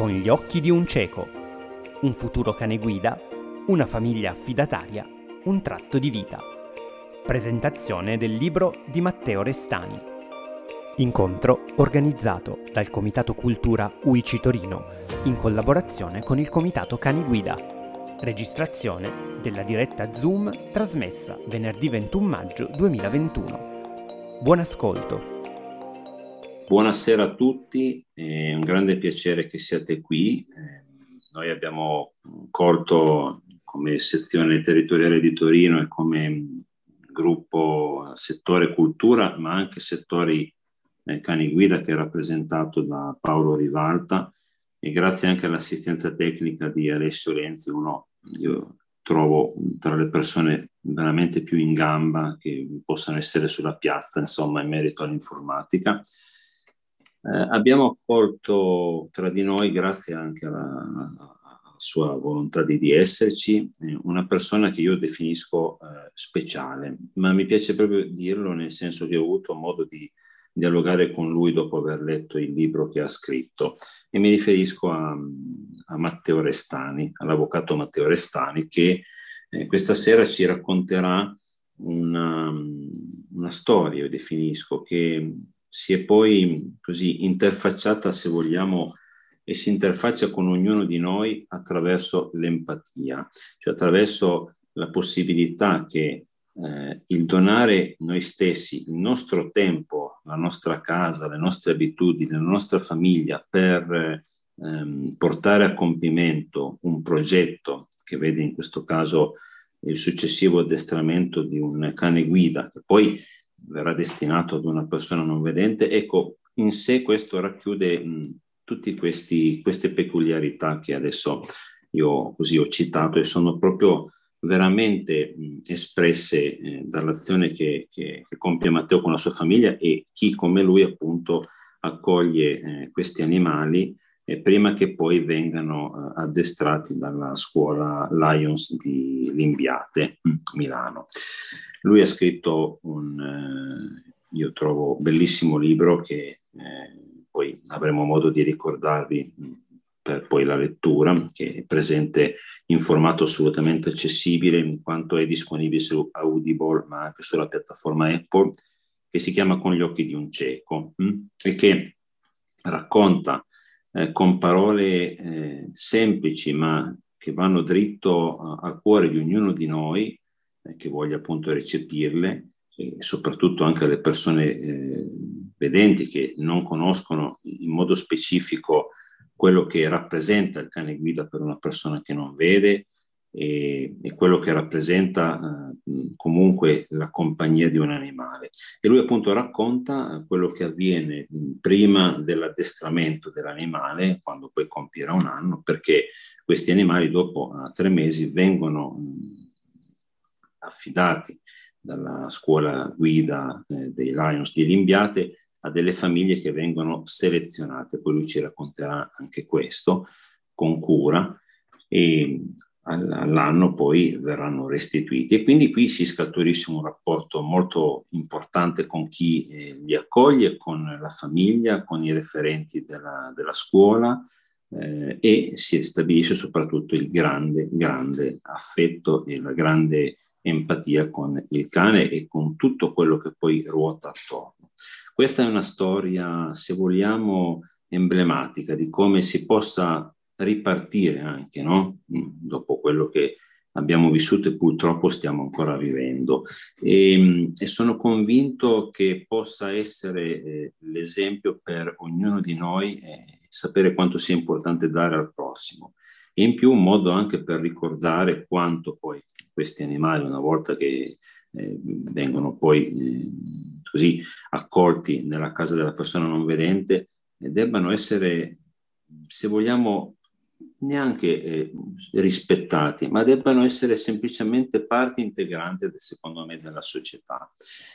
Con gli occhi di un cieco. Un futuro cane guida, una famiglia affidataria, un tratto di vita. Presentazione del libro di Matteo Restani. Incontro organizzato dal Comitato Cultura UICI Torino in collaborazione con il Comitato Cani Guida. Registrazione della diretta Zoom trasmessa venerdì 21 maggio 2021. Buon ascolto. Buonasera a tutti, è un grande piacere che siate qui. Eh, noi abbiamo colto come sezione territoriale di Torino e come gruppo settore cultura, ma anche settori eh, cani guida che è rappresentato da Paolo Rivalta e grazie anche all'assistenza tecnica di Alessio Lenzi, uno io trovo tra le persone veramente più in gamba che possano essere sulla piazza, insomma, in merito all'informatica. Eh, abbiamo accolto tra di noi, grazie anche alla, sua volontà di, di esserci, eh, una persona che io definisco eh, speciale, ma mi piace proprio dirlo nel senso che ho avuto modo di dialogare con lui dopo aver letto il libro che ha scritto. E mi riferisco a, a Matteo Restani, all'avvocato Matteo Restani che eh, questa sera ci racconterà una, una storia, io definisco, che si è poi così interfacciata, se vogliamo, e si interfaccia con ognuno di noi attraverso l'empatia, cioè attraverso la possibilità che eh, il donare noi stessi, il nostro tempo, la nostra casa, le nostre abitudini, la nostra famiglia per ehm, portare a compimento un progetto che vede in questo caso il successivo addestramento di un cane guida, che poi verrà destinato ad una persona non vedente, ecco, in sé questo racchiude tutte queste peculiarità che adesso io così ho citato e sono proprio veramente mh, espresse eh, dall'azione che, che, che, compie Matteo con la sua famiglia e chi come lui appunto accoglie eh, questi animali eh, prima che poi vengano eh, addestrati dalla scuola Lions di Limbiate, Milano. Lui ha scritto un, eh, io trovo, bellissimo libro che eh, poi avremo modo di ricordarvi per poi la lettura, che è presente in formato assolutamente accessibile, in quanto è disponibile su Audible, ma anche sulla piattaforma Apple, che si chiama Con gli occhi di un cieco, mh? e che racconta eh, con parole eh, semplici, ma che vanno dritto uh, al cuore di ognuno di noi, eh, che voglia appunto recepirle, e soprattutto anche alle persone eh, vedenti che non conoscono in modo specifico quello che rappresenta il cane guida per una persona che non vede e, e quello che rappresenta eh, comunque la compagnia di un animale. E lui appunto racconta quello che avviene prima dell'addestramento dell'animale, quando poi compierà un anno, perché questi animali dopo uh, tre mesi vengono mh, affidati dalla scuola guida eh, dei Lions di Limbiate a delle famiglie che vengono selezionate, poi lui ci racconterà anche questo con cura e all'anno poi verranno restituiti e quindi qui si scaturisce un rapporto molto importante con chi eh, li accoglie, con la famiglia, con i referenti della, della scuola eh, e si stabilisce soprattutto il grande, grande affetto e la grande empatia con il cane e con tutto quello che poi ruota attorno. Questa è una storia, se vogliamo, emblematica di come si possa ripartire anche, no? dopo quello che abbiamo vissuto e purtroppo stiamo ancora vivendo. E, e sono convinto che possa essere eh, l'esempio per ognuno di noi eh, sapere quanto sia importante dare al prossimo e in più un modo anche per ricordare quanto poi questi animali, una volta che eh, vengono poi eh, così accolti nella casa della persona non vedente, eh, debbano essere, se vogliamo, neanche eh, rispettati, ma debbano essere semplicemente parte integrante, secondo me, della società.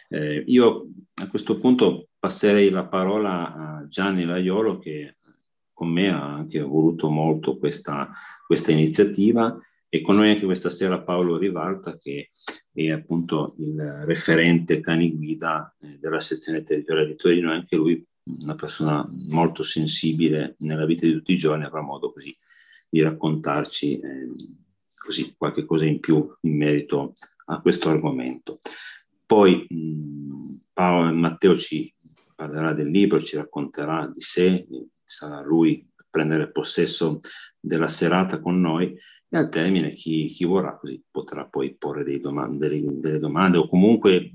Eh, io a questo punto passerei la parola a Gianni Laiolo che con me ha anche voluto molto questa, questa iniziativa e con noi anche questa sera Paolo Rivalta che è appunto il referente cani guida eh, della sezione territoriale di Torino, anche lui una persona molto sensibile nella vita di tutti i giorni, avrà modo così di raccontarci eh, così qualche cosa in più in merito a questo argomento. Poi mh, Paolo, Matteo ci parlerà del libro, ci racconterà di sé, sarà lui a prendere possesso della serata con noi e al termine chi, chi vorrà così potrà poi porre domande, delle, delle domande o comunque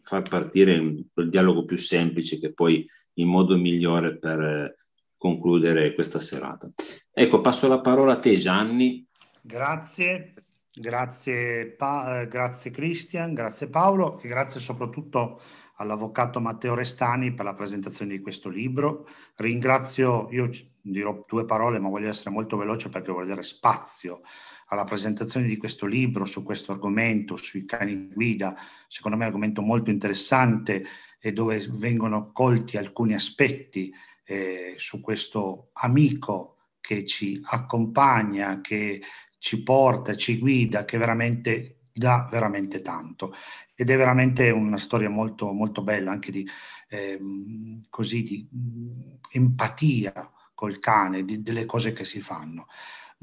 far partire quel dialogo più semplice che poi il modo migliore per eh, concludere questa serata. Ecco, passo la parola a te Gianni. Grazie, grazie, pa- grazie Cristian, grazie Paolo e grazie soprattutto all'avvocato Matteo Restani per la presentazione di questo libro. Ringrazio, io dirò due parole ma voglio essere molto veloce perché voglio dare spazio alla presentazione di questo libro su questo argomento, sui cani guida, secondo me è un argomento molto interessante e dove vengono colti alcuni aspetti eh, su questo amico che ci accompagna, che ci porta, ci guida, che veramente dà veramente tanto. Ed è veramente una storia molto, molto bella, anche di, eh, così, di mh, empatia col cane, di, delle cose che si fanno.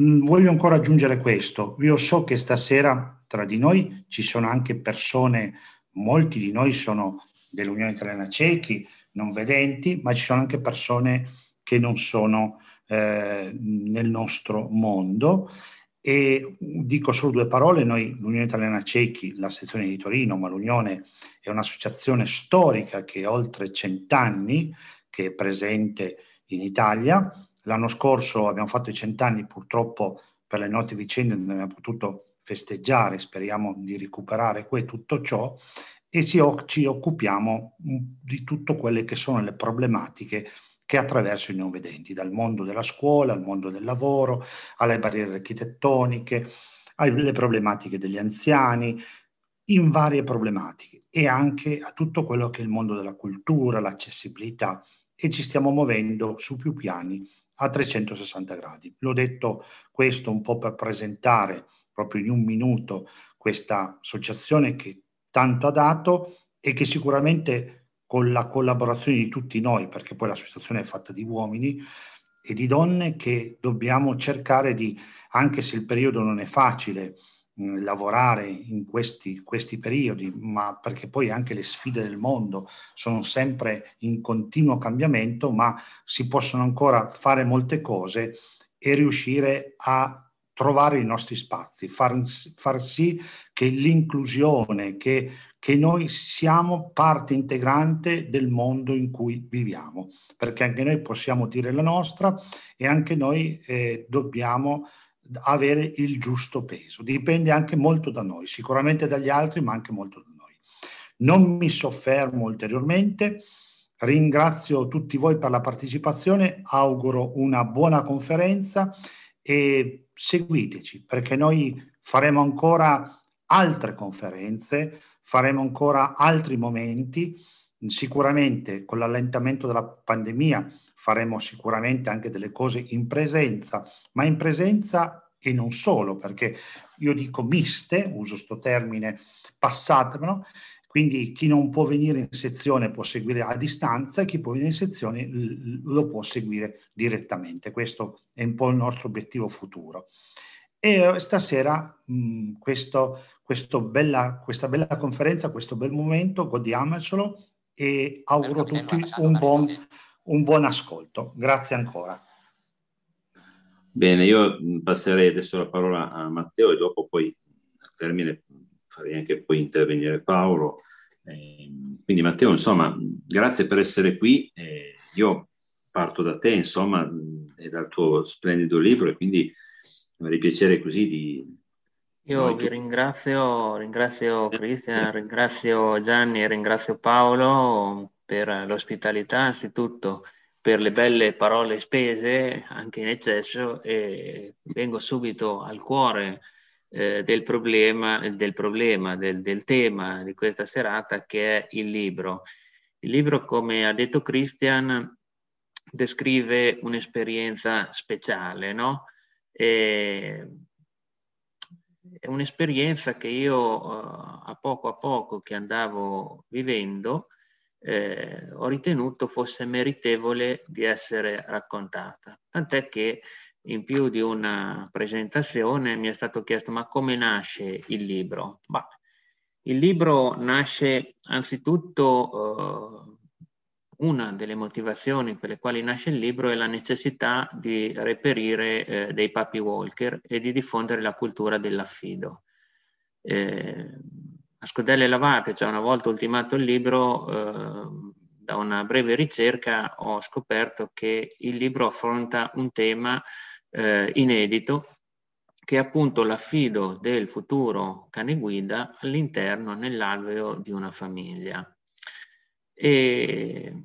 Mm, voglio ancora aggiungere questo. Io so che stasera tra di noi ci sono anche persone, molti di noi sono dell'Unione Italiana Cechi, non vedenti, ma ci sono anche persone che non sono eh, nel nostro mondo. E dico solo due parole, noi l'Unione Italiana Cechi, la sezione di Torino, ma l'Unione è un'associazione storica che ha oltre cent'anni, che è presente in Italia, L'anno scorso abbiamo fatto i cent'anni, purtroppo per le note vicende non abbiamo potuto festeggiare, speriamo di recuperare tutto ciò e ci, ci occupiamo di tutte quelle che sono le problematiche che attraverso i non vedenti, dal mondo della scuola al mondo del lavoro, alle barriere architettoniche, alle problematiche degli anziani, in varie problematiche e anche a tutto quello che è il mondo della cultura, l'accessibilità e ci stiamo muovendo su più piani a 360 gradi. L'ho detto questo un po' per presentare proprio in un minuto questa associazione che tanto ha dato e che sicuramente con la collaborazione di tutti noi, perché poi l'associazione è fatta di uomini e di donne che dobbiamo cercare di, anche se il periodo non è facile, lavorare in questi, questi periodi, ma perché poi anche le sfide del mondo sono sempre in continuo cambiamento, ma si possono ancora fare molte cose e riuscire a trovare i nostri spazi, far, far sì che l'inclusione, che, che noi siamo parte integrante del mondo in cui viviamo, perché anche noi possiamo dire la nostra e anche noi eh, dobbiamo avere il giusto peso. Dipende anche molto da noi, sicuramente dagli altri, ma anche molto da noi. Non mi soffermo ulteriormente, ringrazio tutti voi per la partecipazione, auguro una buona conferenza e seguiteci perché noi faremo ancora altre conferenze, faremo ancora altri momenti, sicuramente con l'allentamento della pandemia faremo sicuramente anche delle cose in presenza, ma in presenza e non solo, perché io dico miste, uso questo termine, passatemelo, quindi chi non può venire in sezione può seguire a distanza e chi può venire in sezione lo può seguire direttamente. Questo è un po' il nostro obiettivo futuro. E eh, stasera mh, questo, questo bella, questa bella conferenza, questo bel momento, godiamocelo e auguro a tutti un buon, un buon ascolto. Grazie ancora. Bene, io passerei adesso la parola a Matteo e dopo poi al termine farei anche poi intervenire Paolo. Eh, quindi Matteo, insomma, grazie per essere qui. Eh, io parto da te, insomma, e dal tuo splendido libro e quindi avrei piacere così di... Io vi ringrazio, ringrazio Cristian, ringrazio Gianni ringrazio Paolo per l'ospitalità anzitutto, per le belle parole spese anche in eccesso e vengo subito al cuore eh, del problema, del, problema del, del tema di questa serata che è il libro. Il libro, come ha detto Christian, descrive un'esperienza speciale, no? E, è un'esperienza che io uh, a poco a poco che andavo vivendo eh, ho ritenuto fosse meritevole di essere raccontata. Tant'è che in più di una presentazione mi è stato chiesto ma come nasce il libro? Bah, il libro nasce anzitutto, eh, una delle motivazioni per le quali nasce il libro è la necessità di reperire eh, dei papi walker e di diffondere la cultura dell'affido. Eh, a scodelle lavate, cioè una volta ultimato il libro, eh, da una breve ricerca ho scoperto che il libro affronta un tema eh, inedito che è appunto l'affido del futuro cane guida all'interno, nell'alveo di una famiglia. E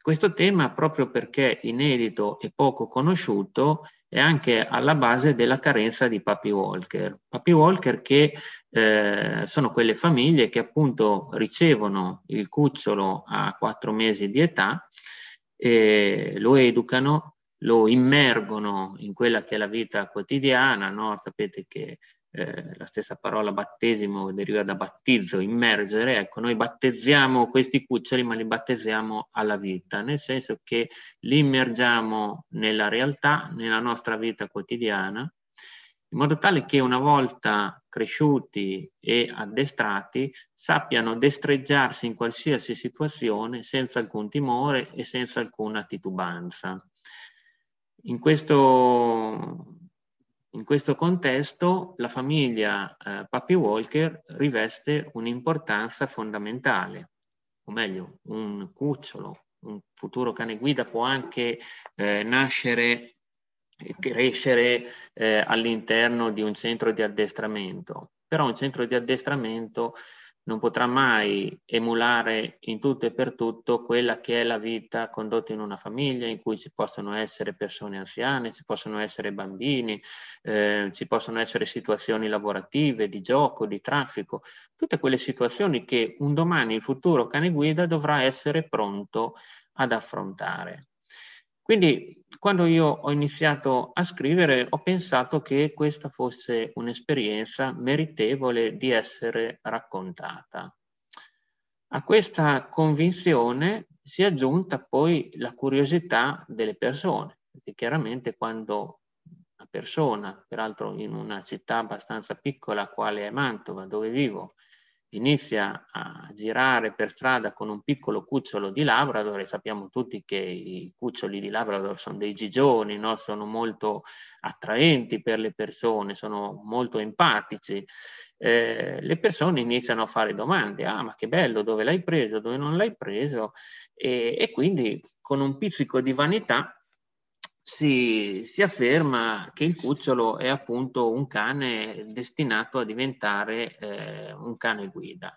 questo tema, proprio perché inedito e poco conosciuto, è anche alla base della carenza di papi walker. Papi walker che eh, sono quelle famiglie che appunto ricevono il cucciolo a quattro mesi di età, lo educano, lo immergono in quella che è la vita quotidiana, no? sapete che eh, la stessa parola battesimo deriva da battizzo, immergere, ecco, noi battezziamo questi cuccioli ma li battezziamo alla vita, nel senso che li immergiamo nella realtà, nella nostra vita quotidiana, in modo tale che una volta cresciuti e addestrati sappiano destreggiarsi in qualsiasi situazione senza alcun timore e senza alcuna titubanza. In questo, in questo contesto la famiglia eh, Papi Walker riveste un'importanza fondamentale, o meglio, un cucciolo, un futuro cane guida può anche eh, nascere e crescere eh, all'interno di un centro di addestramento, però un centro di addestramento non potrà mai emulare in tutto e per tutto quella che è la vita condotta in una famiglia in cui ci possono essere persone anziane, ci possono essere bambini, eh, ci possono essere situazioni lavorative, di gioco, di traffico, tutte quelle situazioni che un domani il futuro cane guida dovrà essere pronto ad affrontare. Quindi quando io ho iniziato a scrivere ho pensato che questa fosse un'esperienza meritevole di essere raccontata. A questa convinzione si è aggiunta poi la curiosità delle persone, perché chiaramente quando una persona, peraltro in una città abbastanza piccola quale è Mantova, dove vivo, inizia a girare per strada con un piccolo cucciolo di Labrador e sappiamo tutti che i cuccioli di Labrador sono dei gigioni, no? sono molto attraenti per le persone, sono molto empatici. Eh, le persone iniziano a fare domande, ah ma che bello, dove l'hai preso, dove non l'hai preso e, e quindi con un pizzico di vanità si, si, afferma che il cucciolo è appunto un cane destinato a diventare eh, un cane guida.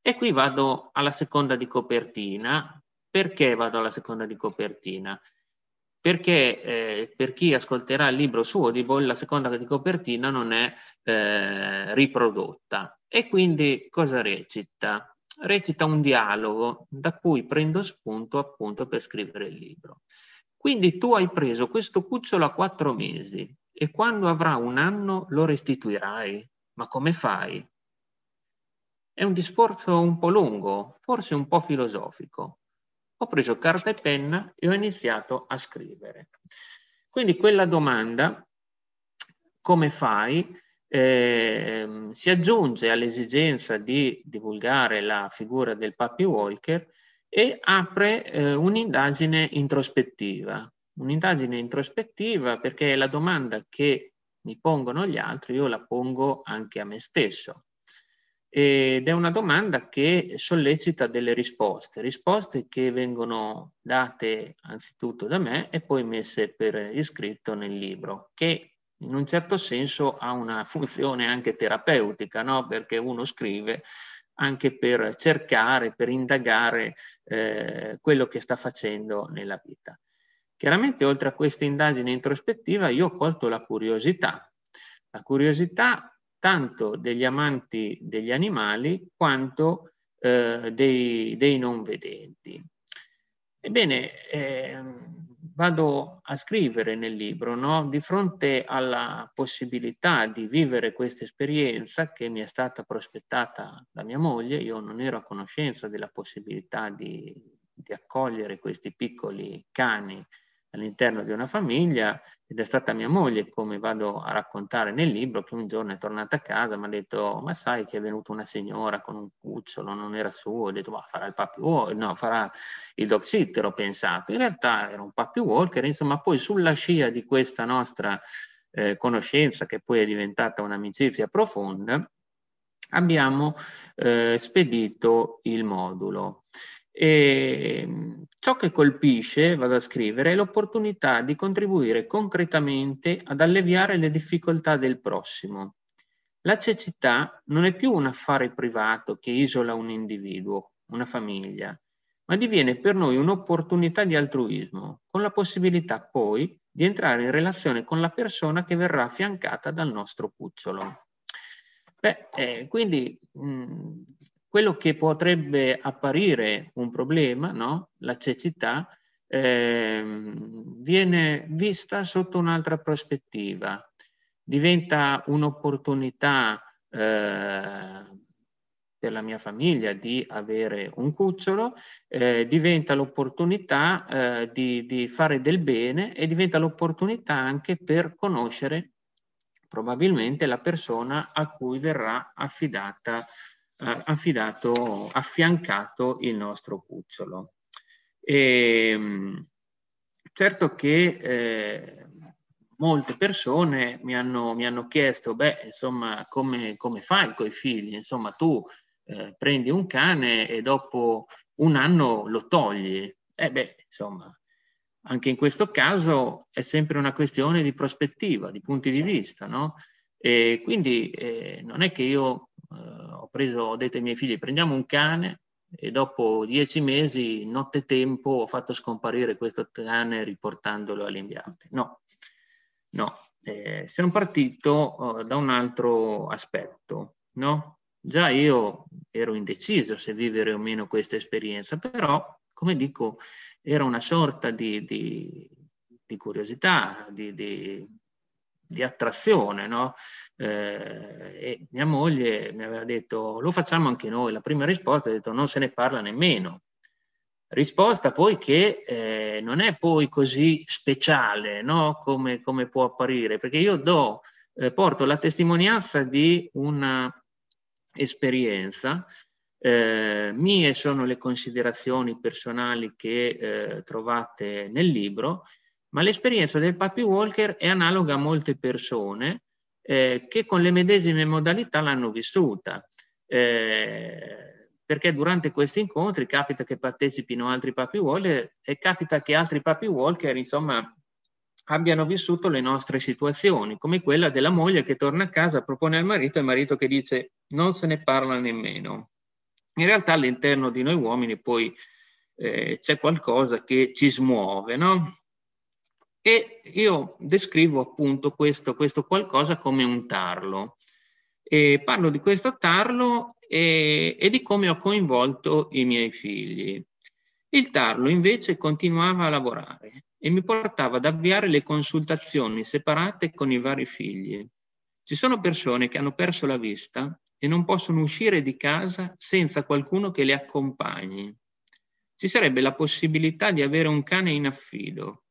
E qui vado alla seconda di copertina. Perché vado alla seconda di copertina? Perché eh, per chi ascolterà il libro su Audible la seconda di copertina non è eh, riprodotta. E quindi cosa recita? Recita un dialogo da cui prendo spunto appunto per scrivere il libro. Quindi tu hai preso questo cucciolo a quattro mesi e quando avrà un anno lo restituirai. Ma come fai? È un discorso un po' lungo, forse un po' filosofico. Ho preso carta e penna e ho iniziato a scrivere. Quindi quella domanda, come fai, eh, si aggiunge all'esigenza di divulgare la figura del Papi Walker e apre eh, un'indagine introspettiva. Un'indagine introspettiva perché la domanda che mi pongono gli altri io la pongo anche a me stesso. Ed è una domanda che sollecita delle risposte, risposte che vengono date anzitutto da me e poi messe per iscritto nel libro, che in un certo senso ha una funzione anche terapeutica, no? perché uno scrive anche per cercare, per indagare eh, quello che sta facendo nella vita. Chiaramente oltre a questa indagine introspettiva io ho colto la curiosità, la curiosità tanto degli amanti degli animali quanto eh, dei, dei, non vedenti. Ebbene, eh, vado a scrivere nel libro, no? di fronte alla possibilità di vivere questa esperienza che mi è stata prospettata da mia moglie, io non ero a conoscenza della possibilità di, di accogliere questi piccoli cani all'interno di una famiglia ed è stata mia moglie, come vado a raccontare nel libro, che un giorno è tornata a casa e mi ha detto ma sai che è venuta una signora con un cucciolo, non era suo, ho detto ma farà il puppy walker, no farà il dog sitter ho pensato, in realtà era un puppy walker, insomma poi sulla scia di questa nostra eh, conoscenza che poi è diventata un'amicizia profonda, abbiamo eh, spedito il modulo. E ehm, ciò che colpisce, vado a scrivere, è l'opportunità di contribuire concretamente ad alleviare le difficoltà del prossimo. La cecità non è più un affare privato che isola un individuo, una famiglia, ma diviene per noi un'opportunità di altruismo, con la possibilità poi di entrare in relazione con la persona che verrà affiancata dal nostro cucciolo. Beh, eh, quindi mh, quello che potrebbe apparire un problema, no? la cecità, eh, viene vista sotto un'altra prospettiva, diventa un'opportunità eh, per la mia famiglia di avere un cucciolo, eh, diventa l'opportunità eh, di, di fare del bene e diventa l'opportunità anche per conoscere probabilmente la persona a cui verrà affidata affidato, affiancato il nostro cucciolo. E, ehm, certo che eh, molte persone mi hanno, mi hanno, chiesto, beh, insomma, come, come fai con i figli? Insomma, tu eh, prendi un cane e dopo un anno lo togli. Eh beh, insomma, anche in questo caso è sempre una questione di prospettiva, di punti di vista, no? E quindi eh, non è che io eh, ho preso, ho detto ai miei figli prendiamo un cane e dopo dieci mesi, nottetempo, ho fatto scomparire questo cane riportandolo all'imbiante. No, no, eh, sono partito eh, da un altro aspetto, no? Già io ero indeciso se vivere o meno questa esperienza, però, come dico, era una sorta di, di, di curiosità, di, di attrazione, no? Eh, e mia moglie mi aveva detto lo facciamo anche noi. La prima risposta ha detto non se ne parla nemmeno. Risposta poi che eh, non è poi così speciale no? come, come, può apparire, perché io do, eh, porto la testimonianza di una esperienza eh, mie sono le considerazioni personali che eh, trovate nel libro ma l'esperienza del puppy walker è analoga a molte persone eh, che con le medesime modalità l'hanno vissuta. Eh, perché durante questi incontri capita che partecipino altri puppy walker e capita che altri puppy walker, insomma, abbiano vissuto le nostre situazioni, come quella della moglie che torna a casa, propone al marito e il marito che dice non se ne parla nemmeno. In realtà all'interno di noi uomini poi eh, c'è qualcosa che ci smuove, no? E io descrivo appunto questo, questo qualcosa come un tarlo. E parlo di questo tarlo e, e di come ho coinvolto i miei figli. Il tarlo invece continuava a lavorare e mi portava ad avviare le consultazioni separate con i vari figli. Ci sono persone che hanno perso la vista e non possono uscire di casa senza qualcuno che le accompagni. Ci sarebbe la possibilità di avere un cane in affido,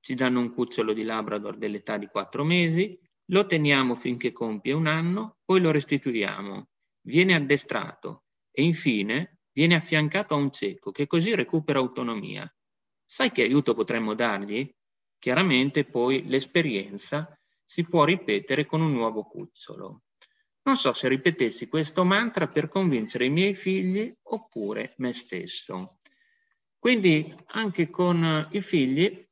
ci danno un cucciolo di Labrador dell'età di quattro mesi, lo teniamo finché compie un anno, poi lo restituiamo, viene addestrato e infine viene affiancato a un cieco che così recupera autonomia. Sai che aiuto potremmo dargli? Chiaramente poi l'esperienza si può ripetere con un nuovo cucciolo. Non so se ripetessi questo mantra per convincere i miei figli oppure me stesso. Quindi anche con i figli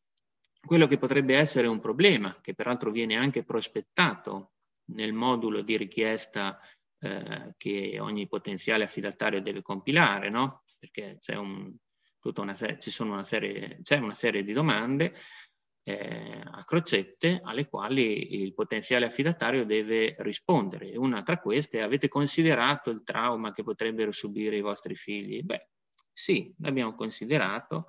quello che potrebbe essere un problema, che peraltro viene anche prospettato nel modulo di richiesta eh, che ogni potenziale affidatario deve compilare, no? perché c'è, un, una, una serie, c'è una serie di domande eh, a crocette alle quali il potenziale affidatario deve rispondere. Una tra queste è avete considerato il trauma che potrebbero subire i vostri figli? Beh, sì, l'abbiamo considerato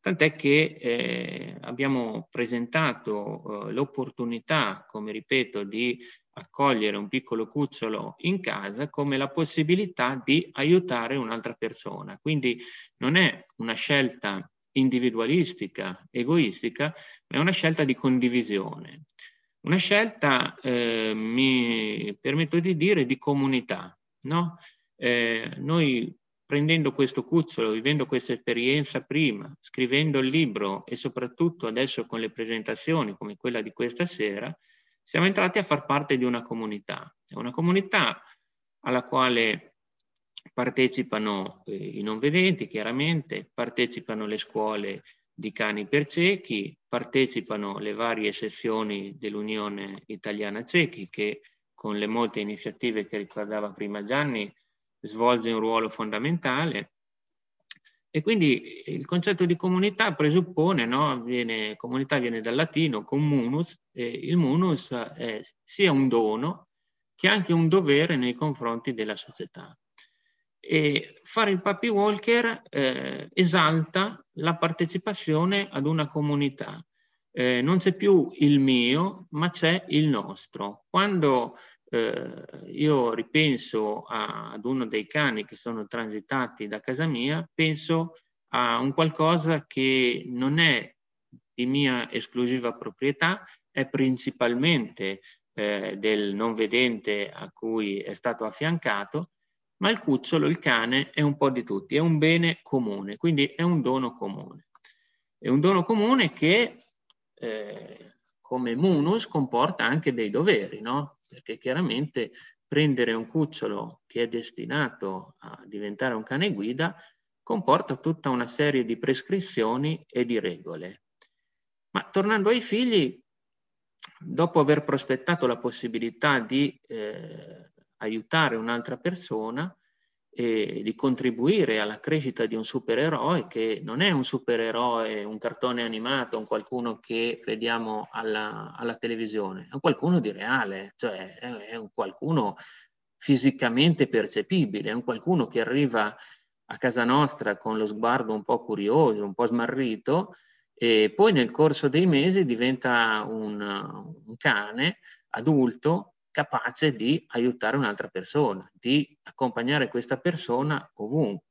tant'è che eh, abbiamo presentato eh, l'opportunità, come ripeto, di accogliere un piccolo cucciolo in casa come la possibilità di aiutare un'altra persona. Quindi non è una scelta individualistica, egoistica, ma è una scelta di condivisione. Una scelta, eh, mi permetto di dire, di comunità. No? Eh, noi prendendo questo cucciolo, vivendo questa esperienza prima, scrivendo il libro e soprattutto adesso con le presentazioni come quella di questa sera, siamo entrati a far parte di una comunità. Una comunità alla quale partecipano eh, i non vedenti, chiaramente, partecipano le scuole di cani per ciechi, partecipano le varie sezioni dell'Unione Italiana Ciechi che con le molte iniziative che ricordava prima Gianni svolge un ruolo fondamentale. E quindi il concetto di comunità presuppone, no? viene, comunità viene dal latino comunus, e il munus è sia un dono che anche un dovere nei confronti della società. E fare il puppy walker eh, esalta la partecipazione ad una comunità. Eh, non c'è più il mio, ma c'è il nostro. Quando eh, io ripenso a, ad uno dei cani che sono transitati da casa mia, penso a un qualcosa che non è di mia esclusiva proprietà, è principalmente eh, del non vedente a cui è stato affiancato ma il cucciolo, il cane, è un po' di tutti, è un bene comune, quindi è un dono comune. È un dono comune che, eh, come munus, comporta anche dei doveri, no? Perché chiaramente prendere un cucciolo che è destinato a diventare un cane guida comporta tutta una serie di prescrizioni e di regole. Ma tornando ai figli, dopo aver prospettato la possibilità di eh, aiutare un'altra persona e di contribuire alla crescita di un supereroe che non è un supereroe, un cartone animato, un qualcuno che vediamo alla, alla televisione, è un qualcuno di reale, cioè è, è un qualcuno fisicamente percepibile, è un qualcuno che arriva a casa nostra con lo sguardo un po' curioso, un po' smarrito, e poi nel corso dei mesi diventa un, un cane adulto capace di aiutare un'altra persona, di accompagnare questa persona ovunque.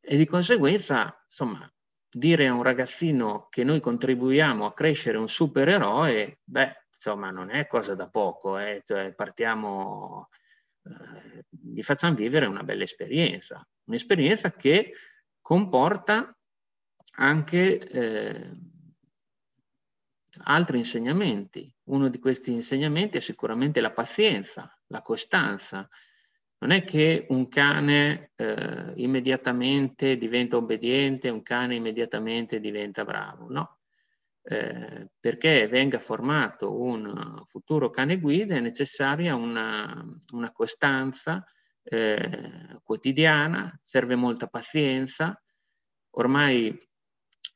E di conseguenza, insomma, dire a un ragazzino che noi contribuiamo a crescere un supereroe, beh, insomma, non è cosa da poco, eh? cioè, partiamo, eh, gli facciamo vivere una bella esperienza, un'esperienza che comporta anche eh, altri insegnamenti. Uno di questi insegnamenti è sicuramente la pazienza, la costanza. Non è che un cane eh, immediatamente diventa obbediente, un cane immediatamente diventa bravo, no. Eh, perché venga formato un futuro cane guida è necessaria una, una costanza eh, quotidiana, serve molta pazienza. Ormai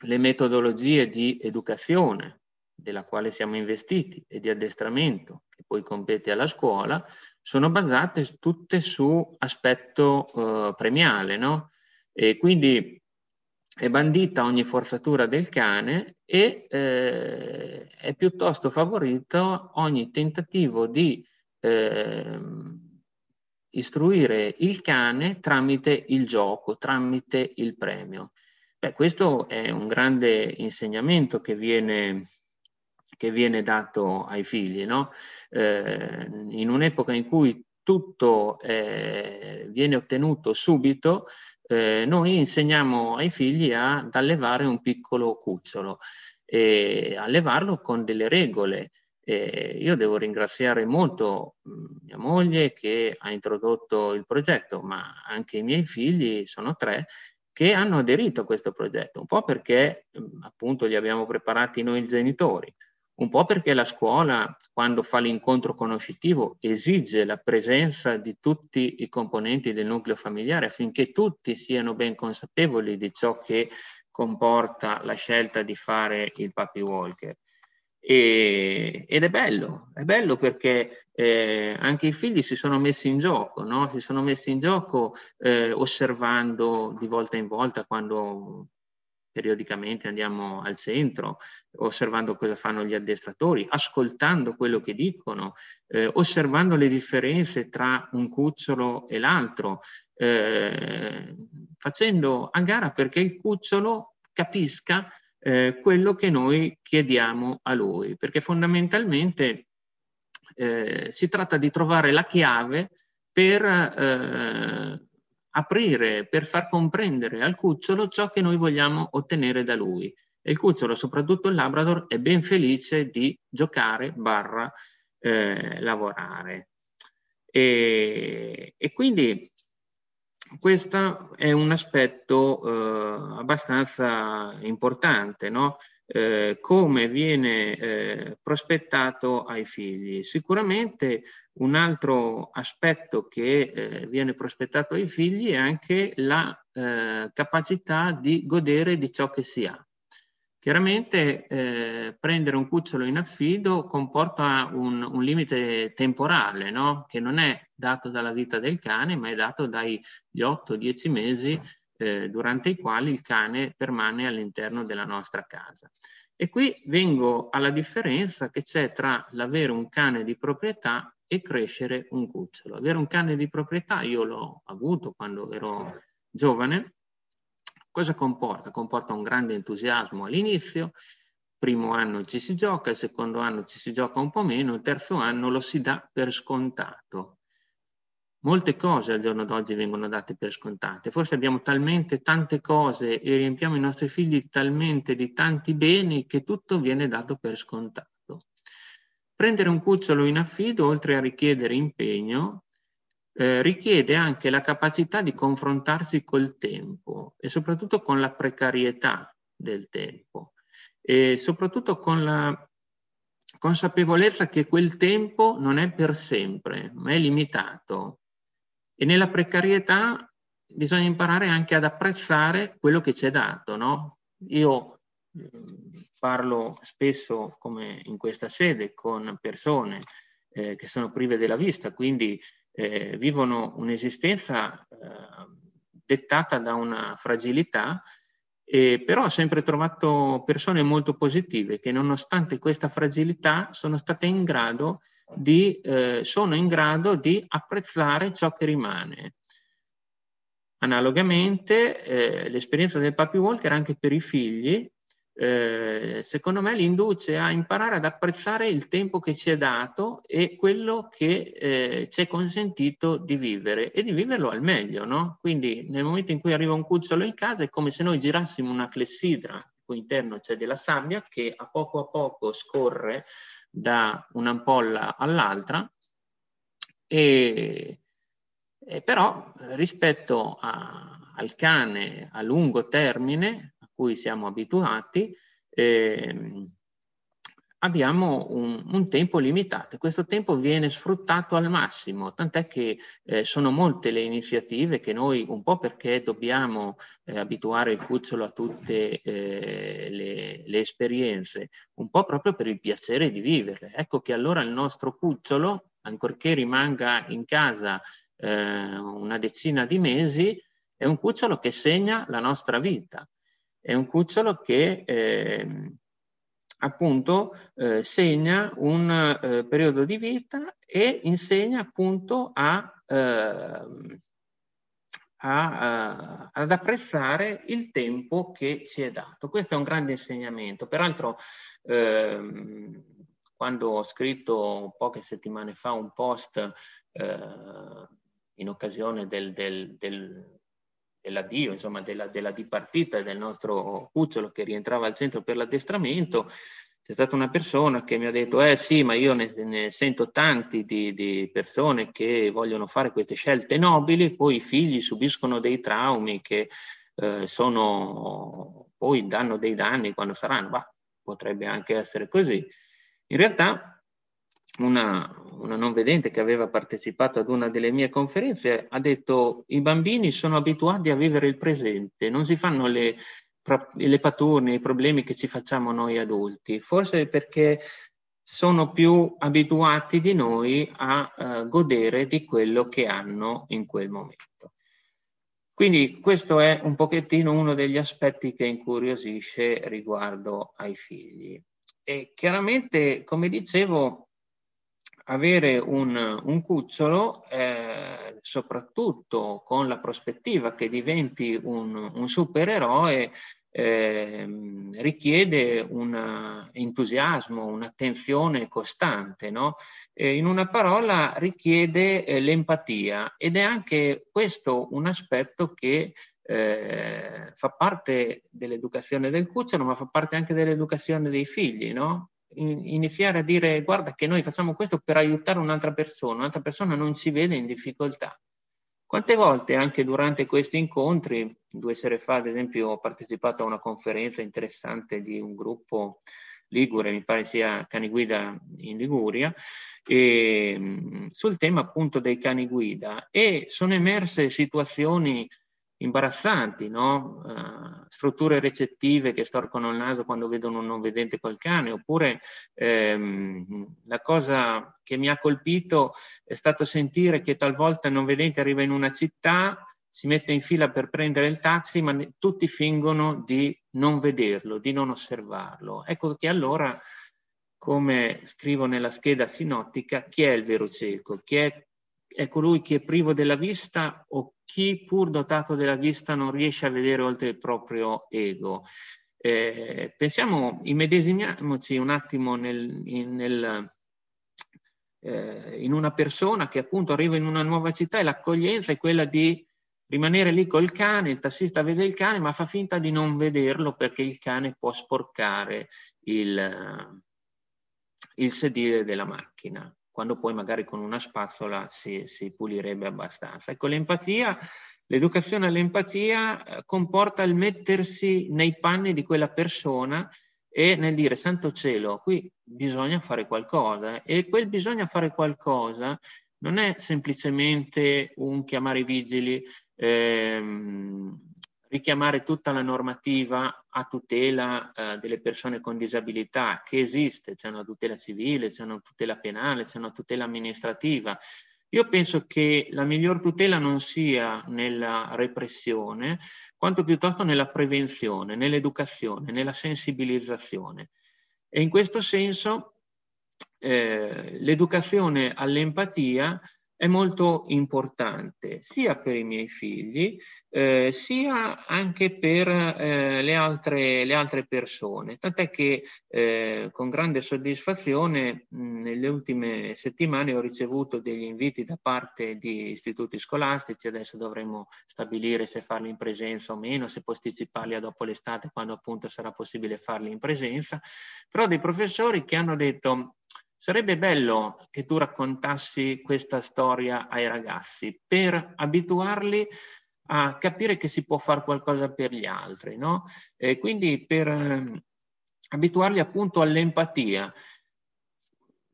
le metodologie di educazione della quale siamo investiti e di addestramento che poi compete alla scuola, sono basate tutte su aspetto eh, premiale, no? E quindi è bandita ogni forzatura del cane e eh, è piuttosto favorito ogni tentativo di eh, istruire il cane tramite il gioco, tramite il premio. Beh, questo è un grande insegnamento che viene che viene dato ai figli. No? Eh, in un'epoca in cui tutto eh, viene ottenuto subito, eh, noi insegniamo ai figli ad allevare un piccolo cucciolo e allevarlo con delle regole. Eh, io devo ringraziare molto mia moglie che ha introdotto il progetto, ma anche i miei figli, sono tre, che hanno aderito a questo progetto, un po' perché appunto li abbiamo preparati noi genitori, un po' perché la scuola, quando fa l'incontro conoscitivo, esige la presenza di tutti i componenti del nucleo familiare affinché tutti siano ben consapevoli di ciò che comporta la scelta di fare il puppy walker. E, ed è bello, è bello perché eh, anche i figli si sono messi in gioco, no? si sono messi in gioco eh, osservando di volta in volta quando periodicamente andiamo al centro, osservando cosa fanno gli addestratori, ascoltando quello che dicono, eh, osservando le differenze tra un cucciolo e l'altro, eh, facendo a gara perché il cucciolo capisca eh, quello che noi chiediamo a lui, perché fondamentalmente eh, si tratta di trovare la chiave per eh, aprire, per far comprendere al cucciolo ciò che noi vogliamo ottenere da lui. E il cucciolo, soprattutto il Labrador, è ben felice di giocare barra eh, lavorare. E, e, quindi questo è un aspetto eh, abbastanza importante, no? eh, come viene eh, prospettato ai figli. Sicuramente un altro aspetto che eh, viene prospettato ai figli è anche la eh, capacità di godere di ciò che si ha. Chiaramente eh, prendere un cucciolo in affido comporta un, un limite temporale, no? che non è dato dalla vita del cane, ma è dato dagli 8-10 mesi eh, durante i quali il cane permane all'interno della nostra casa. E qui vengo alla differenza che c'è tra l'avere un cane di proprietà e crescere un cucciolo. Avere un cane di proprietà, io l'ho avuto quando ero giovane, cosa comporta? Comporta un grande entusiasmo all'inizio, primo anno ci si gioca, il secondo anno ci si gioca un po' meno, il terzo anno lo si dà per scontato. Molte cose al giorno d'oggi vengono date per scontate. Forse abbiamo talmente tante cose e riempiamo i nostri figli talmente di tanti beni che tutto viene dato per scontato. Prendere un cucciolo in affido, oltre a richiedere impegno, eh, richiede anche la capacità di confrontarsi col tempo e soprattutto con la precarietà del tempo e soprattutto con la consapevolezza che quel tempo non è per sempre, ma è limitato e nella precarietà bisogna imparare anche ad apprezzare quello che ci è dato, no? Io parlo spesso, come in questa sede, con persone eh, che sono prive della vista, quindi eh, vivono un'esistenza eh, dettata da una fragilità, però ho sempre trovato persone molto positive che nonostante questa fragilità sono state in grado di di, eh, sono in grado di apprezzare ciò che rimane. Analogamente, eh, l'esperienza del Papi Walker anche per i figli, eh, secondo me li induce a imparare ad apprezzare il tempo che ci è dato e quello che eh, ci è consentito di vivere e di viverlo al meglio. No? Quindi nel momento in cui arriva un cucciolo in casa è come se noi girassimo una clessidra, cui interno c'è della sabbia che a poco a poco scorre da un'ampolla all'altra, e, e, però rispetto a, al cane a lungo termine cui siamo abituati, eh, abbiamo un, un, tempo limitato. Questo tempo viene sfruttato al massimo, tant'è che eh, sono molte le iniziative che noi, un po' perché dobbiamo eh, abituare il cucciolo a tutte eh, le, le, esperienze, un po' proprio per il piacere di viverle. Ecco che allora il nostro cucciolo, ancorché rimanga in casa eh, una decina di mesi, è un cucciolo che segna la nostra vita. È un cucciolo che ehm, appunto eh, segna un eh, periodo di vita e insegna appunto a, eh, a, ad apprezzare il tempo che ci è dato. Questo è un grande insegnamento. Peraltro, ehm, quando ho scritto poche settimane fa un post eh, in occasione del, del, del dell'addio, insomma della, della dipartita del nostro cucciolo che rientrava al centro per l'addestramento, c'è stata una persona che mi ha detto, eh sì, ma io ne, ne sento tanti di, di, persone che vogliono fare queste scelte nobili, poi i figli subiscono dei traumi che eh, sono, poi danno dei danni quando saranno, ma potrebbe anche essere così. In realtà una, una, non vedente che aveva partecipato ad una delle mie conferenze ha detto i bambini sono abituati a vivere il presente, non si fanno le, le paturne, i problemi che ci facciamo noi adulti, forse perché sono più abituati di noi a uh, godere di quello che hanno in quel momento. Quindi questo è un pochettino uno degli aspetti che incuriosisce riguardo ai figli. E chiaramente, come dicevo, avere un, un cucciolo, eh, soprattutto con la prospettiva che diventi un, un supereroe, eh, richiede un entusiasmo, un'attenzione costante, no? eh, in una parola richiede eh, l'empatia ed è anche questo un aspetto che eh, fa parte dell'educazione del cucciolo, ma fa parte anche dell'educazione dei figli, no? Iniziare a dire guarda che noi facciamo questo per aiutare un'altra persona, un'altra persona non ci vede in difficoltà. Quante volte anche durante questi incontri, due sere fa ad esempio ho partecipato a una conferenza interessante di un gruppo Ligure, mi pare sia cani guida in Liguria, e, sul tema appunto dei cani guida e sono emerse situazioni imbarazzanti, no? uh, strutture recettive che storcono il naso quando vedono un non vedente col cane, oppure ehm, la cosa che mi ha colpito è stato sentire che talvolta il non vedente arriva in una città, si mette in fila per prendere il taxi, ma tutti fingono di non vederlo, di non osservarlo. Ecco che allora, come scrivo nella scheda sinottica, chi è il vero cieco? Chi è è colui che è privo della vista o chi pur dotato della vista non riesce a vedere oltre il proprio ego. Eh, pensiamo, immedesimiamoci un attimo nel, in, nel, eh, in una persona che appunto arriva in una nuova città e l'accoglienza è quella di rimanere lì col cane, il tassista vede il cane ma fa finta di non vederlo perché il cane può sporcare il, il sedile della macchina quando poi magari con una spazzola si, si pulirebbe abbastanza. Ecco, l'empatia, l'educazione all'empatia eh, comporta il mettersi nei panni di quella persona e nel dire santo cielo, qui bisogna fare qualcosa e quel bisogna fare qualcosa non è semplicemente un chiamare i vigili, ehm, richiamare tutta la normativa a tutela eh, delle persone con disabilità che esiste, c'è una tutela civile, c'è una tutela penale, c'è una tutela amministrativa. Io penso che la miglior tutela non sia nella repressione, quanto piuttosto nella prevenzione, nell'educazione, nella sensibilizzazione. E in questo senso eh, l'educazione all'empatia è molto importante sia per i miei figli eh, sia anche per eh, le, altre, le, altre, persone. Tant'è che eh, con grande soddisfazione mh, nelle ultime settimane ho ricevuto degli inviti da parte di istituti scolastici, adesso dovremo stabilire se farli in presenza o meno, se posticiparli a dopo l'estate quando appunto sarà possibile farli in presenza, però dei professori che hanno detto Sarebbe bello che tu raccontassi questa storia ai ragazzi per abituarli a capire che si può fare qualcosa per gli altri, no? E quindi per eh, abituarli appunto all'empatia.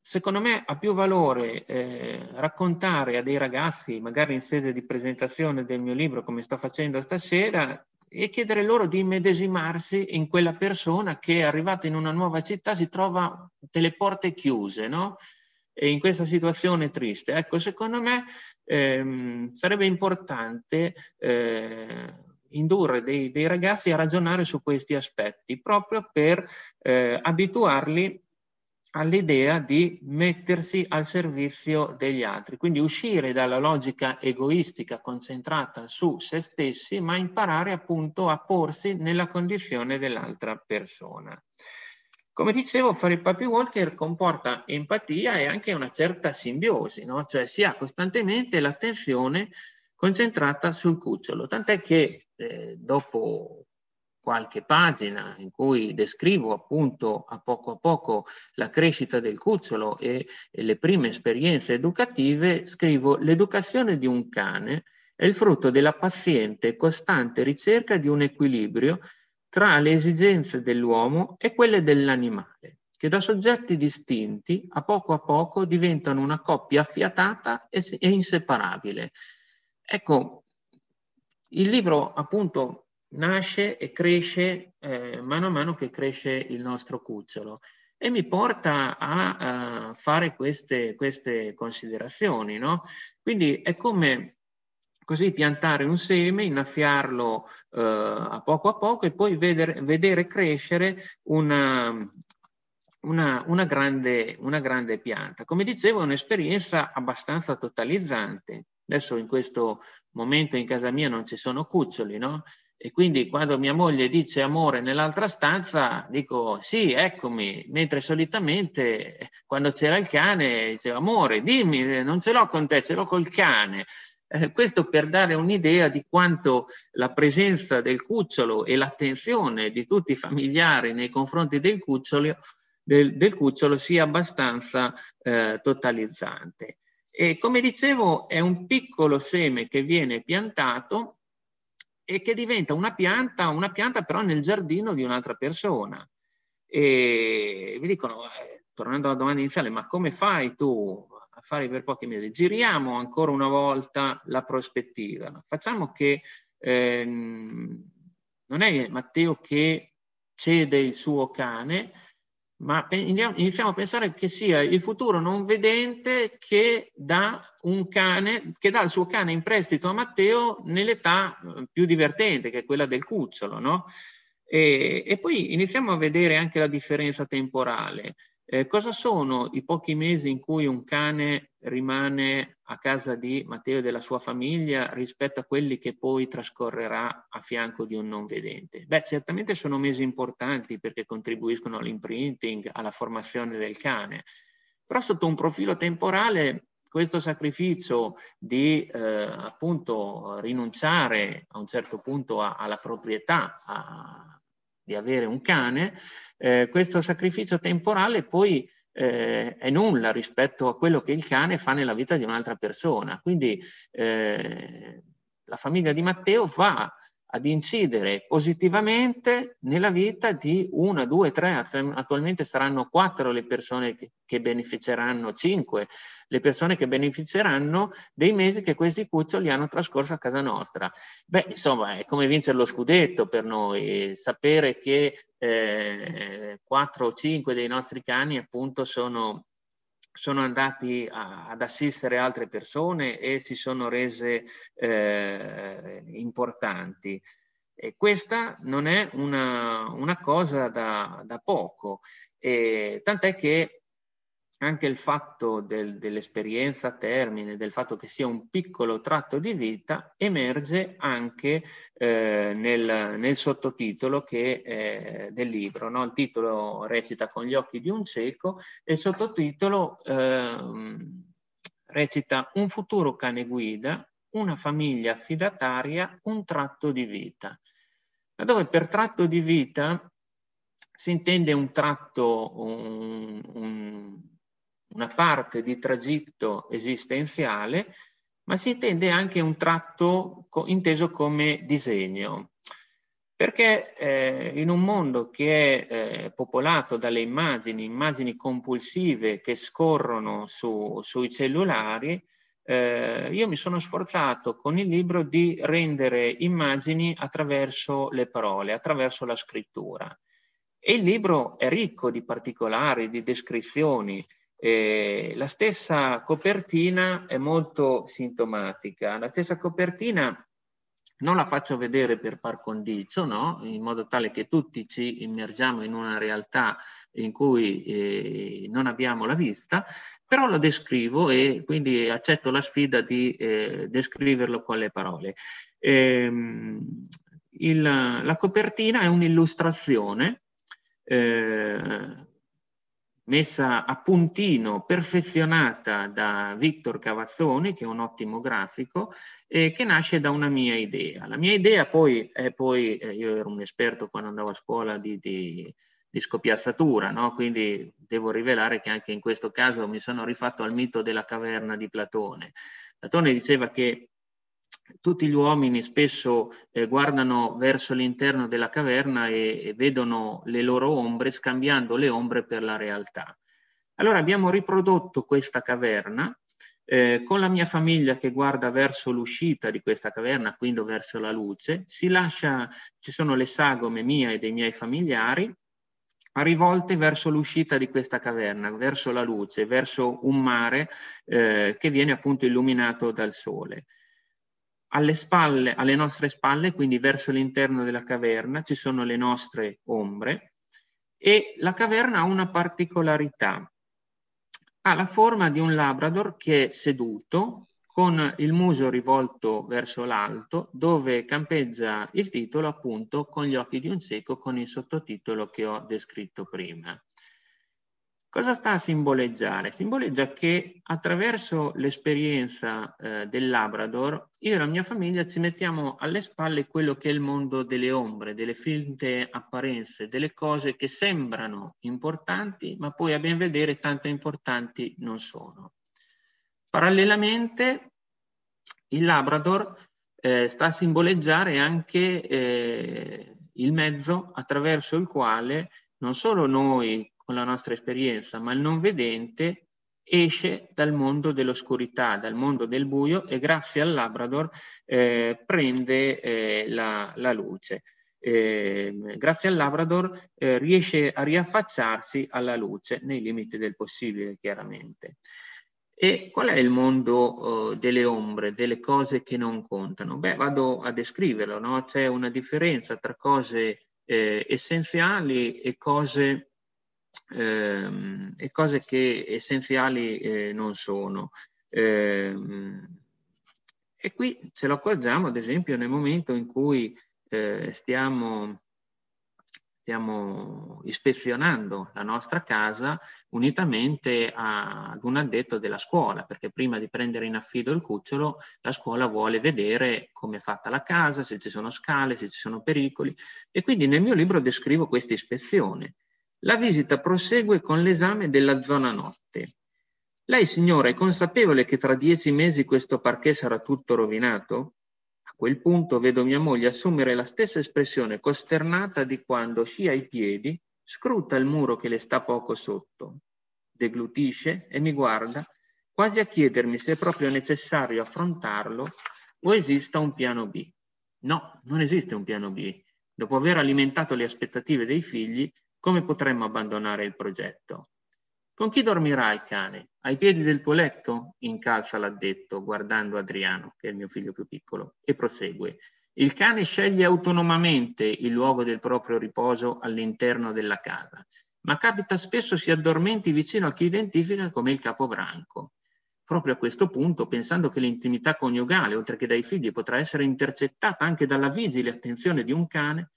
Secondo me ha più valore eh, raccontare a dei ragazzi, magari in sede di presentazione del mio libro, come sto facendo stasera, e chiedere loro di immedesimarsi in quella persona che arrivata in una nuova città si trova delle porte chiuse, no? E in questa situazione triste. Ecco, secondo me ehm, sarebbe importante eh, indurre dei, dei, ragazzi a ragionare su questi aspetti, proprio per eh, abituarli all'idea di mettersi al servizio degli altri, quindi uscire dalla logica egoistica concentrata su se stessi, ma imparare appunto a porsi nella condizione dell'altra persona. Come dicevo, fare il puppy walker comporta empatia e anche una certa simbiosi, no? cioè si ha costantemente l'attenzione concentrata sul cucciolo, tant'è che eh, dopo qualche pagina in cui descrivo appunto a poco a poco la crescita del cucciolo e, e le prime esperienze educative, scrivo l'educazione di un cane è il frutto della paziente e costante ricerca di un equilibrio tra le esigenze dell'uomo e quelle dell'animale, che da soggetti distinti a poco a poco diventano una coppia affiatata e, e inseparabile. Ecco, il libro appunto nasce e cresce eh, mano a mano che cresce il nostro cucciolo e mi porta a, a fare queste, queste considerazioni. No? Quindi è come, così piantare un seme, innaffiarlo eh, a poco a poco e poi vedere, vedere crescere una, una, una, grande, una grande pianta. Come dicevo, è un'esperienza abbastanza totalizzante. Adesso in questo momento in casa mia non ci sono cuccioli, no? E quindi quando mia moglie dice amore nell'altra stanza, dico sì, eccomi, mentre solitamente quando c'era il cane diceva amore, dimmi, non ce l'ho con te, ce l'ho col cane. Eh, questo per dare un'idea di quanto la presenza del cucciolo e l'attenzione di tutti i familiari nei confronti del cucciolo, del, del cucciolo sia abbastanza eh, totalizzante. E come dicevo, è un piccolo seme che viene piantato e che diventa una pianta, una pianta però nel giardino di un'altra persona. E vi dicono, eh, tornando alla domanda iniziale, ma come fai tu a fare per pochi mesi? Giriamo ancora una volta la prospettiva. Facciamo che ehm, non è Matteo che cede il suo cane, ma iniziamo a pensare che sia il futuro non vedente che dà cane, che dà il suo cane in prestito a Matteo nell'età eh, più divertente, che è quella del cucciolo, no? E, e poi iniziamo a vedere anche la differenza temporale. Eh, cosa sono i pochi mesi in cui un cane rimane a casa di Matteo e della sua famiglia rispetto a quelli che poi trascorrerà a fianco di un non vedente? Beh, certamente sono mesi importanti perché contribuiscono all'imprinting, alla formazione del cane, però sotto un profilo temporale questo sacrificio di eh, appunto rinunciare a un certo punto a, alla proprietà, a, di avere un cane, eh, questo sacrificio temporale poi eh, è nulla rispetto a quello che il cane fa nella vita di un'altra persona. Quindi eh, la famiglia di Matteo va ad incidere positivamente nella vita di una, due, tre, attualmente saranno quattro le persone che, che, beneficeranno, cinque le persone che beneficeranno dei mesi che questi cuccioli hanno trascorso a casa nostra. Beh, insomma, è come vincere lo scudetto per noi, sapere che eh, o cinque dei nostri cani appunto sono sono andati a, ad assistere altre persone e si sono rese eh, importanti. E questa non è una, una cosa da, da poco, e, tant'è che anche il fatto del, dell'esperienza a termine, del fatto che sia un piccolo tratto di vita, emerge anche eh, nel, nel, sottotitolo che, eh, del libro. No? Il titolo recita Con gli occhi di un cieco e il sottotitolo eh, recita Un futuro cane guida, una famiglia affidataria, un tratto di vita. Dove per tratto di vita si intende un tratto, un, un una parte di tragitto esistenziale, ma si intende anche un tratto inteso come disegno. Perché eh, in un mondo che è eh, popolato dalle immagini, immagini compulsive che scorrono su, sui cellulari, eh, io mi sono sforzato con il libro di rendere immagini attraverso le parole, attraverso la scrittura. E il libro è ricco di particolari, di descrizioni, eh, la stessa copertina è molto sintomatica. La stessa copertina non la faccio vedere per par condicio, no? in modo tale che tutti ci immergiamo in una realtà in cui eh, non abbiamo la vista, però lo descrivo e quindi accetto la sfida di eh, descriverlo con le parole. Ehm, il, la copertina è un'illustrazione eh, messa a puntino, perfezionata da Victor Cavazzoni, che è un ottimo grafico, e che nasce da una mia idea. La mia idea poi è poi, eh, io ero un esperto quando andavo a scuola di, di, di scopiazzatura, no? quindi devo rivelare che anche in questo caso mi sono rifatto al mito della caverna di Platone. Platone diceva che tutti gli uomini spesso eh, guardano verso l'interno della caverna e, e, vedono le loro ombre scambiando le ombre per la realtà. Allora abbiamo riprodotto questa caverna eh, con la mia famiglia che guarda verso l'uscita di questa caverna, quindi verso la luce, si lascia, ci sono le sagome mie e dei miei familiari, rivolte verso l'uscita di questa caverna, verso la luce, verso un mare eh, che viene appunto illuminato dal sole. Alle spalle, alle nostre spalle, quindi verso l'interno della caverna, ci sono le nostre ombre e la caverna ha una particolarità. Ha la forma di un labrador che è seduto con il muso rivolto verso l'alto, dove campeggia il titolo appunto con gli occhi di un cieco con il sottotitolo che ho descritto prima. Cosa sta a simboleggiare? Simboleggia che attraverso l'esperienza eh, del Labrador, io e la mia famiglia ci mettiamo alle spalle quello che è il mondo delle ombre, delle finte apparenze, delle cose che sembrano importanti, ma poi a ben vedere tanto importanti non sono. Parallelamente, il Labrador eh, sta a simboleggiare anche eh, il mezzo attraverso il quale non solo noi con la nostra esperienza, ma il non vedente esce dal mondo dell'oscurità, dal mondo del buio e grazie al Labrador eh, prende eh, la, la, luce. Eh, grazie al Labrador eh, riesce a riaffacciarsi alla luce nei limiti del possibile, chiaramente. E qual è il mondo uh, delle ombre, delle cose che non contano? Beh, vado a descriverlo, no? C'è una differenza tra cose eh, essenziali e cose ehm, e cose che essenziali eh, non sono. Ehm, e qui ce lo accorgiamo, ad esempio, nel momento in cui eh, stiamo, stiamo ispezionando la nostra casa unitamente a, ad un addetto della scuola, perché prima di prendere in affido il cucciolo, la scuola vuole vedere come è fatta la casa, se ci sono scale, se ci sono pericoli. E quindi nel mio libro descrivo questa ispezione. La visita prosegue con l'esame della zona notte. Lei, signora, è consapevole che tra dieci mesi questo parquet sarà tutto rovinato? A quel punto vedo mia moglie assumere la stessa espressione costernata di quando, sci ai piedi, scruta il muro che le sta poco sotto, deglutisce e mi guarda, quasi a chiedermi se è proprio necessario affrontarlo o esista un piano B. No, non esiste un piano B. Dopo aver alimentato le aspettative dei figli, come potremmo abbandonare il progetto? Con chi dormirà il cane? Ai piedi del tuo letto? Incalza l'addetto, guardando Adriano, che è il mio figlio più piccolo, e prosegue. Il cane sceglie autonomamente il luogo del proprio riposo all'interno della casa, ma capita spesso si addormenti vicino a chi identifica come il capobranco. Proprio a questo punto, pensando che l'intimità coniugale, oltre che dai figli, potrà essere intercettata anche dalla vigile attenzione di un cane,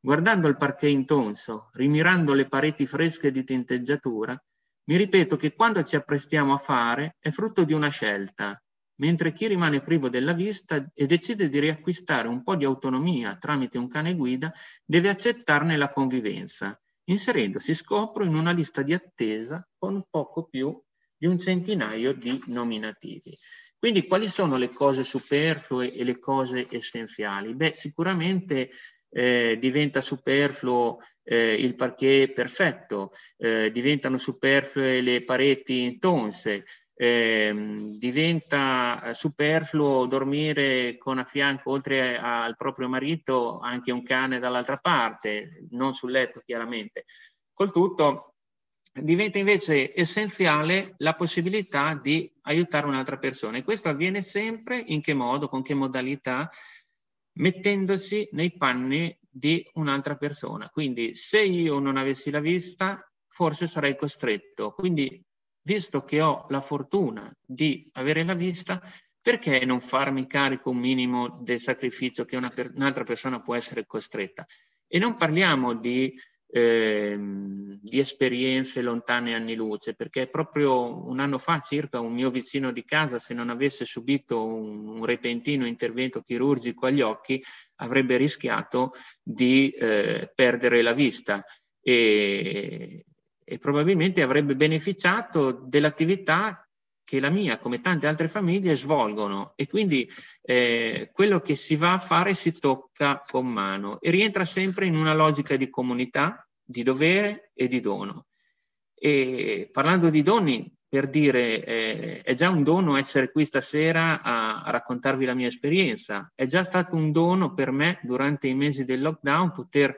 Guardando il parquet intonso, rimirando le pareti fresche di tinteggiatura, mi ripeto che quando ci apprestiamo a fare è frutto di una scelta, mentre chi rimane privo della vista e decide di riacquistare un po' di autonomia tramite un cane guida deve accettarne la convivenza, inserendosi, scopro, in una lista di attesa con poco più di un centinaio di nominativi. Quindi quali sono le cose superflue e le cose essenziali? Beh, sicuramente eh, diventa superfluo eh, il parquet perfetto, eh, diventano superflue le pareti tonse, ehm, diventa superfluo dormire con a fianco, oltre al proprio marito, anche un cane dall'altra parte, non sul letto chiaramente. Col tutto diventa invece essenziale la possibilità di aiutare un'altra persona e questo avviene sempre in che modo, con che modalità? Mettendosi nei panni di un'altra persona. Quindi se io non avessi la vista, forse sarei costretto. Quindi, visto che ho la fortuna di avere la vista, perché non farmi carico un minimo del sacrificio che una per- un'altra persona può essere costretta? E non parliamo di Ehm, di esperienze lontane anni luce, perché proprio un anno fa circa un mio vicino di casa, se non avesse subito un, un repentino intervento chirurgico agli occhi, avrebbe rischiato di eh, perdere la vista. E, e probabilmente avrebbe beneficiato dell'attività che la mia, come tante altre famiglie, svolgono. E quindi eh, quello che si va a fare si tocca con mano e rientra sempre in una logica di comunità, di dovere e di dono. E parlando di doni, per dire, eh, è già un dono essere qui stasera a, a, raccontarvi la mia esperienza, è già stato un dono per me durante i mesi del lockdown poter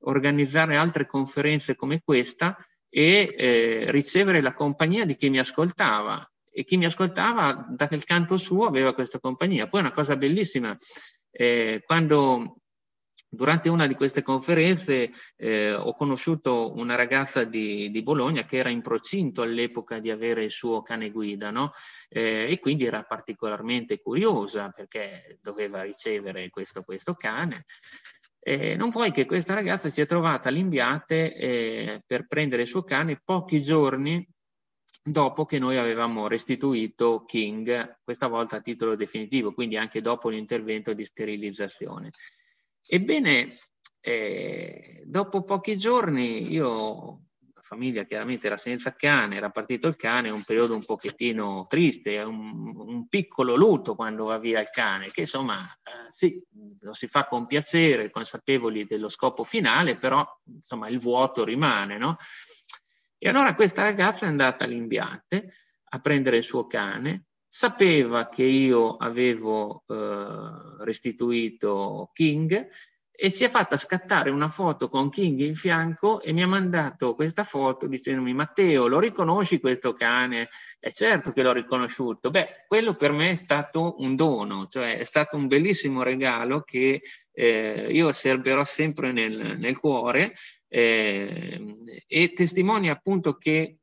organizzare altre conferenze come questa e eh, ricevere la compagnia di chi mi ascoltava e chi mi ascoltava dal canto suo aveva questa compagnia. Poi una cosa bellissima, eh, quando Durante una di queste conferenze eh, ho conosciuto una ragazza di, di, Bologna che era in procinto all'epoca di avere il suo cane guida no? eh, e quindi era particolarmente curiosa perché doveva ricevere questo, questo cane. Eh, non vuoi che questa ragazza si è trovata all'Imbiate eh, per prendere il suo cane pochi giorni dopo che noi avevamo restituito King, questa volta a titolo definitivo, quindi anche dopo l'intervento di sterilizzazione. Ebbene, eh, dopo pochi giorni io, la famiglia chiaramente era senza cane, era partito il cane, un periodo un pochettino triste, un, un piccolo lutto quando va via il cane, che insomma eh, sì, lo si fa con piacere, consapevoli dello scopo finale, però insomma il vuoto rimane, no? E allora questa ragazza è andata all'imbiate a prendere il suo cane, sapeva che io avevo eh, restituito King e si è fatta scattare una foto con King in fianco e mi ha mandato questa foto dicendomi Matteo lo riconosci questo cane? È certo che l'ho riconosciuto. Beh, quello per me è stato un dono, cioè è stato un bellissimo regalo che eh, io serberò sempre nel, nel cuore eh, e testimonia appunto che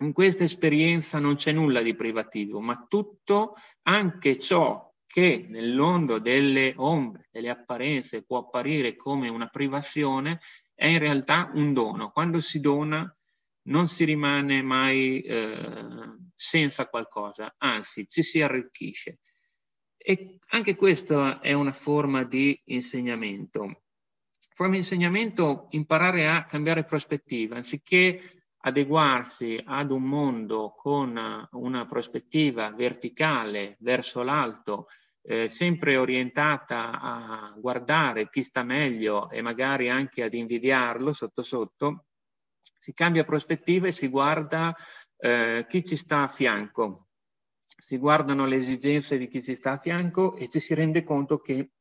in questa esperienza non c'è nulla di privativo, ma tutto, anche ciò che nel mondo delle ombre, delle apparenze può apparire come una privazione, è in realtà un dono. Quando si dona non si rimane mai eh, senza qualcosa, anzi ci si arricchisce. E anche questa è una forma di insegnamento. Forma insegnamento imparare a cambiare prospettiva, anziché adeguarsi ad un mondo con una prospettiva verticale verso l'alto, eh, sempre orientata a guardare chi sta meglio e magari anche ad invidiarlo sotto sotto, si cambia prospettiva e si guarda eh, chi ci sta a fianco, si guardano le esigenze di chi ci sta a fianco e ci si rende conto che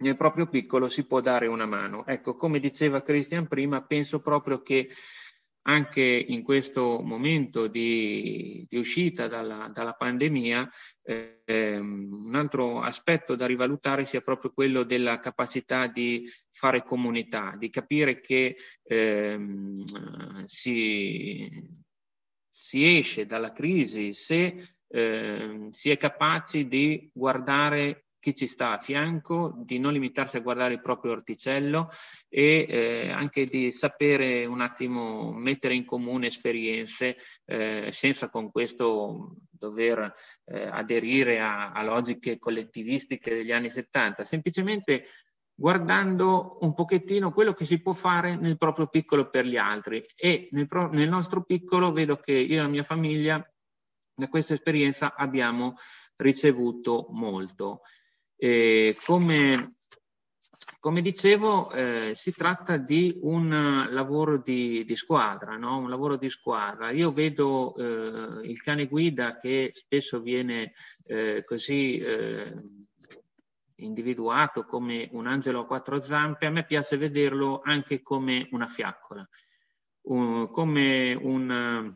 nel proprio piccolo si può dare una mano. Ecco, come diceva Christian prima, penso proprio che anche in questo momento di, di uscita dalla, dalla pandemia, eh, un altro aspetto da rivalutare sia proprio quello della capacità di fare comunità, di capire che eh, si, si, esce dalla crisi se eh, si è capaci di guardare chi ci sta a fianco, di non limitarsi a guardare il proprio orticello e eh, anche di sapere un attimo mettere in comune esperienze eh, senza con questo dover eh, aderire a, a, logiche collettivistiche degli anni 70, semplicemente guardando un pochettino quello che si può fare nel proprio piccolo per gli altri e nel, pro, nel nostro piccolo vedo che io e la mia famiglia da questa esperienza abbiamo ricevuto molto. E come, come dicevo, eh, si tratta di un lavoro di, di squadra, no? un lavoro di squadra. Io vedo eh, il cane guida che spesso viene eh, così eh, individuato come un angelo a quattro zampe, a me piace vederlo anche come una fiaccola, un, come un,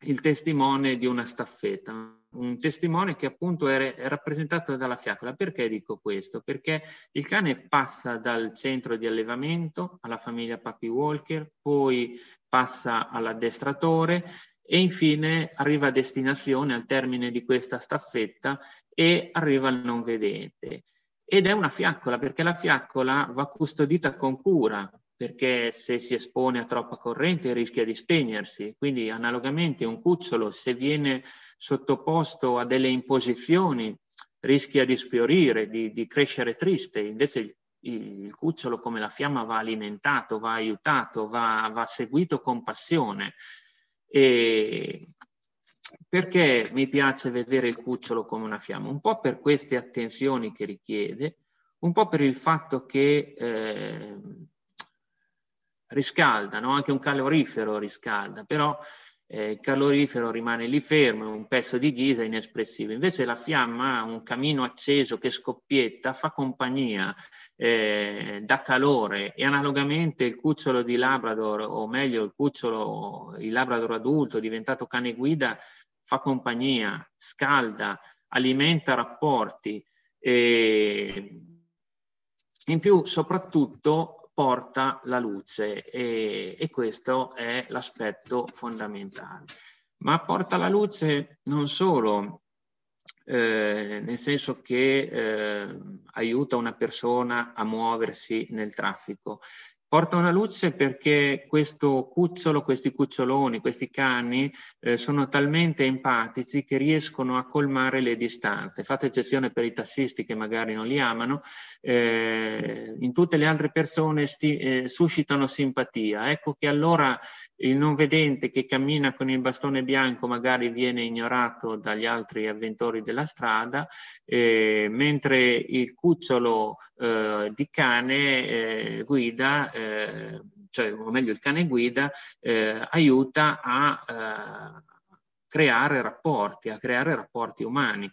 il testimone di una staffetta, un testimone che appunto è, rappresentato dalla fiaccola. Perché dico questo? Perché il cane passa dal centro di allevamento alla famiglia Papi Walker, poi passa all'addestratore e infine arriva a destinazione al termine di questa staffetta e arriva al non vedente. Ed è una fiaccola perché la fiaccola va custodita con cura, perché se si espone a troppa corrente rischia di spegnersi. Quindi analogamente un cucciolo se viene sottoposto a delle imposizioni rischia di sfiorire, di, di crescere triste. Invece il, il, cucciolo come la fiamma va alimentato, va aiutato, va, va seguito con passione. E perché mi piace vedere il cucciolo come una fiamma? Un po' per queste attenzioni che richiede, un po' per il fatto che eh, riscalda, no? anche un calorifero riscalda, però eh, il calorifero rimane lì fermo, un pezzo di ghisa inespressivo. Invece la fiamma, un camino acceso che scoppietta, fa compagnia, eh, dà calore e analogamente il cucciolo di Labrador, o meglio il cucciolo, il Labrador adulto diventato cane guida, fa compagnia, scalda, alimenta rapporti e in più soprattutto porta la luce e, e questo è l'aspetto fondamentale. Ma porta la luce non solo eh, nel senso che eh, aiuta una persona a muoversi nel traffico, porta una luce perché questo cucciolo, questi cuccioloni, questi cani eh, sono talmente empatici che riescono a colmare le distanze. Fate eccezione per i tassisti che magari non li amano, eh, in tutte le altre persone sti- eh, suscitano simpatia. Ecco che allora il non vedente che cammina con il bastone bianco magari viene ignorato dagli altri avventori della strada, eh, mentre il cucciolo eh, di cane eh, guida, eh, cioè, o meglio il cane guida, aiuta a creare rapporti, a creare rapporti umani.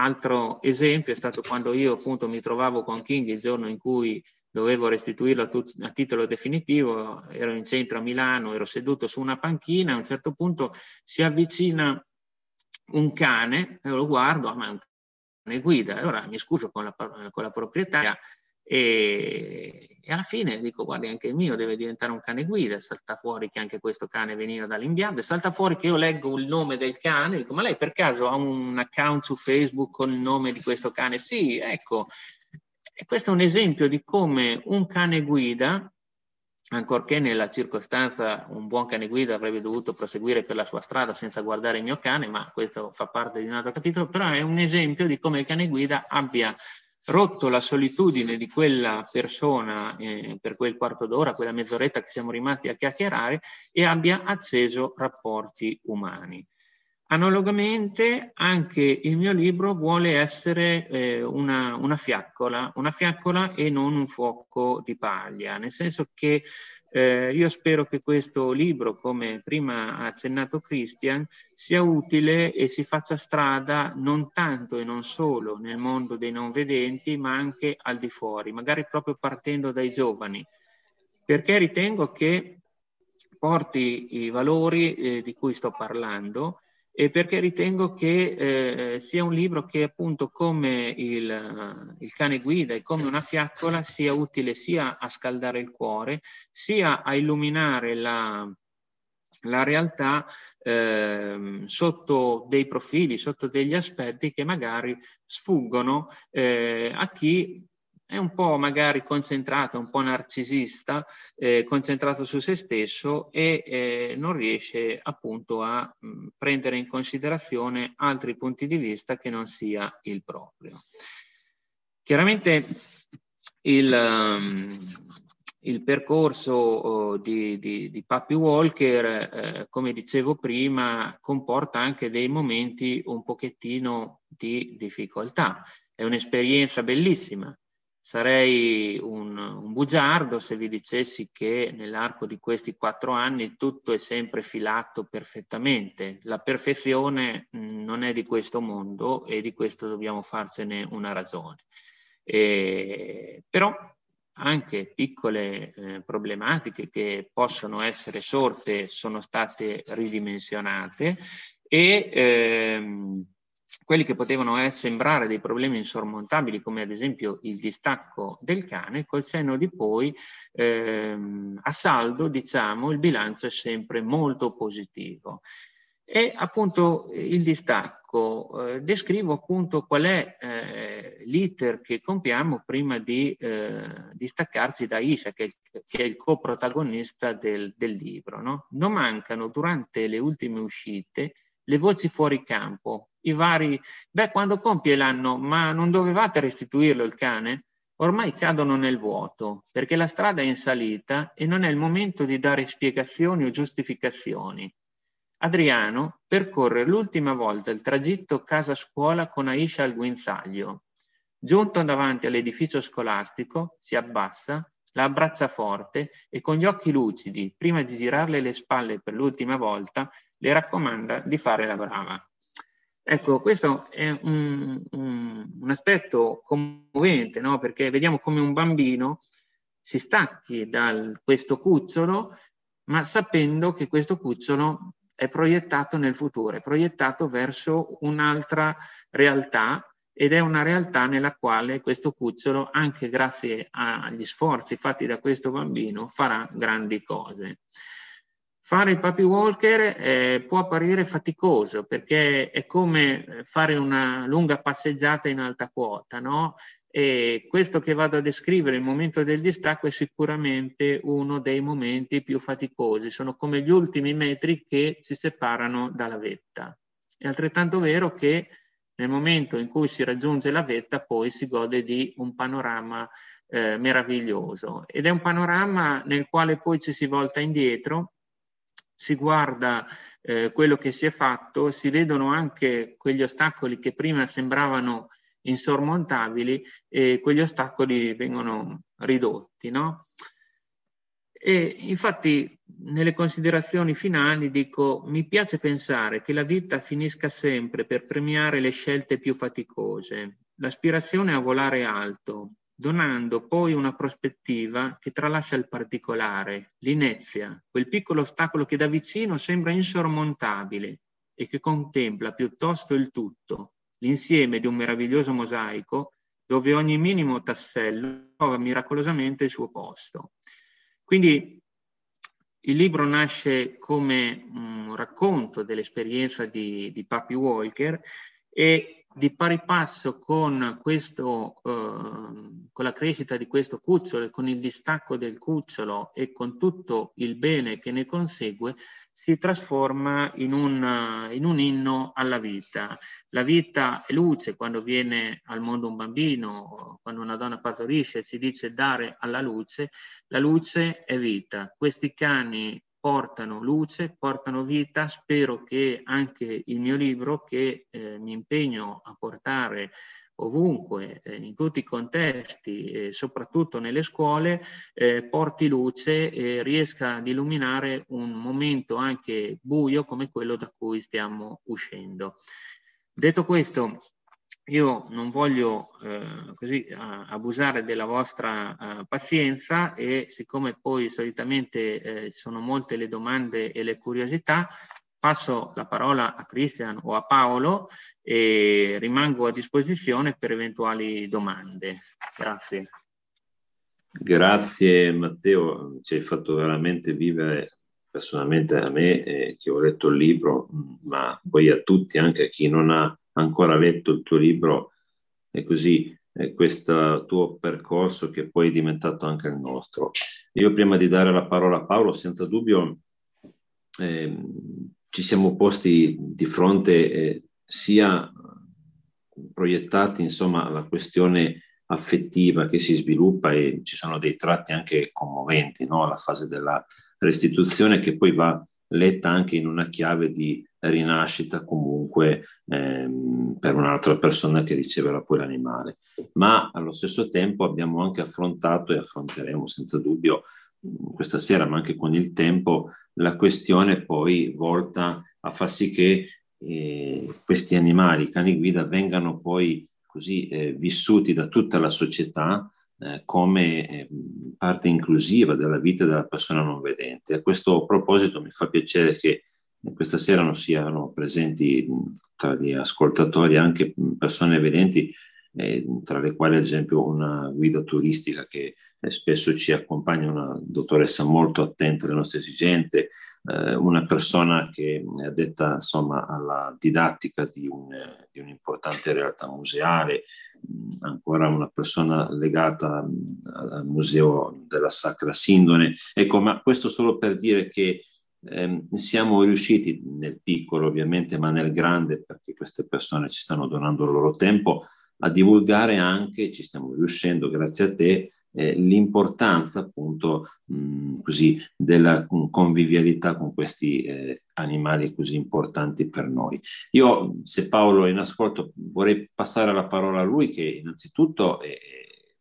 Altro esempio è stato quando io appunto mi trovavo con King il giorno in cui dovevo restituirlo a, tut- a, titolo definitivo, ero in centro a Milano, ero seduto su una panchina, a un certo punto si avvicina un cane, e lo guardo, ah, ma è un cane guida, allora mi scuso con la, con la proprietaria e, e, alla fine dico guardi anche il mio deve diventare un cane guida, salta fuori che anche questo cane veniva dall'imbiante, salta fuori che io leggo il nome del cane, dico ma lei per caso ha un account su Facebook con il nome di questo cane? Sì, ecco, e questo è un esempio di come un cane guida, ancorché nella circostanza un buon cane guida avrebbe dovuto proseguire per la sua strada senza guardare il mio cane, ma questo fa parte di un altro capitolo, però è un esempio di come il cane guida abbia rotto la solitudine di quella persona eh, per quel quarto d'ora, quella mezz'oretta che siamo rimasti a chiacchierare e abbia acceso rapporti umani. Analogamente anche il mio libro vuole essere eh, una, una, fiaccola, una fiaccola e non un fuoco di paglia, nel senso che eh, io spero che questo libro, come prima ha accennato Christian, sia utile e si faccia strada non tanto e non solo nel mondo dei non vedenti, ma anche al di fuori, magari proprio partendo dai giovani, perché ritengo che porti i valori eh, di cui sto parlando e perché ritengo che eh, sia un libro che appunto come il, il, cane guida e come una fiaccola sia utile sia a scaldare il cuore sia a illuminare la, la realtà eh, sotto dei profili, sotto degli aspetti che magari sfuggono eh, a chi è un po' magari concentrato, un po' narcisista, eh, concentrato su se stesso e eh, non riesce appunto a mh, prendere in considerazione altri punti di vista che non sia il proprio. Chiaramente il, um, il percorso oh, di, di, di, Papi Walker, eh, come dicevo prima, comporta anche dei momenti un pochettino di difficoltà. È un'esperienza bellissima, Sarei un, un, bugiardo se vi dicessi che nell'arco di questi quattro anni tutto è sempre filato perfettamente. La perfezione mm, non è di questo mondo e di questo dobbiamo farcene una ragione. E, però anche piccole eh, problematiche che possono essere sorte sono state ridimensionate e ehm, quelli che potevano eh, sembrare dei problemi insormontabili, come ad esempio il distacco del cane, col senno di poi, ehm, a saldo, diciamo, il bilancio è sempre molto positivo. E appunto il distacco, eh, descrivo appunto qual è eh, l'iter che compiamo prima di eh, distaccarci da Isha, che è il, che è il coprotagonista del, del libro. No? Non mancano durante le ultime uscite le voci fuori campo, i vari, beh, quando compie l'anno, ma non dovevate restituirlo il cane? Ormai cadono nel vuoto, perché la strada è in salita e non è il momento di dare spiegazioni o giustificazioni. Adriano percorre l'ultima volta il tragitto casa-scuola con Aisha al guinzaglio. Giunto davanti all'edificio scolastico, si abbassa, la abbraccia forte e con gli occhi lucidi, prima di girarle le spalle per l'ultima volta, le raccomanda di fare la brava. Ecco, questo è un, un, un aspetto commovente, no? perché vediamo come un bambino si stacchi da questo cucciolo, ma sapendo che questo cucciolo è proiettato nel futuro, è proiettato verso un'altra realtà ed è una realtà nella quale questo cucciolo, anche grazie agli sforzi fatti da questo bambino, farà grandi cose. Fare il puppy walker eh, può apparire faticoso perché è come fare una lunga passeggiata in alta quota, no? E questo che vado a descrivere, il momento del distacco, è sicuramente uno dei momenti più faticosi. Sono come gli ultimi metri che ci separano dalla vetta. È altrettanto vero che nel momento in cui si raggiunge la vetta poi si gode di un panorama eh, meraviglioso ed è un panorama nel quale poi ci si volta indietro, si guarda eh, quello che si è fatto, si vedono anche quegli ostacoli che prima sembravano insormontabili e quegli ostacoli vengono ridotti. No? E infatti nelle considerazioni finali dico, mi piace pensare che la vita finisca sempre per premiare le scelte più faticose, l'aspirazione a volare alto, donando poi una prospettiva che tralascia il particolare, l'inezia, quel piccolo ostacolo che da vicino sembra insormontabile e che contempla piuttosto il tutto, l'insieme di un meraviglioso mosaico dove ogni minimo tassello trova miracolosamente il suo posto. Quindi il libro nasce come un racconto dell'esperienza di, di Papi Walker e di pari passo con, questo, eh, con la crescita di questo cucciolo con il distacco del cucciolo e con tutto il bene che ne consegue, si trasforma in un, in un inno alla vita. La vita è luce quando viene al mondo un bambino, quando una donna partorisce, si dice dare alla luce, la luce è vita. Questi cani portano luce, portano vita. Spero che anche il mio libro, che eh, mi impegno a portare ovunque, eh, in tutti i contesti, eh, soprattutto nelle scuole, eh, porti luce e riesca ad illuminare un momento anche buio come quello da cui stiamo uscendo. Detto questo, io non voglio eh, così abusare della vostra uh, pazienza e siccome poi solitamente eh, sono molte le domande e le curiosità, passo la parola a Cristian o a Paolo e rimango a disposizione per eventuali domande. Grazie. Grazie Matteo, ci hai fatto veramente vivere personalmente a me eh, che ho letto il libro, ma poi a tutti, anche a chi non ha ancora letto il tuo libro e così eh, questo tuo percorso che poi è diventato anche il nostro. Io prima di dare la parola a Paolo, senza dubbio eh, ci siamo posti di fronte eh, sia proiettati insomma alla questione affettiva che si sviluppa e ci sono dei tratti anche commoventi, no? la fase della restituzione che poi va letta anche in una chiave di rinascita comunque ehm, per un'altra persona che riceverà poi l'animale. Ma allo stesso tempo abbiamo anche affrontato e affronteremo senza dubbio questa sera, ma anche con il tempo, la questione poi volta a far sì che eh, questi animali, cani guida, vengano poi così eh, vissuti da tutta la società eh, come eh, parte inclusiva della vita della persona non vedente. A questo proposito mi fa piacere che questa sera non siano presenti tra gli ascoltatori anche persone vedenti, eh, tra le quali ad esempio una guida turistica che eh, spesso ci accompagna, una dottoressa molto attenta alle nostre esigenze, eh, una persona che è addetta insomma alla didattica di, un, di un'importante realtà museale, ancora una persona legata al Museo della Sacra Sindone. Ecco, ma questo solo per dire che eh, siamo riusciti nel piccolo ovviamente, ma nel grande, perché queste persone ci stanno donando il loro tempo, a divulgare anche, ci stiamo riuscendo grazie a te, eh, l'importanza appunto mh, così della convivialità con questi eh, animali così importanti per noi. Io, se Paolo è in ascolto, vorrei passare la parola a lui che innanzitutto è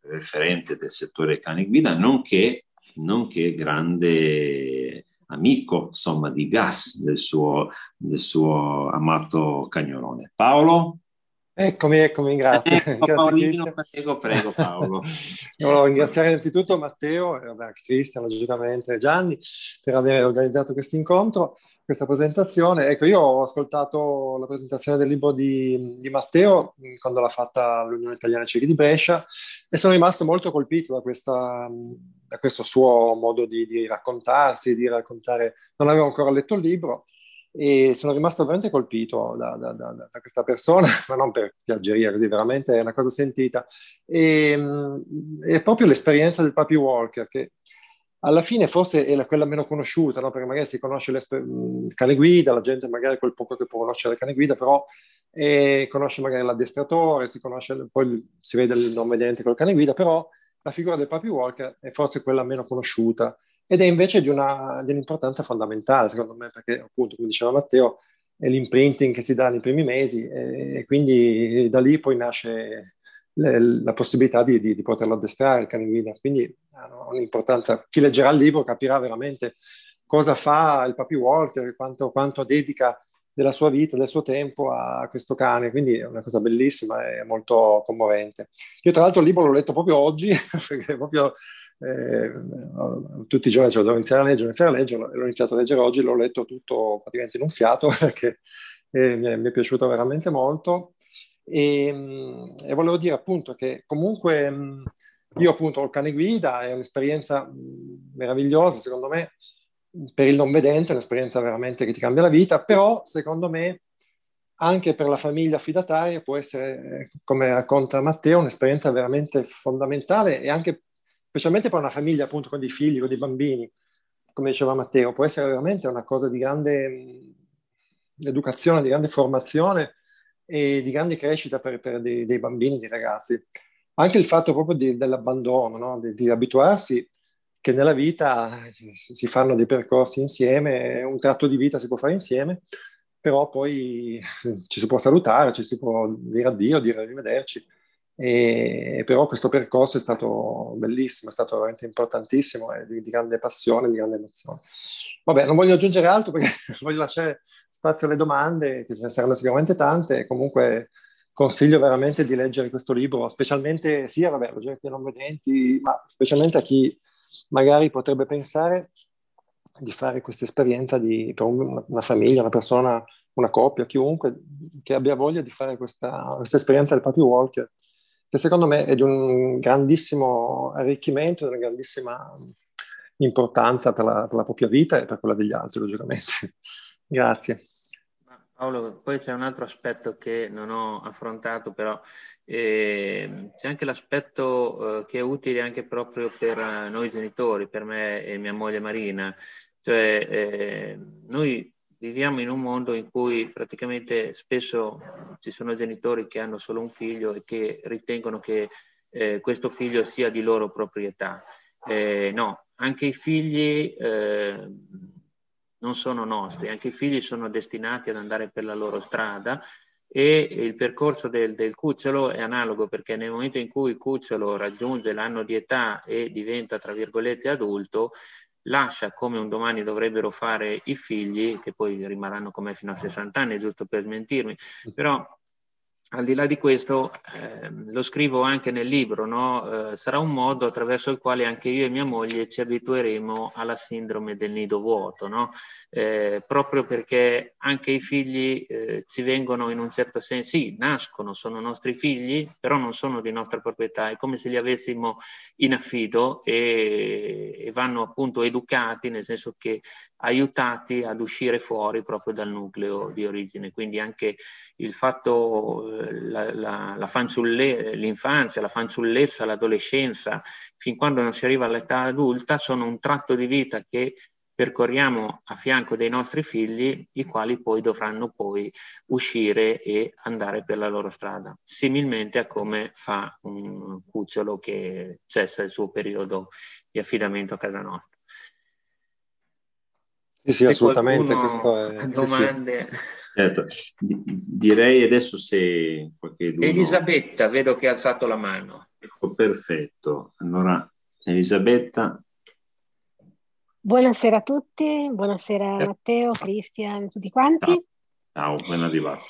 referente del settore cani guida, nonché, nonché grande amico insomma di gas del suo, del suo amato cagnolone. Paolo? Eccomi, eccomi, grazie. Ecco, grazie Paolino, prego, prego Paolo. volevo ringraziare innanzitutto Matteo e vabbè, Cristian, logicamente, Gianni, per aver organizzato questo incontro, questa presentazione. Ecco, io ho ascoltato la presentazione del libro di, di Matteo quando l'ha fatta l'Unione Italiana Ciechi di Brescia e sono rimasto molto colpito da, questa, da questo suo modo di, di raccontarsi, di raccontare. Non avevo ancora letto il libro, e sono rimasto veramente colpito da, da, da, da, questa persona, ma non per piaggeria, così veramente è una cosa sentita. E, mm, è proprio l'esperienza del Papi Walker che alla fine forse è quella meno conosciuta, no? perché magari si conosce il mm, cane guida, la gente magari quel poco che può conoscere il cane guida, però eh, conosce magari l'addestratore, si conosce, poi si vede il non vedente col cane guida, però la figura del Papi Walker è forse quella meno conosciuta ed è invece di, una, di un'importanza fondamentale, secondo me, perché appunto, come diceva Matteo, è l'imprinting che si dà nei primi mesi e, e quindi da lì poi nasce le, la possibilità di, di, di, poterlo addestrare il cane guida. Quindi ha un'importanza. Chi leggerà il libro capirà veramente cosa fa il Papi Walter, quanto, quanto dedica della sua vita, del suo tempo a questo cane, quindi è una cosa bellissima e molto commovente. Io tra l'altro il libro l'ho letto proprio oggi, perché proprio eh, tutti i giorni lo devo iniziare a leggere, iniziare a leggerlo, l'ho iniziato a leggere oggi, l'ho letto tutto praticamente in un fiato perché eh, mi, è, mi, è, piaciuto veramente molto e, mm, e, volevo dire appunto che comunque mm, io appunto ho il cane guida, è un'esperienza mm, meravigliosa secondo me per il non vedente, è un'esperienza veramente che ti cambia la vita, però secondo me anche per la famiglia affidataria può essere, eh, come racconta Matteo, un'esperienza veramente fondamentale e anche specialmente per una famiglia appunto con dei figli, con dei bambini, come diceva Matteo, può essere veramente una cosa di grande educazione, di grande formazione e di grande crescita per, per dei, dei, bambini, dei ragazzi. Anche il fatto proprio di, dell'abbandono, no? di, di, abituarsi che nella vita si fanno dei percorsi insieme, un tratto di vita si può fare insieme, però poi ci si può salutare, ci si può dire addio, dire arrivederci e, però questo percorso è stato bellissimo, è stato veramente importantissimo e di, grande passione, di grande emozione. Vabbè, non voglio aggiungere altro perché voglio lasciare spazio alle domande, che ce ne saranno sicuramente tante, comunque consiglio veramente di leggere questo libro, specialmente sia, vabbè, gente non vedenti, ma specialmente a chi magari potrebbe pensare di fare questa esperienza di, per una famiglia, una persona, una coppia, chiunque che abbia voglia di fare questa, questa esperienza del Papi Walker che secondo me è di un grandissimo arricchimento, di una grandissima importanza per la, per la propria vita e per quella degli altri, logicamente. Grazie. Paolo, poi c'è un altro aspetto che non ho affrontato, però eh, c'è anche l'aspetto eh, che è utile anche proprio per noi genitori, per me e mia moglie Marina. Cioè, eh, noi viviamo in un mondo in cui praticamente spesso ci sono genitori che hanno solo un figlio e che ritengono che eh, questo figlio sia di loro proprietà. Eh, no, anche i figli eh, non sono nostri, anche i figli sono destinati ad andare per la loro strada e il percorso del, del, cucciolo è analogo perché nel momento in cui il cucciolo raggiunge l'anno di età e diventa tra virgolette adulto, lascia come un domani dovrebbero fare i figli, che poi rimarranno come fino a 60 anni, giusto per smentirmi, però al di là di questo, eh, lo scrivo anche nel libro, no? eh, sarà un modo attraverso il quale anche io e mia moglie ci abitueremo alla sindrome del nido vuoto, no? eh, proprio perché anche i figli eh, ci vengono in un certo senso, sì, nascono, sono nostri figli, però non sono di nostra proprietà, è come se li avessimo in affido e, e vanno appunto educati, nel senso che aiutati ad uscire fuori proprio dal nucleo di origine. Quindi anche il fatto, eh, la, la, la fanciulle, l'infanzia, la fanciullezza, l'adolescenza, fin quando non si arriva all'età adulta, sono un tratto di vita che percorriamo a fianco dei nostri figli, i quali poi dovranno poi uscire e andare per la loro strada, similmente a come fa un cucciolo che cessa il suo periodo di affidamento a casa nostra. Sì, sì, assolutamente. Questo è... domande. Sì, sì. Certo. direi adesso se qualche Elisabetta, vedo che ha alzato la mano. Ecco, perfetto. Allora, Elisabetta. Buonasera a tutti, buonasera Matteo, Cristian, tutti quanti. Ciao, Ciao ben arrivato.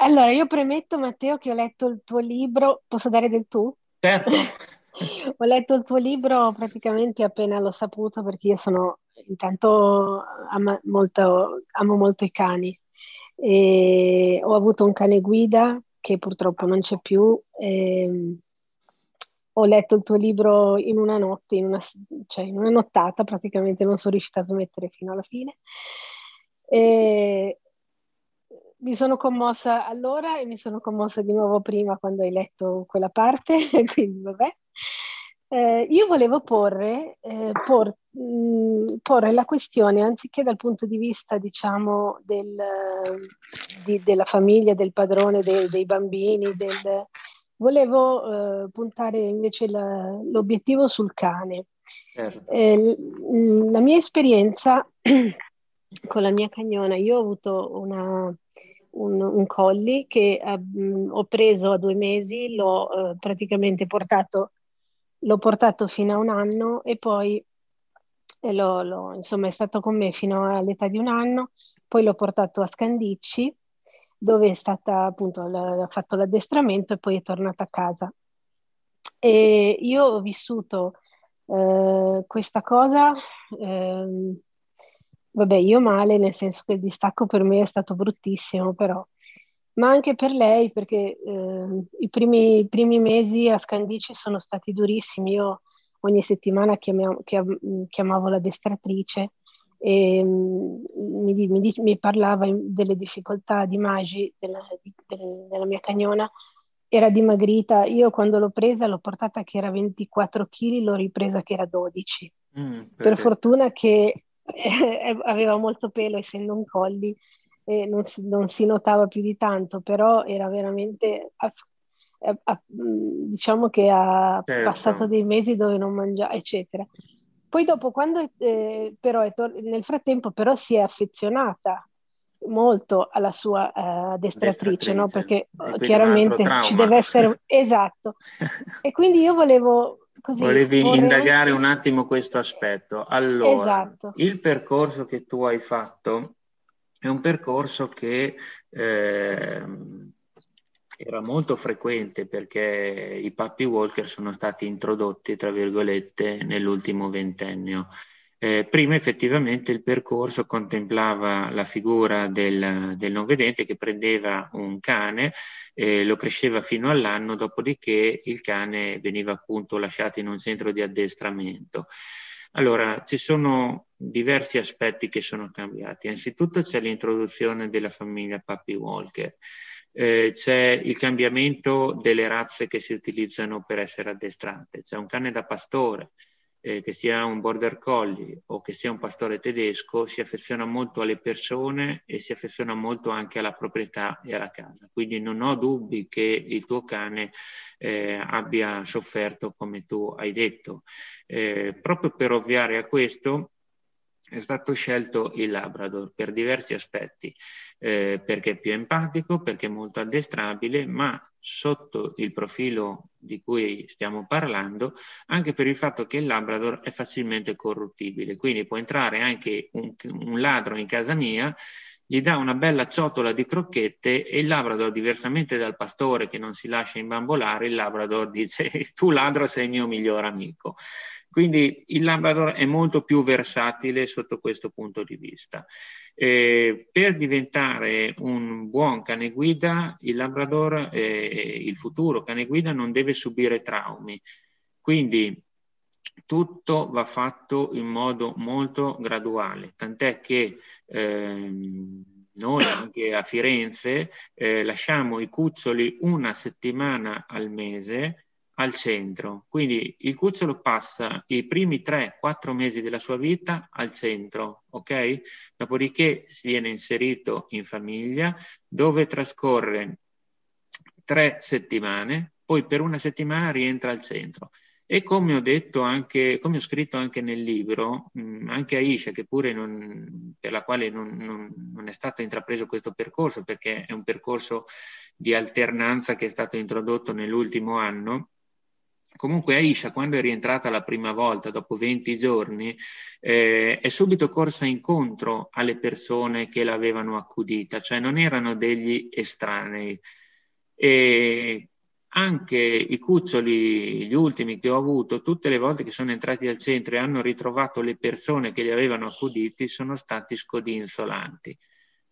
Allora, io premetto, Matteo, che ho letto il tuo libro. Posso dare del tu? Certo. ho letto il tuo libro praticamente appena l'ho saputo perché io sono intanto amo molto, amo molto i cani. E ho avuto un cane guida che purtroppo non c'è più. E ho letto il tuo libro in una notte, in una, cioè in una nottata praticamente, non sono riuscita a smettere fino alla fine. E mi sono commossa allora e mi sono commossa di nuovo prima quando hai letto quella parte, quindi vabbè. Eh, io volevo porre, eh, por, mh, porre, la questione, anziché dal punto di vista, diciamo, del, di, della famiglia, del padrone, de, dei bambini, del, volevo eh, puntare invece la, l'obiettivo sul cane. Certo. Eh, la mia esperienza con la mia cagnona, io ho avuto una, un, un colli che uh, ho preso a due mesi, l'ho uh, praticamente portato, l'ho portato fino a un anno e poi e l'ho, l'ho, insomma è stato con me fino all'età di un anno, poi l'ho portato a Scandicci dove è stata appunto, ha fatto l'addestramento e poi è tornata a casa. E io ho vissuto eh, questa cosa, eh, vabbè, io male, nel senso che il distacco per me è stato bruttissimo, però, ma anche per lei, perché eh, i, primi, primi, mesi a Scandici sono stati durissimi. Io ogni settimana chiamavo, chiamavo l'addestratrice e mm, mi, mi, mi, parlava delle difficoltà di Magi, della, della mia cagnona, era dimagrita. Io quando l'ho presa l'ho portata che era 24 kg, l'ho ripresa che era 12. Mm, per fortuna che eh, aveva molto pelo essendo un colli e non si, non si, notava più di tanto, però era veramente... A, a, diciamo che ha certo. passato dei mesi dove non mangiava, eccetera. Poi dopo, quando eh, però tor- nel frattempo però si è affezionata molto alla sua uh, addestratrice, no? perché chiaramente ci deve essere... esatto. e quindi io volevo... Così, Volevi indagare anche... un attimo questo aspetto. Allora, esatto. il percorso che tu hai fatto è un percorso che... Eh, era molto frequente perché i puppy walker sono stati introdotti, tra virgolette, nell'ultimo ventennio. Eh, prima effettivamente il percorso contemplava la figura del, del non vedente che prendeva un cane, eh, lo cresceva fino all'anno, dopodiché il cane veniva appunto lasciato in un centro di addestramento. Allora, ci sono diversi aspetti che sono cambiati. Innanzitutto c'è l'introduzione della famiglia Puppy Walker eh, c'è il cambiamento delle razze che si utilizzano per essere addestrate. C'è un cane da pastore, eh, che sia un border collie o che sia un pastore tedesco, si affeziona molto alle persone e si affeziona molto anche alla proprietà e alla casa. Quindi non ho dubbi che il tuo cane eh, abbia sofferto come tu hai detto. Eh, proprio per ovviare a questo, è stato scelto il Labrador per diversi aspetti, eh, perché è più empatico, perché è molto addestrabile, ma sotto il profilo di cui stiamo parlando, anche per il fatto che il Labrador è facilmente corruttibile, quindi può entrare anche un, un ladro in casa mia gli dà una bella ciotola di crocchette e il Labrador, diversamente dal pastore che non si lascia imbambolare, il Labrador dice tu ladro sei il mio migliore amico. Quindi il Labrador è molto più versatile sotto questo punto di vista. Eh, per diventare un buon cane guida, il Labrador, eh, il futuro cane guida, non deve subire traumi. Quindi tutto va fatto in modo molto graduale, tant'è che ehm, noi anche a Firenze eh, lasciamo i cuccioli una settimana al mese al centro. Quindi il cucciolo passa i primi 3-4 mesi della sua vita al centro, ok? Dopodiché viene inserito in famiglia dove trascorre tre settimane, poi per una settimana rientra al centro. E come ho detto anche, come ho scritto anche nel libro, mh, anche Aisha, che pure non, per la quale non, non, non, è stato intrapreso questo percorso, perché è un percorso di alternanza che è stato introdotto nell'ultimo anno, Comunque Aisha, quando è rientrata la prima volta, dopo 20 giorni, eh, è subito corsa incontro alle persone che l'avevano accudita, cioè non erano degli estranei. E anche i cuccioli, gli ultimi che ho avuto, tutte le volte che sono entrati al centro e hanno ritrovato le persone che li avevano accuditi, sono stati scodinzolanti.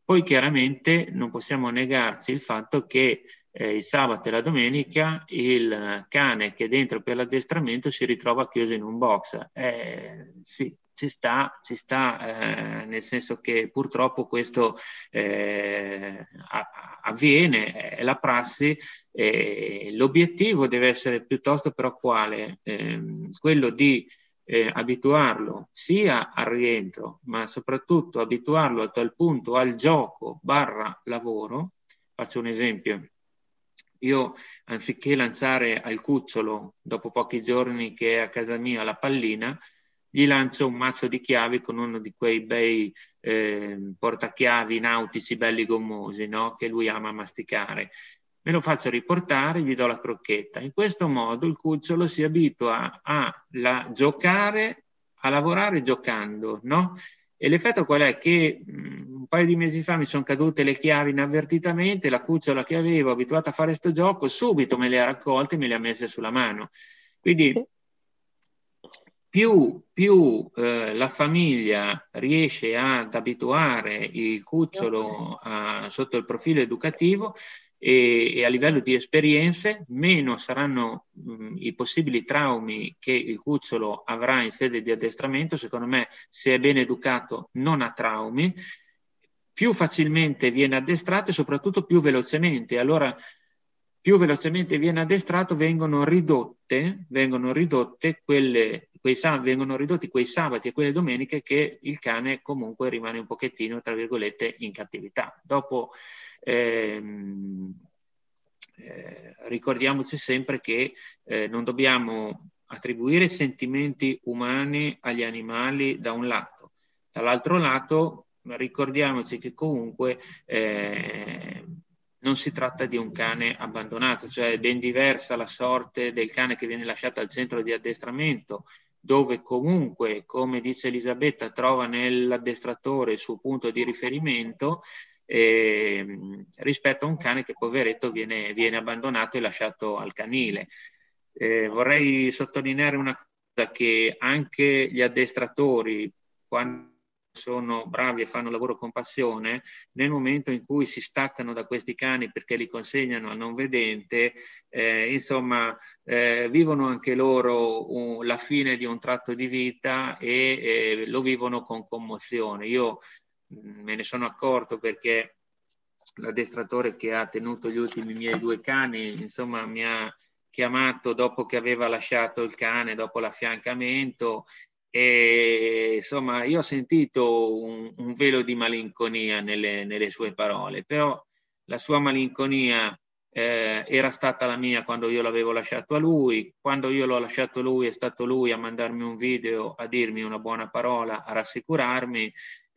Poi chiaramente non possiamo negarci il fatto che eh, il sabato e la domenica il cane che è dentro per l'addestramento si ritrova chiuso in un box. Eh, sì, ci sta, ci sta eh, nel senso che purtroppo questo eh, avviene, è la prassi. l'obiettivo deve essere piuttosto però quale? Ehm, quello di eh, abituarlo sia al rientro, ma soprattutto abituarlo a tal punto al gioco barra lavoro. Faccio un esempio io, anziché lanciare al cucciolo, dopo pochi giorni che è a casa mia, la pallina, gli lancio un mazzo di chiavi con uno di quei bei eh, portachiavi nautici belli gommosi, no? che lui ama masticare. Me lo faccio riportare, gli do la crocchetta. In questo modo il cucciolo si abitua a, a giocare, a lavorare giocando, no? E l'effetto qual è? Che mh, un paio di mesi fa mi sono cadute le chiavi inavvertitamente, la cucciola che avevo, abituata a fare questo gioco, subito me le ha raccolte e me le ha messe sulla mano. Quindi più, più eh, la famiglia riesce ad abituare il cucciolo a, sotto il profilo educativo, e, e, a livello di esperienze meno saranno mh, i possibili traumi che il cucciolo avrà in sede di addestramento. Secondo me, se è ben educato, non ha traumi, più facilmente viene addestrato e soprattutto più velocemente. Allora, più velocemente viene addestrato, vengono ridotte, vengono ridotte quelle, quei, vengono ridotti quei sabati e quelle domeniche che il cane comunque rimane un pochettino, tra virgolette, in cattività. Dopo Ehm, eh, ricordiamoci sempre che eh, non dobbiamo attribuire sentimenti umani agli animali da un lato, dall'altro lato ricordiamoci che comunque eh, non si tratta di un cane abbandonato, cioè è ben diversa la sorte del cane che viene lasciato al centro di addestramento, dove comunque, come dice Elisabetta, trova nell'addestratore il suo punto di riferimento, eh, rispetto a un cane che poveretto viene, viene abbandonato e lasciato al canile. Eh, vorrei sottolineare una cosa che anche gli addestratori, quando sono bravi e fanno lavoro con passione, nel momento in cui si staccano da questi cani perché li consegnano al non vedente, eh, insomma, eh, vivono anche loro un, la fine di un tratto di vita e eh, lo vivono con commozione. Io me ne sono accorto perché l'addestratore che ha tenuto gli ultimi miei due cani, insomma, mi ha chiamato dopo che aveva lasciato il cane, dopo l'affiancamento. E insomma io ho sentito un, un velo di malinconia nelle, nelle, sue parole, però la sua malinconia eh, era stata la mia quando io l'avevo lasciato a lui, quando io l'ho lasciato a lui è stato lui a mandarmi un video, a dirmi una buona parola, a rassicurarmi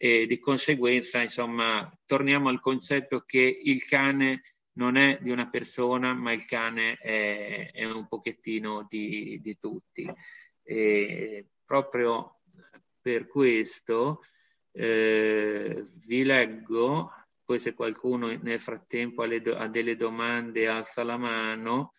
e di conseguenza, insomma, torniamo al concetto che il cane non è di una persona, ma il cane è, è un pochettino di, di tutti. E proprio per questo eh, vi leggo, poi se qualcuno nel frattempo ha, do, ha delle domande alza la mano,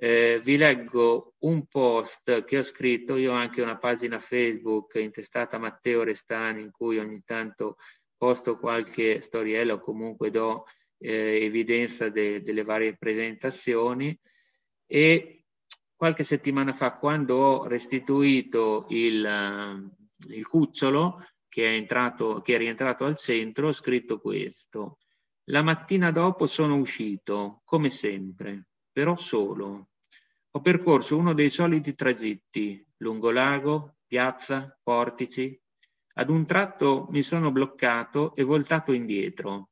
eh, vi leggo un post che ho scritto, io ho anche una pagina Facebook intestata Matteo Restani in cui ogni tanto posto qualche storiella o comunque do eh, evidenza de, delle varie presentazioni e qualche settimana fa quando ho restituito il, uh, il cucciolo che è, entrato, che è rientrato al centro ho scritto questo. La mattina dopo sono uscito, come sempre, però solo. Ho percorso uno dei soliti tragitti, lungo lago, piazza, portici. Ad un tratto mi sono bloccato e voltato indietro.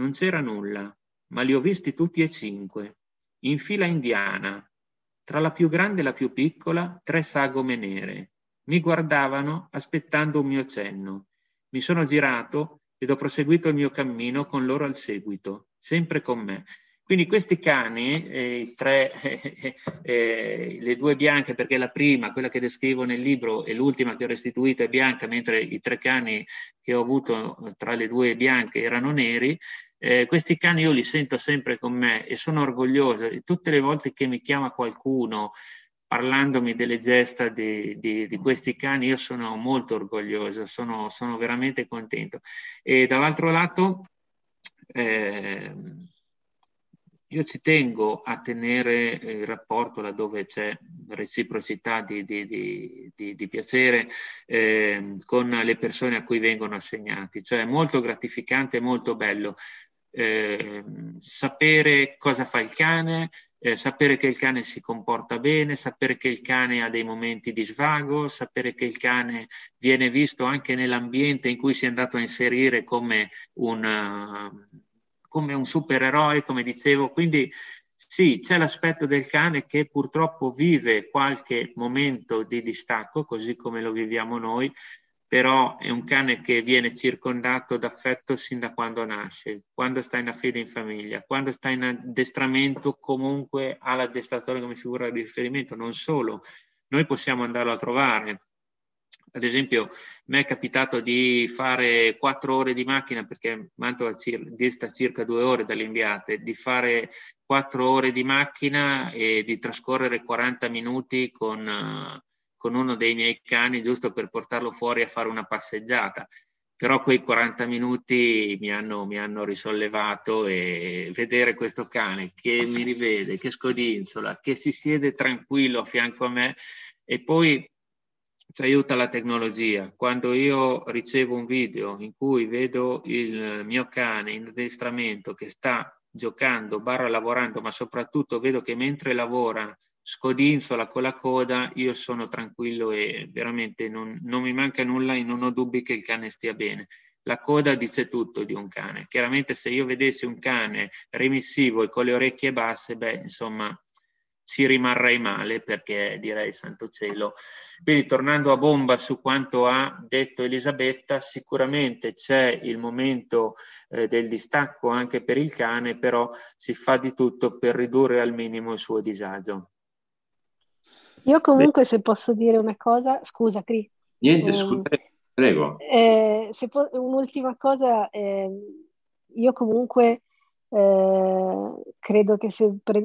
Non c'era nulla, ma li ho visti tutti e cinque, in fila indiana. Tra la più grande e la più piccola, tre sagome nere. Mi guardavano aspettando un mio cenno. Mi sono girato ed ho proseguito il mio cammino con loro al seguito, sempre con me. Quindi questi cani, eh, tre, eh, eh, le due bianche, perché la prima, quella che descrivo nel libro, e l'ultima che ho restituito è bianca, mentre i tre cani che ho avuto tra le due bianche erano neri, eh, questi cani io li sento sempre con me e sono orgoglioso. Tutte le volte che mi chiama qualcuno parlandomi delle gesta di, di, di questi cani, io sono molto orgoglioso, sono, sono veramente contento. E dall'altro lato... Eh, io ci tengo a tenere eh, il rapporto laddove c'è reciprocità di, di, di, di piacere eh, con le persone a cui vengono assegnati, cioè è molto gratificante, molto bello eh, sapere cosa fa il cane, eh, sapere che il cane si comporta bene, sapere che il cane ha dei momenti di svago, sapere che il cane viene visto anche nell'ambiente in cui si è andato a inserire come un, uh, come un supereroe, come dicevo. Quindi sì, c'è l'aspetto del cane che purtroppo vive qualche momento di distacco, così come lo viviamo noi, però è un cane che viene circondato d'affetto sin da quando nasce, quando sta in affide in famiglia, quando sta in addestramento comunque ha l'addestratore come figura di riferimento, non solo, noi possiamo andarlo a trovare, ad esempio, mi è capitato di fare quattro ore di macchina, perché Mantova dista circa due ore dalle inviate, di fare quattro ore di macchina e di trascorrere 40 minuti con, uh, con uno dei miei cani, giusto per portarlo fuori a fare una passeggiata. Però quei 40 minuti mi hanno, mi hanno, risollevato e vedere questo cane che mi rivede, che scodinzola, che si siede tranquillo a fianco a me e poi ci aiuta la tecnologia. Quando io ricevo un video in cui vedo il mio cane in addestramento che sta giocando, barra lavorando, ma soprattutto vedo che mentre lavora scodinzola con la coda, io sono tranquillo e veramente non, non mi manca nulla e non ho dubbi che il cane stia bene. La coda dice tutto di un cane. Chiaramente se io vedessi un cane remissivo e con le orecchie basse, beh, insomma, ci rimarrei male perché direi santo cielo. Quindi tornando a bomba su quanto ha detto Elisabetta, sicuramente c'è il momento eh, del distacco anche per il cane, però si fa di tutto per ridurre al minimo il suo disagio. Io comunque Beh. se posso dire una cosa, scusa Cri. Niente, eh, scusa, prego. Eh, po- un'ultima cosa, eh, io comunque eh, credo che se... Pre-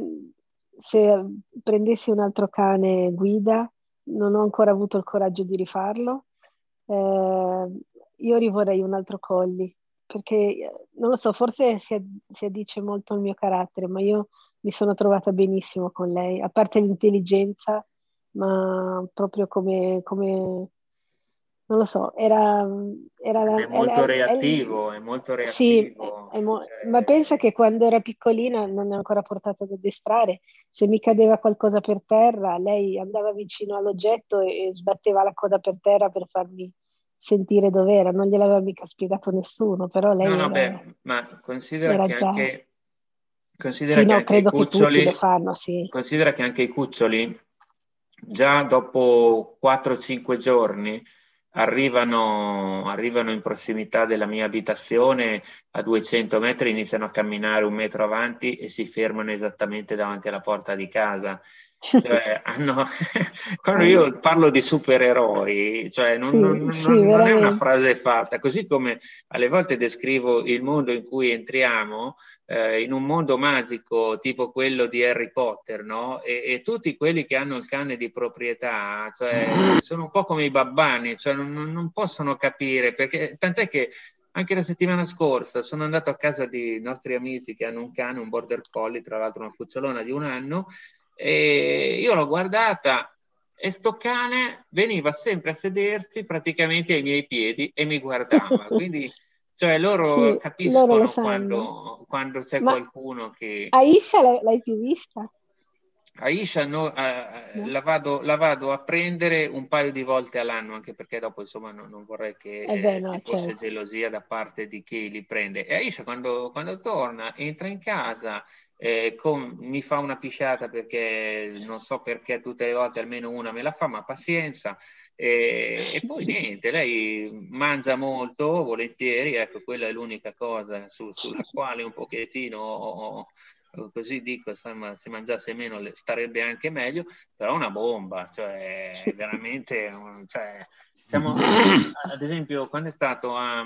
se prendessi un altro cane guida, non ho ancora avuto il coraggio di rifarlo, eh, io rivorrei un altro colli, perché non lo so, forse si, si addice molto al mio carattere, ma io mi sono trovata benissimo con lei, a parte l'intelligenza, ma proprio come, come non lo so, era... era è molto era, reattivo, è molto reattivo. Sì, è mo- cioè... ma pensa che quando era piccolina non è ancora portata ad addestrare, se mi cadeva qualcosa per terra, lei andava vicino all'oggetto e, e sbatteva la coda per terra per farmi sentire dove era, non gliel'aveva mica spiegato nessuno, però lei... No, no, era, beh, ma considera che già... anche... Considera sì, che no, credo cuccioli, che tutti lo fanno, sì. Considera che anche i cuccioli, già dopo 4-5 giorni, arrivano, arrivano in prossimità della mia abitazione a 200 metri, iniziano a camminare un metro avanti e si fermano esattamente davanti alla porta di casa. Cioè, hanno... quando io parlo di supereroi, cioè non, sì, non, sì, non, non, è una frase fatta, così come alle volte descrivo il mondo in cui entriamo, eh, in un mondo magico tipo quello di Harry Potter, no? E, e, tutti quelli che hanno il cane di proprietà, cioè, sono un po' come i babbani, cioè non, possono capire, perché tant'è che anche la settimana scorsa sono andato a casa di nostri amici che hanno un cane, un border collie, tra l'altro una cucciolona di un anno, e io l'ho guardata e sto cane veniva sempre a sedersi praticamente ai miei piedi e mi guardava. Quindi, cioè, loro sì, capiscono loro quando, quando, c'è Ma qualcuno che... Aisha l'hai più vista? Aisha no, eh, no. La, vado, la, vado, a prendere un paio di volte all'anno, anche perché dopo insomma non, non vorrei che eh beh, no, ci fosse certo. gelosia da parte di chi li prende. E Aisha quando, quando torna entra in casa, eh, con, mi fa una pisciata perché non so perché tutte le volte almeno una me la fa, ma pazienza. E, e poi niente, lei mangia molto, volentieri, ecco, quella è l'unica cosa su, sulla quale un pochettino così dico, insomma, se mangiasse meno starebbe anche meglio, però una bomba, cioè veramente, cioè, siamo, ad esempio, quando è stato a,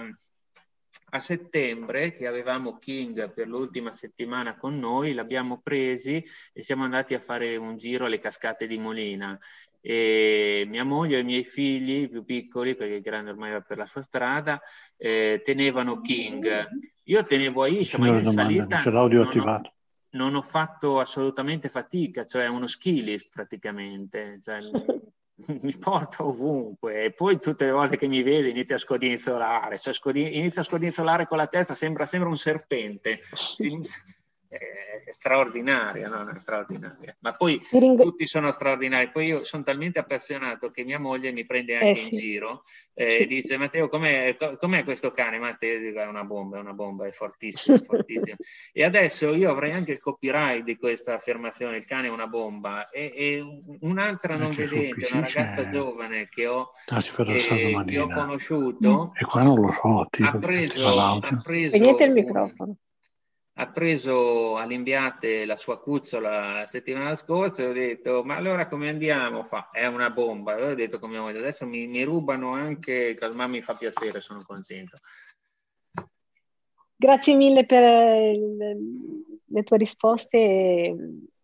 a settembre che avevamo King per l'ultima settimana con noi, l'abbiamo presi e siamo andati a fare un giro alle cascate di Molina. E mia moglie e i miei figli più piccoli, perché il grande ormai va per la sua strada, eh, tenevano King. Io tenevo Aisha, ma in salita c'è l'audio attivato. Ho, non ho fatto assolutamente fatica, cioè uno skillist praticamente. Cioè, mi porta ovunque. E poi tutte le volte che mi vede inizia a scodinzolare, cioè scodin- inizia a scodinzolare con la testa, sembra, sembra un serpente. Si, è straordinaria, no? è straordinaria. Ma poi ring- tutti sono straordinari. Poi io sono talmente appassionato che mia moglie mi prende anche eh, in sì. giro eh, e dice Matteo com'è, com'è, questo cane? Matteo dico è una bomba, è una bomba, è fortissimo, è fortissimo. e adesso io avrei anche il copyright di questa affermazione, il cane è una bomba. E, e un'altra non vedente, una ragazza giovane che ho, che, che ho conosciuto, e qua non lo so, ha preso, ha preso il microfono ha preso all'inviate la sua cucciola la settimana scorsa e ho detto ma allora come andiamo? Fa, è una bomba. Allora ho detto come voglio, adesso mi, mi rubano anche, ma mi fa piacere, sono contento. Grazie mille per le, le tue risposte.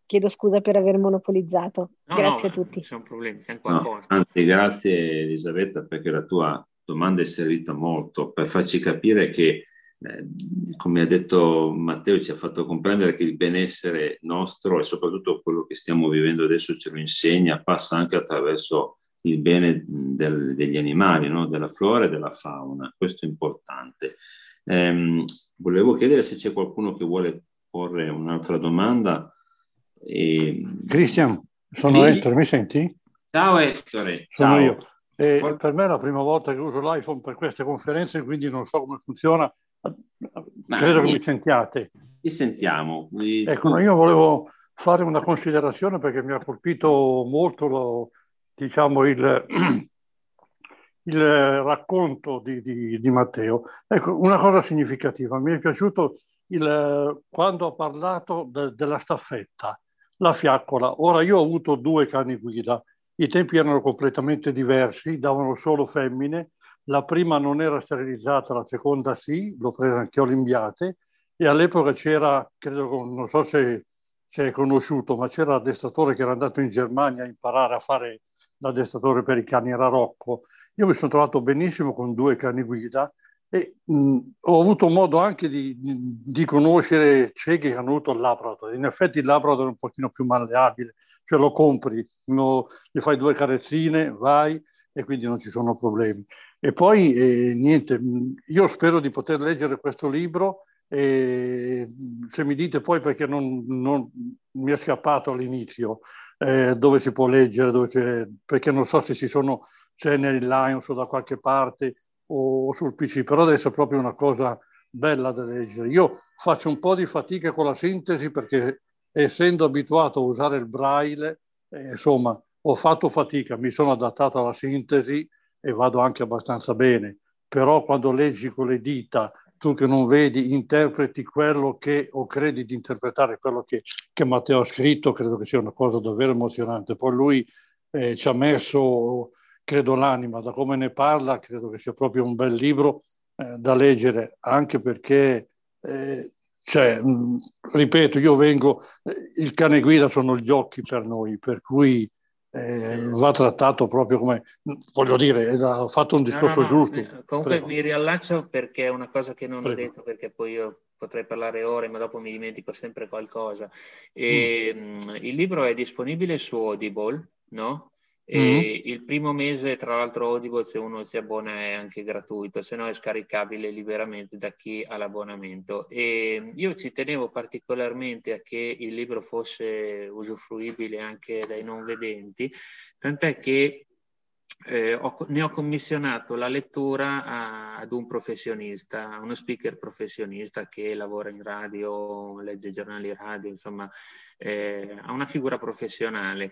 Chiedo scusa per aver monopolizzato. No, grazie no, a tutti. Non c'è un problema, siamo qua no, Anzi, grazie Elisabetta perché la tua domanda è servita molto per farci capire che eh, come ha detto Matteo, ci ha fatto comprendere che il benessere nostro e soprattutto quello che stiamo vivendo adesso ce lo insegna, passa anche attraverso il bene del, degli animali, no? della flora e della fauna. Questo è importante. Eh, volevo chiedere se c'è qualcuno che vuole porre un'altra domanda. E... Cristian, sono sì. Ettore, mi senti? Ciao Ettore. Sono ciao. io. For... Per me è la prima volta che uso l'iPhone per queste conferenze, quindi non so come funziona ma Credo che mi sentiate. Ci sentiamo. Ecco, io volevo fare una considerazione perché mi ha colpito molto lo, diciamo, il, il racconto di, di, di, Matteo. Ecco, una cosa significativa, mi è piaciuto il, quando ha parlato de, della staffetta, la fiaccola. Ora io ho avuto due cani guida, i tempi erano completamente diversi, davano solo femmine la prima non era sterilizzata, la seconda sì, l'ho presa anche io l'imbiate e all'epoca c'era, credo, non so se, se è conosciuto, ma c'era l'addestratore che era andato in Germania a imparare a fare l'addestratore per i cani, era Rocco. Io mi sono trovato benissimo con due cani guida e mh, ho avuto modo anche di, di, conoscere ciechi che hanno avuto il Labrador. In effetti il Labrador è un pochino più malleabile, cioè lo compri, lo, gli fai due carezzine, vai e quindi non ci sono problemi. E poi eh, niente, io spero di poter leggere questo libro e se mi dite poi perché non, non mi è scappato all'inizio eh, dove si può leggere, perché non so se ci sono c'è nel Lions o da qualche parte o, o sul PC, però adesso è proprio una cosa bella da leggere. Io faccio un po' di fatica con la sintesi perché essendo abituato a usare il braille, eh, insomma, ho fatto fatica, mi sono adattato alla sintesi e vado anche abbastanza bene, però quando leggi con le dita, tu che non vedi, interpreti quello che, o credi di interpretare quello che, che Matteo ha scritto, credo che sia una cosa davvero emozionante. Poi lui eh, ci ha messo, credo, l'anima, da come ne parla, credo che sia proprio un bel libro eh, da leggere, anche perché... Eh, cioè, mh, ripeto, io vengo, eh, il cane guida sono gli occhi per noi, per cui eh, va trattato proprio come, voglio dire, ha fatto un discorso no, no, no. giusto. Eh, comunque Prego. mi riallaccio perché è una cosa che non Prego. ho detto, perché poi io potrei parlare ore, ma dopo mi dimentico sempre qualcosa. E, mm. Il libro è disponibile su Audible, no? Mm-hmm. il primo mese, tra l'altro, Audible, se uno si abbona, è anche gratuito, se no è scaricabile liberamente da chi ha l'abbonamento. E io ci tenevo particolarmente a che il libro fosse usufruibile anche dai non vedenti, tant'è che eh, ho, ne ho commissionato la lettura a, ad un professionista, uno speaker professionista che lavora in radio, legge giornali radio, insomma, eh, a una figura professionale.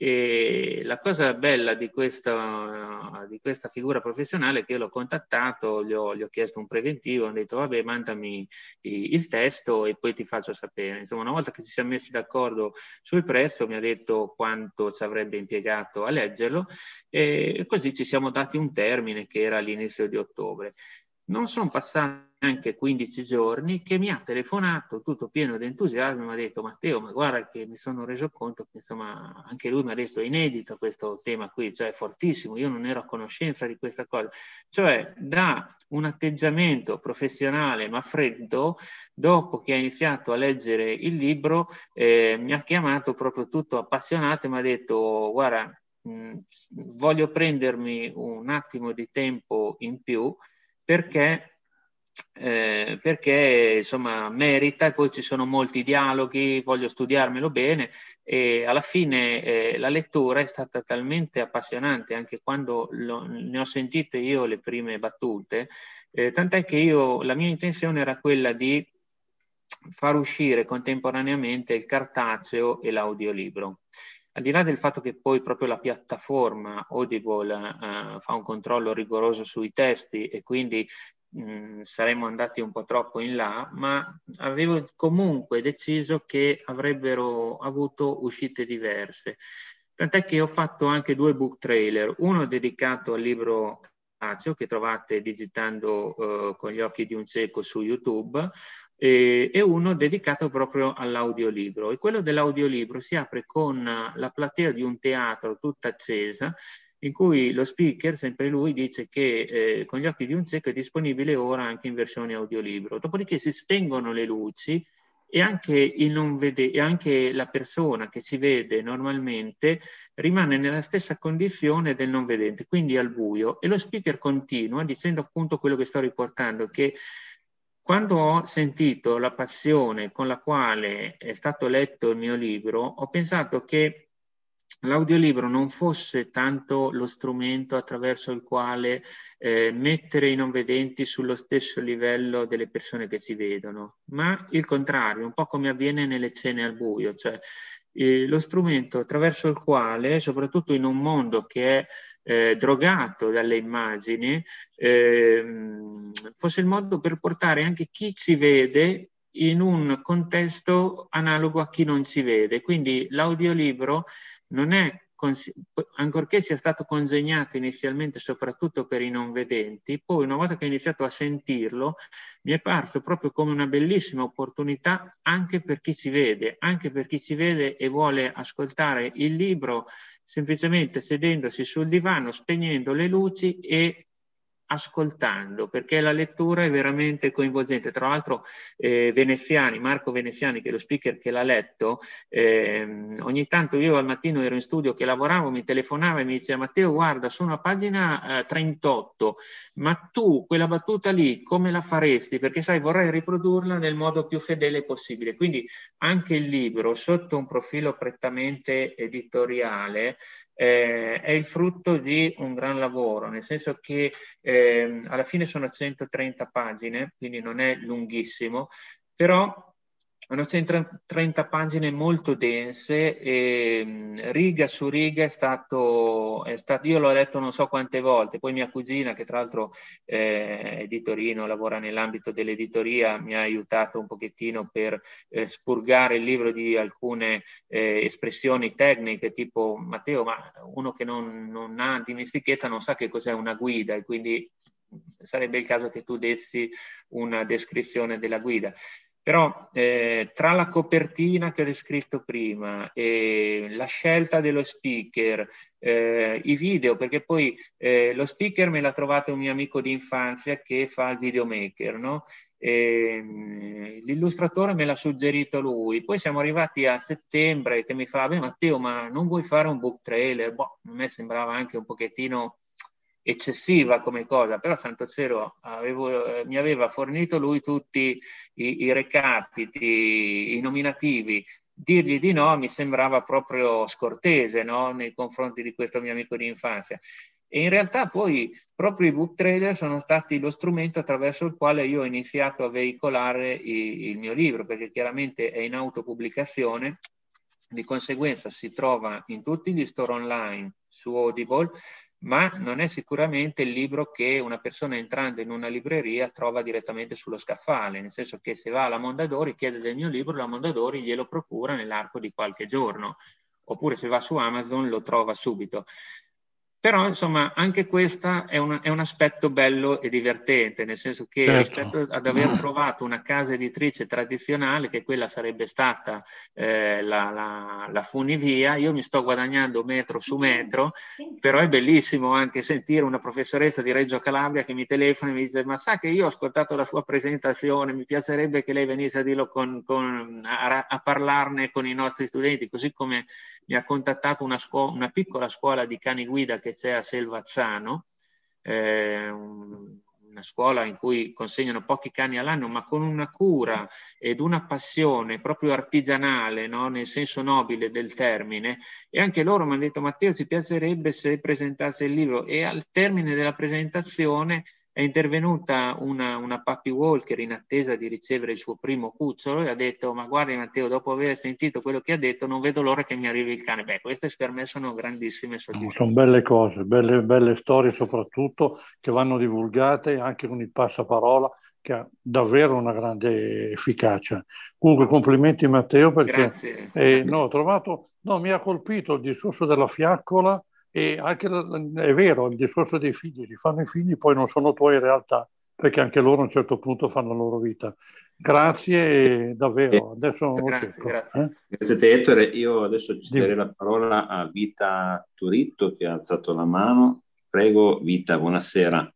E la cosa bella di questa, di questa figura professionale è che io l'ho contattato, gli ho, gli ho chiesto un preventivo, ho detto vabbè mandami il testo e poi ti faccio sapere. Insomma, una volta che ci siamo messi d'accordo sul prezzo mi ha detto quanto ci avrebbe impiegato a leggerlo e così ci siamo dati un termine che era all'inizio di ottobre. Non sono passati neanche 15 giorni che mi ha telefonato tutto pieno di entusiasmo mi ha detto Matteo, ma guarda che mi sono reso conto che insomma anche lui mi ha detto è inedito questo tema qui, cioè è fortissimo, io non ero a conoscenza di questa cosa. Cioè da un atteggiamento professionale ma freddo, dopo che ha iniziato a leggere il libro, eh, mi ha chiamato proprio tutto appassionato e mi ha detto guarda, mh, voglio prendermi un attimo di tempo in più perché, eh, perché insomma merita poi ci sono molti dialoghi, voglio studiarmelo bene e alla fine eh, la lettura è stata talmente appassionante anche quando lo, ne ho sentite io le prime battute, eh, tant'è che io la mia intenzione era quella di far uscire contemporaneamente il cartaceo e l'audiolibro. Al di là del fatto che poi proprio la piattaforma Audible uh, fa un controllo rigoroso sui testi e quindi mh, saremmo andati un po' troppo in là, ma avevo comunque deciso che avrebbero avuto uscite diverse. Tant'è che ho fatto anche due book trailer, uno dedicato al libro che trovate digitando uh, con gli occhi di un cieco su YouTube, e, e uno dedicato proprio all'audiolibro. E quello dell'audiolibro si apre con la platea di un teatro tutta accesa, in cui lo speaker, sempre lui, dice che eh, con gli occhi di un cieco è disponibile ora anche in versione audiolibro. Dopodiché si spengono le luci e anche, vede- e anche, la persona che si vede normalmente rimane nella stessa condizione del non vedente, quindi al buio. E lo speaker continua dicendo appunto quello che sto riportando, che quando ho sentito la passione con la quale è stato letto il mio libro, ho pensato che l'audiolibro non fosse tanto lo strumento attraverso il quale eh, mettere i non vedenti sullo stesso livello delle persone che ci vedono, ma il contrario, un po' come avviene nelle cene al buio, cioè eh, lo strumento attraverso il quale, soprattutto in un mondo che è eh, drogato dalle immagini, eh, fosse il modo per portare anche chi ci vede in un contesto analogo a chi non ci vede. Quindi l'audiolibro non è ancorché sia stato congegnato inizialmente soprattutto per i non vedenti, poi una volta che ho iniziato a sentirlo mi è parso proprio come una bellissima opportunità anche per chi ci vede, anche per chi ci vede e vuole ascoltare il libro semplicemente sedendosi sul divano, spegnendo le luci e ascoltando, perché la lettura è veramente coinvolgente. Tra l'altro eh, Veneziani, Marco Veneziani, che è lo speaker che l'ha letto, eh, ogni tanto io al mattino ero in studio che lavoravo, mi telefonava e mi diceva Matteo guarda sono a pagina eh, 38, ma tu quella battuta lì come la faresti? Perché sai vorrei riprodurla nel modo più fedele possibile. Quindi anche il libro sotto un profilo prettamente editoriale eh, è il frutto di un gran lavoro, nel senso che eh, alla fine sono 130 pagine, quindi non è lunghissimo, però hanno 130 pagine molto dense e mm, riga su riga è stato, è stato, io l'ho letto non so quante volte, poi mia cugina che tra l'altro eh, è di Torino, lavora nell'ambito dell'editoria, mi ha aiutato un pochettino per eh, spurgare il libro di alcune eh, espressioni tecniche tipo Matteo, ma uno che non, non ha dimestichezza non sa che cos'è una guida e quindi sarebbe il caso che tu dessi una descrizione della guida. Però eh, tra la copertina che ho descritto prima e la scelta dello speaker, eh, i video, perché poi eh, lo speaker me l'ha trovato un mio amico di infanzia che fa il videomaker, no? E, l'illustratore me l'ha suggerito lui. Poi siamo arrivati a settembre che mi fa, beh Matteo, ma non vuoi fare un book trailer? Boh, a me sembrava anche un pochettino eccessiva come cosa, però Santo Cielo avevo, eh, mi aveva fornito lui tutti i, i recapiti, i nominativi, dirgli di no mi sembrava proprio scortese no? nei confronti di questo mio amico di infanzia. E in realtà poi proprio i book trailer sono stati lo strumento attraverso il quale io ho iniziato a veicolare i, il mio libro, perché chiaramente è in autopubblicazione, di conseguenza si trova in tutti gli store online su Audible, ma non è sicuramente il libro che una persona entrando in una libreria trova direttamente sullo scaffale, nel senso che se va alla Mondadori, chiede del mio libro, la Mondadori glielo procura nell'arco di qualche giorno, oppure se va su Amazon lo trova subito. Però insomma anche questo è un, è un, aspetto bello e divertente, nel senso che certo. rispetto ad aver trovato una casa editrice tradizionale, che quella sarebbe stata eh, la, la, la, funivia, io mi sto guadagnando metro su metro, però è bellissimo anche sentire una professoressa di Reggio Calabria che mi telefona e mi dice ma sa che io ho ascoltato la sua presentazione, mi piacerebbe che lei venisse a, dirlo con, con, a, a parlarne con i nostri studenti, così come mi ha contattato una, scuola, una piccola scuola di cani guida che c'è a Selvazzano, eh, una scuola in cui consegnano pochi cani all'anno, ma con una cura ed una passione proprio artigianale, no? nel senso nobile del termine. E anche loro mi hanno detto, Matteo, ci piacerebbe se presentasse il libro. E al termine della presentazione è intervenuta una, una puppy walker in attesa di ricevere il suo primo cucciolo e ha detto ma guarda Matteo dopo aver sentito quello che ha detto non vedo l'ora che mi arrivi il cane. Beh queste per me sono grandissime soddisfazioni. sono belle cose belle, belle storie soprattutto che vanno divulgate anche con il passaparola che ha davvero una grande efficacia. Comunque complimenti Matteo perché eh, no, ho trovato no, mi ha colpito il discorso della fiaccola e anche è vero, il discorso dei figli, li fanno i figli, poi non sono tuoi in realtà, perché anche loro a un certo punto fanno la loro vita. Grazie davvero. Adesso grazie, grazie. Eh? grazie a te Ettore. Io adesso cederei la parola a Vita Turitto che ha alzato la mano. Prego Vita, buonasera.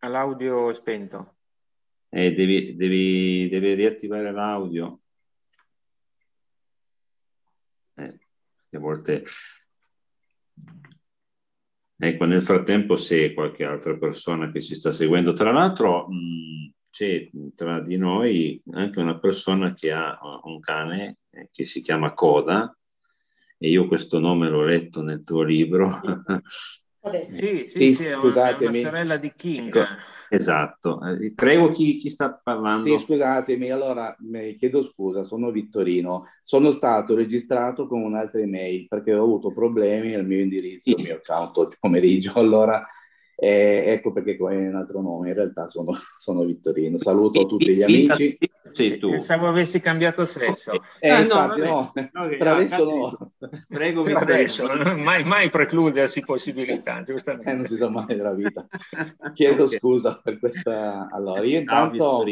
L'audio è spento. Eh, devi, devi, devi riattivare l'audio. Eh, a volte... Ecco, nel frattempo se qualche altra persona che ci sta seguendo, tra l'altro mh, c'è tra di noi anche una persona che ha un cane eh, che si chiama Coda e io questo nome l'ho letto nel tuo libro Sì, sì, sì, sì è, una, è una sorella di King. Ecco, esatto. Eh, prego chi, chi, sta parlando. Sì, scusatemi, allora chiedo scusa, sono Vittorino. Sono stato registrato con un'altra email perché ho avuto problemi al mio indirizzo, al mio account oggi pomeriggio. Allora eh, ecco perché qua è un altro nome, in realtà sono, sono Vittorino. Saluto tutti gli amici. Sì, tu. Pensavo avessi cambiato sesso. Eh, ah, infatti, no, no, no per adesso no. Prego, per adesso, mai, mai precludersi possibilità, giustamente. Eh, non si sa mai nella vita. Chiedo okay. scusa per questa... Allora, io intanto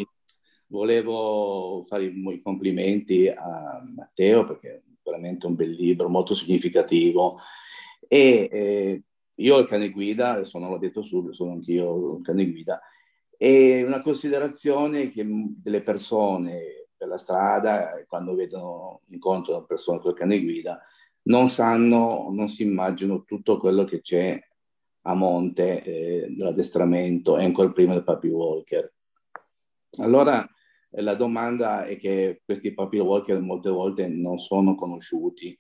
volevo fare i complimenti a Matteo perché è veramente un bel libro, molto significativo e eh, io ho il cane guida, adesso l'ho detto subito, sono anch'io un cane guida, e una considerazione che delle persone per la strada, quando vedono, incontrano con il cane guida, non sanno, non si immaginano tutto quello che c'è a monte eh, dell'addestramento e ancora prima del puppy walker. Allora eh, la domanda è che questi puppy walker molte volte non sono conosciuti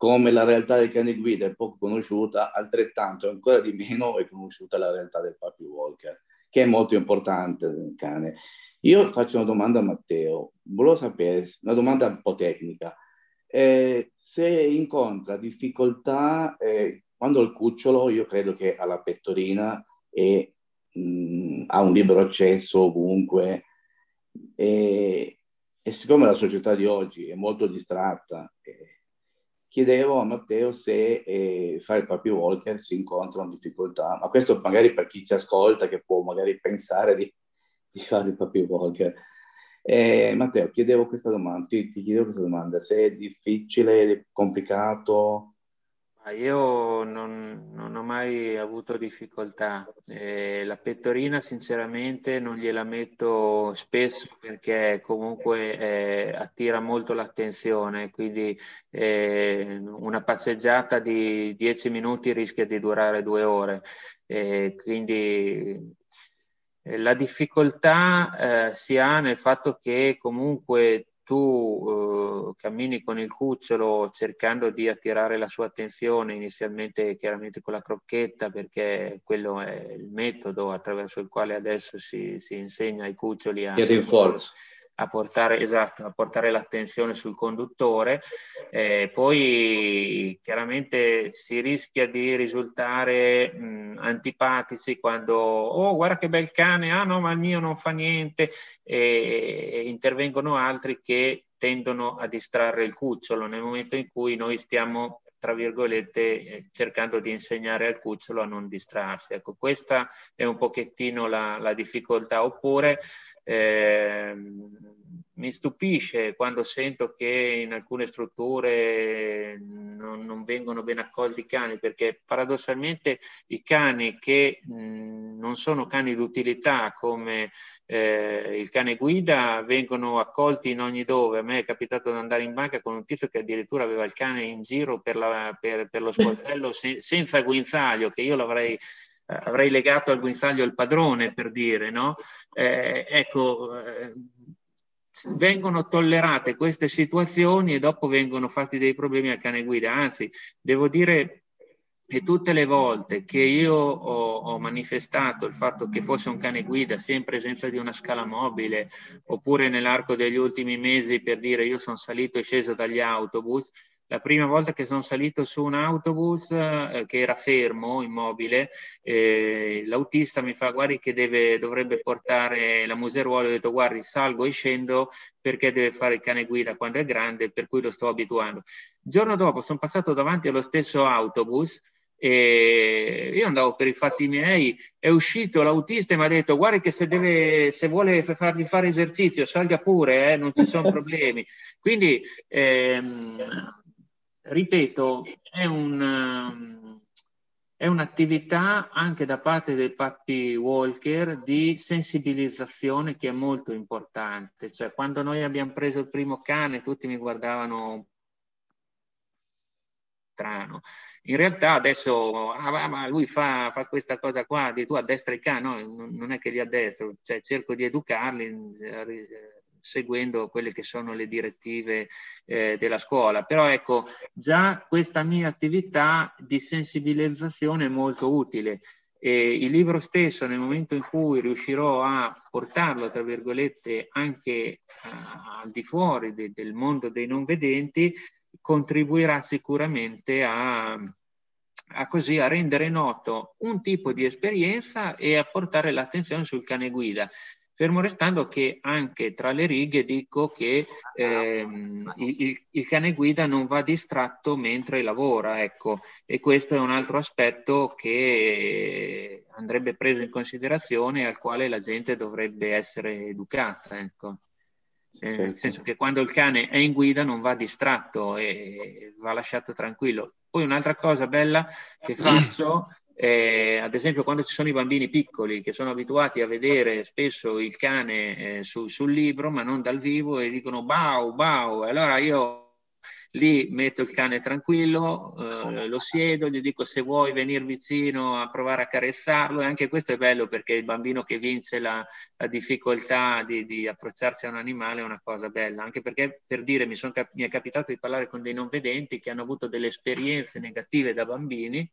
come la realtà del cane guida è poco conosciuta, altrettanto ancora di meno è conosciuta la realtà del puppy walker, che è molto importante nel cane. Io faccio una domanda a Matteo, volevo sapere, una domanda un po' tecnica, eh, se incontra difficoltà eh, quando il cucciolo, io credo che ha la pettorina e mh, mm, ha un libero accesso ovunque, e, e siccome la società di oggi è molto distratta, eh, chiedevo a Matteo se eh, fare il proprio walker si incontrano difficoltà, ma questo magari per chi ci ascolta che può magari pensare di, di fare il proprio walker. Eh, Matteo, chiedevo questa domanda, ti, ti chiedevo questa domanda, se è difficile, complicato, io non, non, ho mai avuto difficoltà. Eh, la pettorina sinceramente non gliela metto spesso perché comunque eh, attira molto l'attenzione, quindi eh, una passeggiata di 10 minuti rischia di durare due ore. quindi eh, la difficoltà eh, si ha nel fatto che comunque tu eh, cammini con il cucciolo cercando di attirare la sua attenzione, inizialmente chiaramente con la crocchetta, perché quello è il metodo attraverso il quale adesso si, si insegna ai cuccioli a, a, portare, esatto, a portare l'attenzione sul conduttore. Eh, poi chiaramente si rischia di risultare mh, antipatici quando, oh guarda che bel cane, ah no ma il mio non fa niente, e, e intervengono altri che tendono a distrarre il cucciolo nel momento in cui noi stiamo tra virgolette, eh, cercando di insegnare al cucciolo a non distrarsi. Ecco, questa è un pochettino la, la difficoltà. Oppure eh, mi stupisce quando sento che in alcune strutture non, non, vengono ben accolti i cani, perché paradossalmente i cani che mh, non sono cani d'utilità come eh, il cane guida vengono accolti in ogni dove. A me è capitato di andare in banca con un tizio che addirittura aveva il cane in giro per, la, per, per lo sportello se, senza guinzaglio, che io l'avrei avrei legato al guinzaglio il padrone per dire, no? Eh, ecco, eh, vengono tollerate queste situazioni e dopo vengono fatti dei problemi al cane guida. Anzi, devo dire che tutte le volte che io ho, ho, manifestato il fatto che fosse un cane guida sia in presenza di una scala mobile oppure nell'arco degli ultimi mesi per dire io sono salito e sceso dagli autobus, la prima volta che sono salito su un autobus eh, che era fermo, immobile, eh, l'autista mi fa guardi che deve, dovrebbe portare la museruola, ho detto guardi salgo e scendo perché deve fare il cane guida quando è grande, per cui lo sto abituando. Il giorno dopo sono passato davanti allo stesso autobus e io andavo per i fatti miei, è uscito l'autista e mi ha detto guardi che se, deve, se vuole fargli fare esercizio salga pure, eh, non ci sono problemi. Quindi ehm, ripeto, è, un, um, è un'attività anche da parte dei papi walker di sensibilizzazione che è molto importante. Cioè, quando noi abbiamo preso il primo cane, tutti mi guardavano strano. In realtà adesso ah, ma lui fa, fa, questa cosa qua, di tu addestra i cani, no, non è che li addestro, cioè cerco di educarli eh, seguendo quelle che sono le direttive eh, della scuola. Però ecco, già questa mia attività di sensibilizzazione è molto utile. E il libro stesso, nel momento in cui riuscirò a portarlo, tra virgolette, anche uh, al di fuori de- del mondo dei non vedenti, contribuirà sicuramente a, a, così, a rendere noto un tipo di esperienza e a portare l'attenzione sul cane guida fermo restando che anche tra le righe dico che ehm, il, il, cane guida non va distratto mentre lavora, ecco, e questo è un altro aspetto che andrebbe preso in considerazione e al quale la gente dovrebbe essere educata, ecco. Eh, certo. Nel senso che quando il cane è in guida non va distratto e va lasciato tranquillo. Poi un'altra cosa bella che faccio eh, ad esempio, quando ci sono i bambini piccoli che sono abituati a vedere spesso il cane eh, su, sul libro, ma non dal vivo, e dicono bau, bau, allora io lì metto il cane tranquillo, eh, lo siedo, gli dico se vuoi venire vicino a provare a carezzarlo, e anche questo è bello perché il bambino che vince la, la difficoltà di, di, approcciarsi a un animale è una cosa bella, anche perché per dire mi, son, mi è capitato di parlare con dei non vedenti che hanno avuto delle esperienze negative da bambini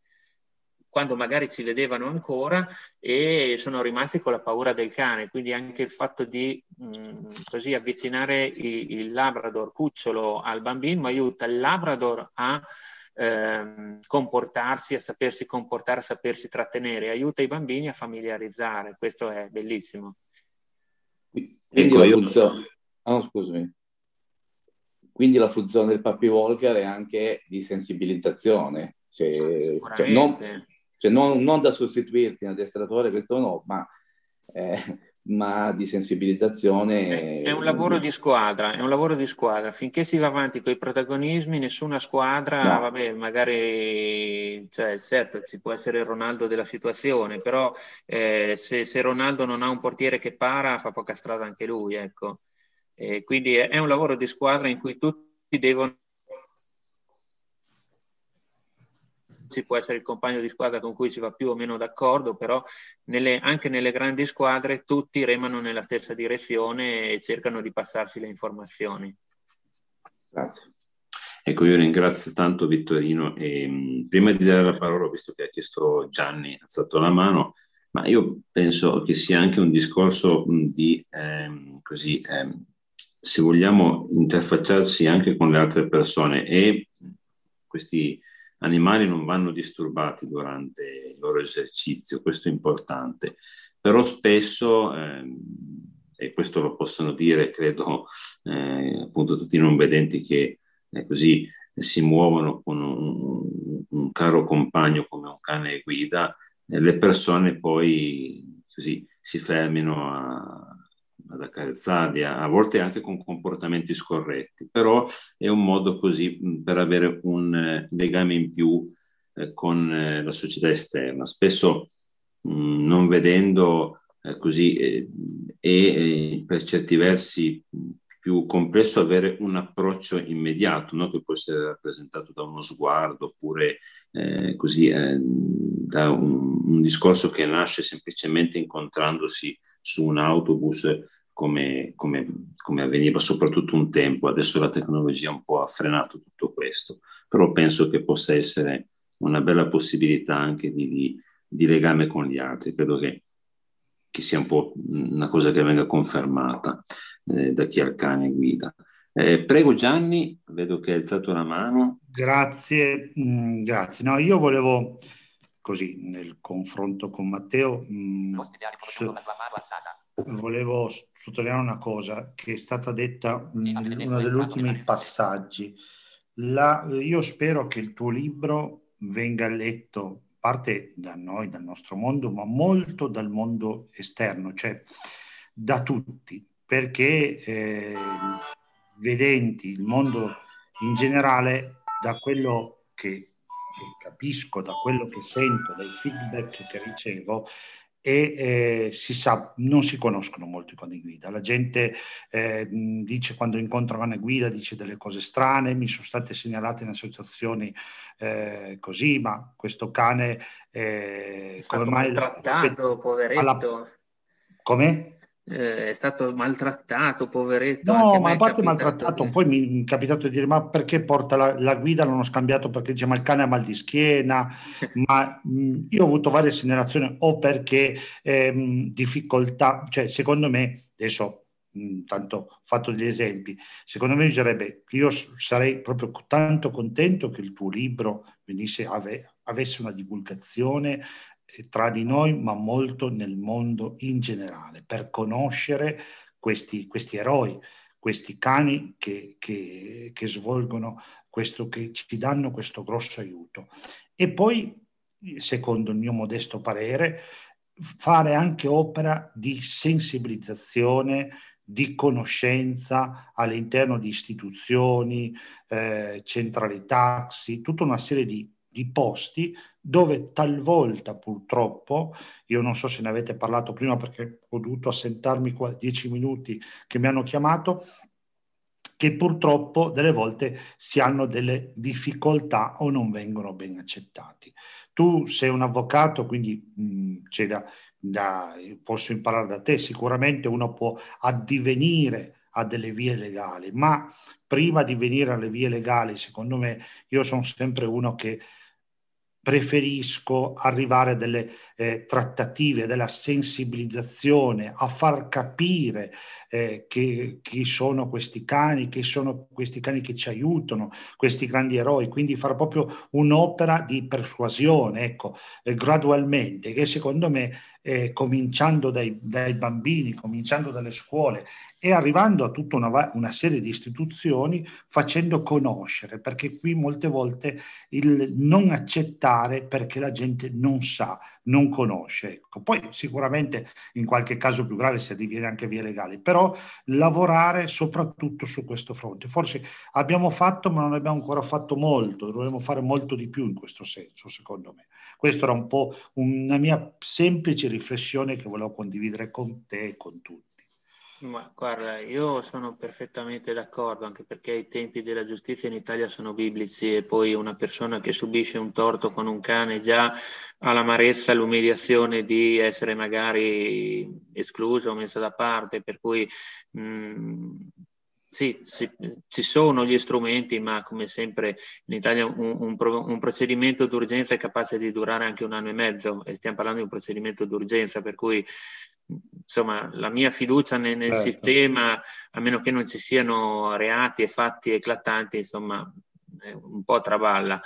quando magari ci vedevano ancora e sono rimasti con la paura del cane. Quindi anche il fatto di mh, mm, così avvicinare il, il, Labrador cucciolo al bambino aiuta il Labrador a ehm, comportarsi, a sapersi comportare, a sapersi trattenere, aiuta i bambini a familiarizzare. Questo è bellissimo. Quindi ecco, la funzione... Oh, scusami. Quindi la funzione del Papi Walker è anche di sensibilizzazione. Se, cioè non, cioè non, non, da sostituirti in addestratore, questo no, ma, eh, ma di sensibilizzazione. È, un lavoro di squadra, è un lavoro di squadra. Finché si va avanti con i protagonismi, nessuna squadra, no. vabbè, magari, cioè, certo, ci può essere il Ronaldo della situazione, però eh, se, se, Ronaldo non ha un portiere che para, fa poca strada anche lui, ecco. E quindi è un lavoro di squadra in cui tutti devono ci può essere il compagno di squadra con cui si va più o meno d'accordo, però nelle, anche nelle grandi squadre tutti remano nella stessa direzione e cercano di passarsi le informazioni. Grazie. Ecco, io ringrazio tanto Vittorino e mh, prima di dare la parola, visto che ha chiesto Gianni, ha alzato la mano, ma io penso che sia anche un discorso mh, di, ehm, così, ehm, se vogliamo interfacciarsi anche con le altre persone e questi animali non vanno disturbati durante il loro esercizio, questo è importante, però spesso, ehm, e questo lo possono dire, credo, eh, appunto tutti i non vedenti che eh, così si muovono con un, un, caro compagno come un cane guida, eh, le persone poi così si fermino a, ad accarezzarli, a, volte anche con comportamenti scorretti, però è un modo così per avere un eh, legame in più eh, con eh, la società esterna. Spesso non vedendo così e per certi versi più complesso avere un approccio immediato, no? che può essere rappresentato da uno sguardo oppure così da un, un discorso che nasce semplicemente incontrandosi su un autobus come, come, come, avveniva soprattutto un tempo. Adesso la tecnologia un po' ha frenato tutto questo, però penso che possa essere una bella possibilità anche di, di, di legame con gli altri. Credo che, che, sia un po' una cosa che venga confermata eh, da chi ha il cane guida. Eh, prego Gianni, vedo che hai alzato la mano. Grazie, mh, mm, grazie. No, io volevo così nel confronto con Matteo mh, mm, volevo sottolineare una cosa che è stata detta in uno degli ultimi passaggi. La, io spero che il tuo libro venga letto parte da noi, dal nostro mondo, ma molto dal mondo esterno, cioè da tutti, perché eh, vedenti, il mondo in generale, da quello che, che capisco, da quello che sento, dai feedback che ricevo, e eh, si sa, non si conoscono molto i cani guida. La gente eh, dice quando incontra una guida, dice delle cose strane, mi sono state segnalate in associazioni eh, così, ma questo cane eh, come mai... Trattato, poveretto. Alla... Come? Eh, è stato maltrattato, poveretto. No, ma a parte maltrattato, che... poi mi è capitato di dire ma perché porta la, la guida, l'hanno scambiato perché dice ma il cane ha mal di schiena, ma mh, io ho avuto varie segnalazioni o perché ehm, difficoltà, cioè secondo me, adesso mh, tanto ho fatto degli esempi, secondo me bisognerebbe, io sarei proprio tanto contento che il tuo libro venisse, ave, avesse una divulgazione tra di noi, ma molto nel mondo in generale, per conoscere questi, questi eroi, questi cani che, che, che svolgono questo, che ci danno questo grosso aiuto. E poi, secondo il mio modesto parere, fare anche opera di sensibilizzazione, di conoscenza all'interno di istituzioni, eh, centrali taxi, tutta una serie di di posti dove talvolta purtroppo, io non so se ne avete parlato prima perché ho dovuto assentarmi qua dieci minuti che mi hanno chiamato, che purtroppo delle volte si hanno delle difficoltà o non vengono ben accettati. Tu sei un avvocato, quindi mh, c'è da, da, posso imparare da te, sicuramente uno può addivenire a delle vie legali, ma prima di venire alle vie legali, secondo me, io sono sempre uno che preferisco arrivare a delle eh, trattative, della sensibilizzazione, a far capire eh, che, chi sono questi cani, che sono questi cani che ci aiutano, questi grandi eroi, quindi fare proprio un'opera di persuasione, ecco, eh, gradualmente, che secondo me, eh, cominciando dai, dai, bambini, cominciando dalle scuole e arrivando a tutta una, una, serie di istituzioni, facendo conoscere, perché qui molte volte il non accettare perché la gente non sa, non conosce. Ecco. Poi sicuramente in qualche caso più grave si addiviene anche via legali, però lavorare soprattutto su questo fronte. Forse abbiamo fatto, ma non abbiamo ancora fatto molto, dovremmo fare molto di più in questo senso, secondo me. Questa era un po' una mia semplice riflessione che volevo condividere con te e con tutti. Ma guarda, io sono perfettamente d'accordo, anche perché i tempi della giustizia in Italia sono biblici e poi una persona che subisce un torto con un cane già ha l'amarezza, l'umiliazione di essere magari escluso o messa da parte, per cui mh, mm, sì, sì, ci sono gli strumenti, ma come sempre in Italia un, un, un, procedimento d'urgenza è capace di durare anche un anno e mezzo e stiamo parlando di un procedimento d'urgenza, per cui insomma la mia fiducia nel, nel certo. sistema, a meno che non ci siano reati e fatti eclatanti, insomma un po' traballa.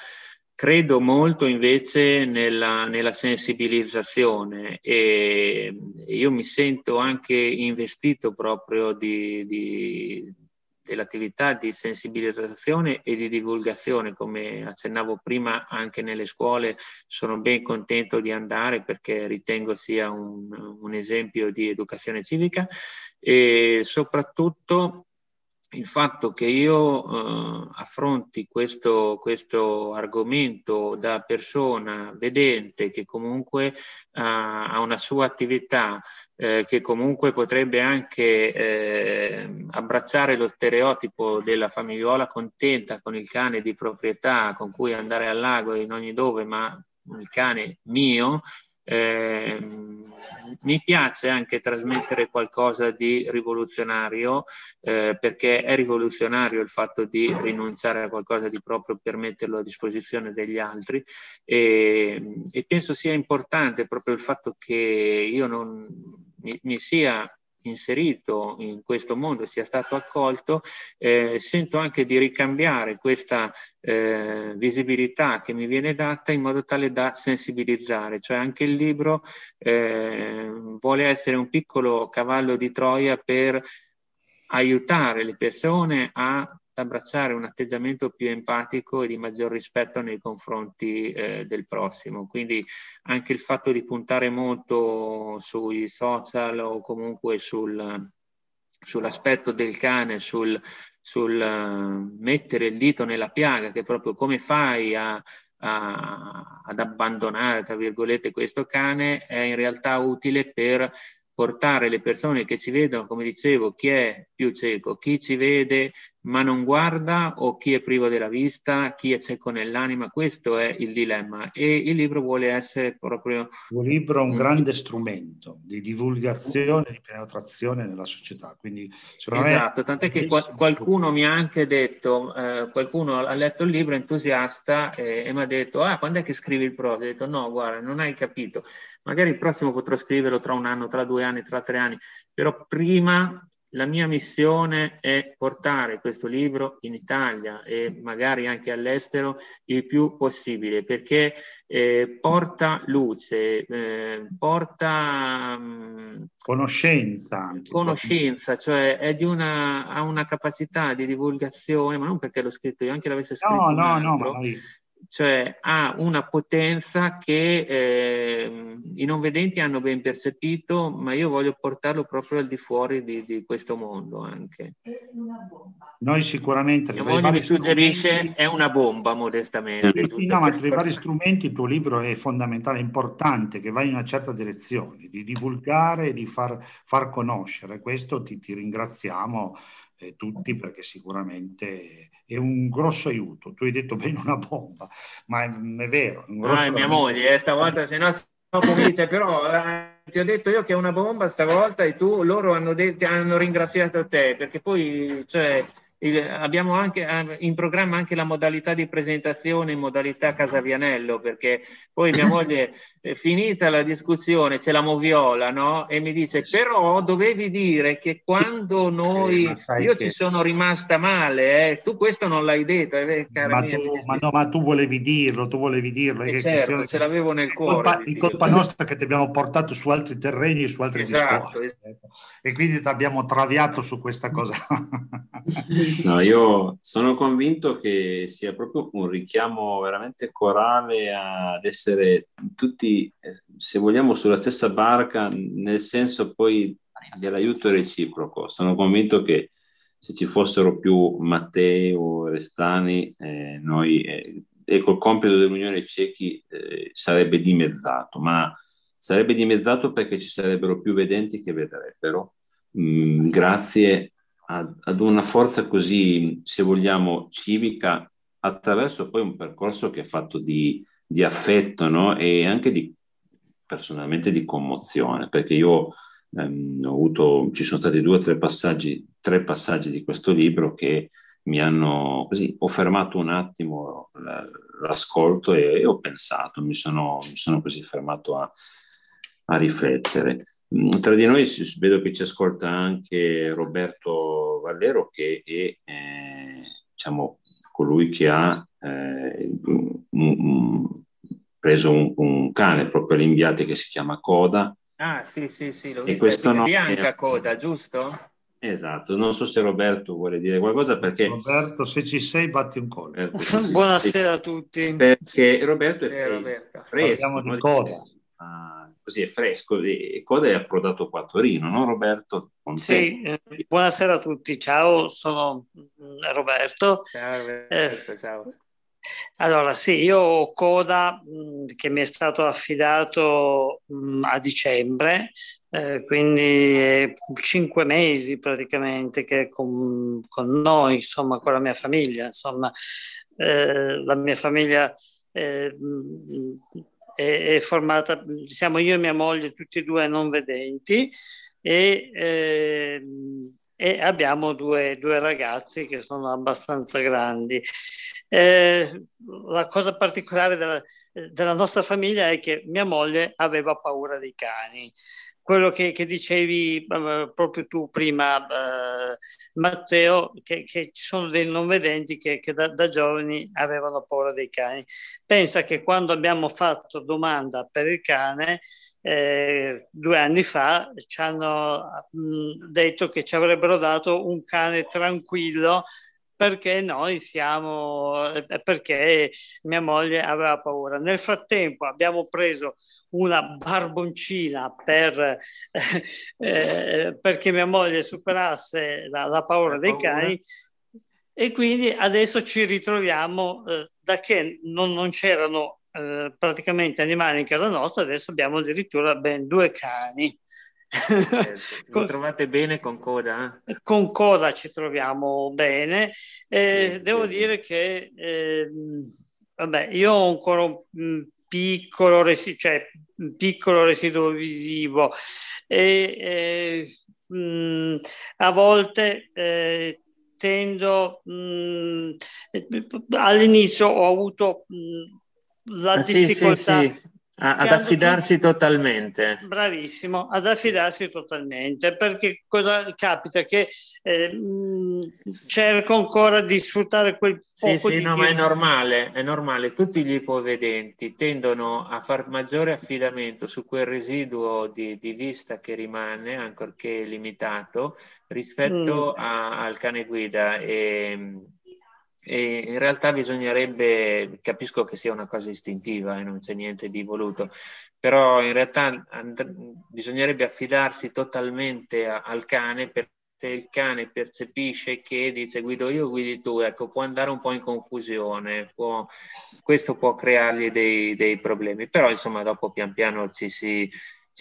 Credo molto invece nella, nella, sensibilizzazione e io mi sento anche investito proprio di, di, dell'attività di sensibilizzazione e di divulgazione, come accennavo prima anche nelle scuole, sono ben contento di andare perché ritengo sia un, un esempio di educazione civica e soprattutto il fatto che io eh, affronti questo, questo, argomento da persona vedente che comunque ha, ha una sua attività, eh, che comunque potrebbe anche eh, abbracciare lo stereotipo della famigliola contenta con il cane di proprietà con cui andare al lago in ogni dove, ma il cane mio, eh, mi piace anche trasmettere qualcosa di rivoluzionario eh, perché è rivoluzionario il fatto di rinunciare a qualcosa di proprio per metterlo a disposizione degli altri. E, e penso sia importante proprio il fatto che io non mi, mi sia inserito in questo mondo, sia stato accolto, eh, sento anche di ricambiare questa eh, visibilità che mi viene data in modo tale da sensibilizzare, cioè anche il libro eh, vuole essere un piccolo cavallo di Troia per aiutare le persone a abbracciare un atteggiamento più empatico e di maggior rispetto nei confronti eh, del prossimo. Quindi anche il fatto di puntare molto sui social o comunque sul, sull'aspetto del cane, sul, sul uh, mettere il dito nella piaga, che proprio come fai a, a, ad abbandonare, tra virgolette, questo cane, è in realtà utile per portare le persone che ci vedono, come dicevo, chi è più cieco, chi ci vede ma non guarda o chi è privo della vista, chi è cieco nell'anima, questo è il dilemma. E il libro vuole essere proprio... Un libro è un grande strumento di divulgazione, di penetrazione nella società, quindi Esatto, tant'è che qual- qualcuno mi ha anche detto, eh, qualcuno ha letto il libro entusiasta e, e mi ha detto, ah, quando è che scrivi il prossimo? Ho detto, no, guarda, non hai capito, magari il prossimo potrò scriverlo tra un anno, tra due anni, tra tre anni, però prima la mia missione è portare questo libro in Italia e magari anche all'estero il più possibile perché eh, porta luce, eh, porta mh, mm, conoscenza. Conoscenza, cioè è di una, ha una capacità di divulgazione, ma non perché l'ho scritto io, anche l'avesse scritto. No, no, altro, no, ma cioè ha una potenza che eh, i non vedenti hanno ben percepito, ma io voglio portarlo proprio al di fuori di, di questo mondo anche. Noi sicuramente... Moglie mi suggerisce è una bomba, modestamente. Sì, no, ma tra i vari strumenti il tuo libro è fondamentale, è importante, che va in una certa direzione, di divulgare, di far, far conoscere. Questo ti, ti ringraziamo eh, tutti perché sicuramente è un grosso aiuto. Tu hai detto bene una bomba, ma è, è vero. È ah, è mia moglie, eh, stavolta se no come dice però eh, ti ho detto io che è una bomba stavolta e tu loro hanno, detto, hanno ringraziato te perché poi cioè, il, abbiamo anche eh, in programma anche la modalità di presentazione in modalità Casavianello, perché poi mia moglie, è finita la discussione, c'è la moviola, no? E mi dice, però dovevi dire che quando eh, noi, eh, io che... ci sono rimasta male, eh, tu questo non l'hai detto. Eh, ma, mia, tu, ma, no, ma, tu, volevi dirlo, tu volevi dirlo. Eh certo, ce l'avevo nel cuore. Colpa, è colpa nostra che ti abbiamo portato su altri terreni e su altri esatto, discorsi. Esatto. E quindi ti abbiamo traviato su questa cosa. No, io sono convinto che sia proprio un richiamo veramente corale ad essere tutti, se vogliamo, sulla stessa barca, nel senso poi dell'aiuto reciproco. Sono convinto che se ci fossero più Matteo, Restani, eh, noi, eh, ecco, il compito dell'Unione Cechi eh, sarebbe dimezzato, ma sarebbe dimezzato perché ci sarebbero più vedenti che vedrebbero. Mm, grazie ad una forza così, se vogliamo, civica attraverso poi un percorso che è fatto di, di affetto no? e anche di, personalmente di commozione, perché io ehm, ho avuto, ci sono stati due o tre passaggi, tre passaggi di questo libro che mi hanno così, ho fermato un attimo l'ascolto e, e ho pensato, mi sono, mi sono, così fermato a, a riflettere. Mm, tra di noi vedo che ci ascolta anche Roberto Vallero che è eh, diciamo, colui che ha eh, un, un, preso un, un, cane proprio all'inviate che si chiama Coda. Ah sì sì sì, l'ho visto, questo è bianca è... Coda, giusto? Esatto, non so se Roberto vuole dire qualcosa perché... Roberto, se ci sei, batti un collo. Buonasera a tutti. Perché Roberto è fresco. fresco di coda. Ah, così è fresco. E Coda è approdato qua a Torino, no Roberto? sì, eh, buonasera a tutti. Ciao, sono mm, Roberto. Ciao Roberto, eh, ciao. Allora, sì, io ho Coda mh, mm, che mi è stato affidato mh, mm, a dicembre, eh, quindi è cinque mesi praticamente che è con, con, noi, insomma, con la mia famiglia, insomma, eh, la mia famiglia eh, è, è, formata, siamo io e mia moglie tutti e due non vedenti e ehm, e abbiamo due, due, ragazzi che sono abbastanza grandi. Eh, la cosa particolare della, della, nostra famiglia è che mia moglie aveva paura dei cani. Quello che, che dicevi uh, proprio tu prima, uh, Matteo, che, che, ci sono dei non vedenti che, che da, da, giovani avevano paura dei cani. Pensa che quando abbiamo fatto domanda per il cane, eh, due anni fa ci hanno mh, detto che ci avrebbero dato un cane tranquillo perché noi siamo, eh, perché mia moglie aveva paura. Nel frattempo abbiamo preso una barboncina per, eh, perché mia moglie superasse la, la paura dei cani e quindi adesso ci ritroviamo eh, da che non, non c'erano eh, praticamente animali in casa nostra, adesso abbiamo addirittura ben due cani. Vi trovate bene con Coda? Eh? Con Coda ci troviamo bene. Eh, sì, devo sì. dire che eh, vabbè, io ho ancora un piccolo, resi- cioè, un piccolo residuo visivo e eh, mh, a volte eh, tendo mh, all'inizio ho avuto mh, la ah, difficoltà. Sì, sì. ad affidarsi tu... totalmente. Bravissimo, ad affidarsi totalmente, perché cosa capita? Che eh, cerco ancora di sfruttare quel poco sì, sì, no, ma è normale, è normale. Tutti gli ipovedenti tendono a far maggiore affidamento su quel residuo di, di vista che rimane, ancorché limitato, rispetto mm. a, al cane guida. E, e in realtà bisognerebbe, capisco che sia una cosa istintiva e non c'è niente di voluto, però in realtà and- bisognerebbe affidarsi totalmente a- al cane perché il cane percepisce che dice guido io, guidi tu, ecco, può andare un po' in confusione, può, questo può creargli dei, dei, problemi, però insomma dopo pian piano ci si,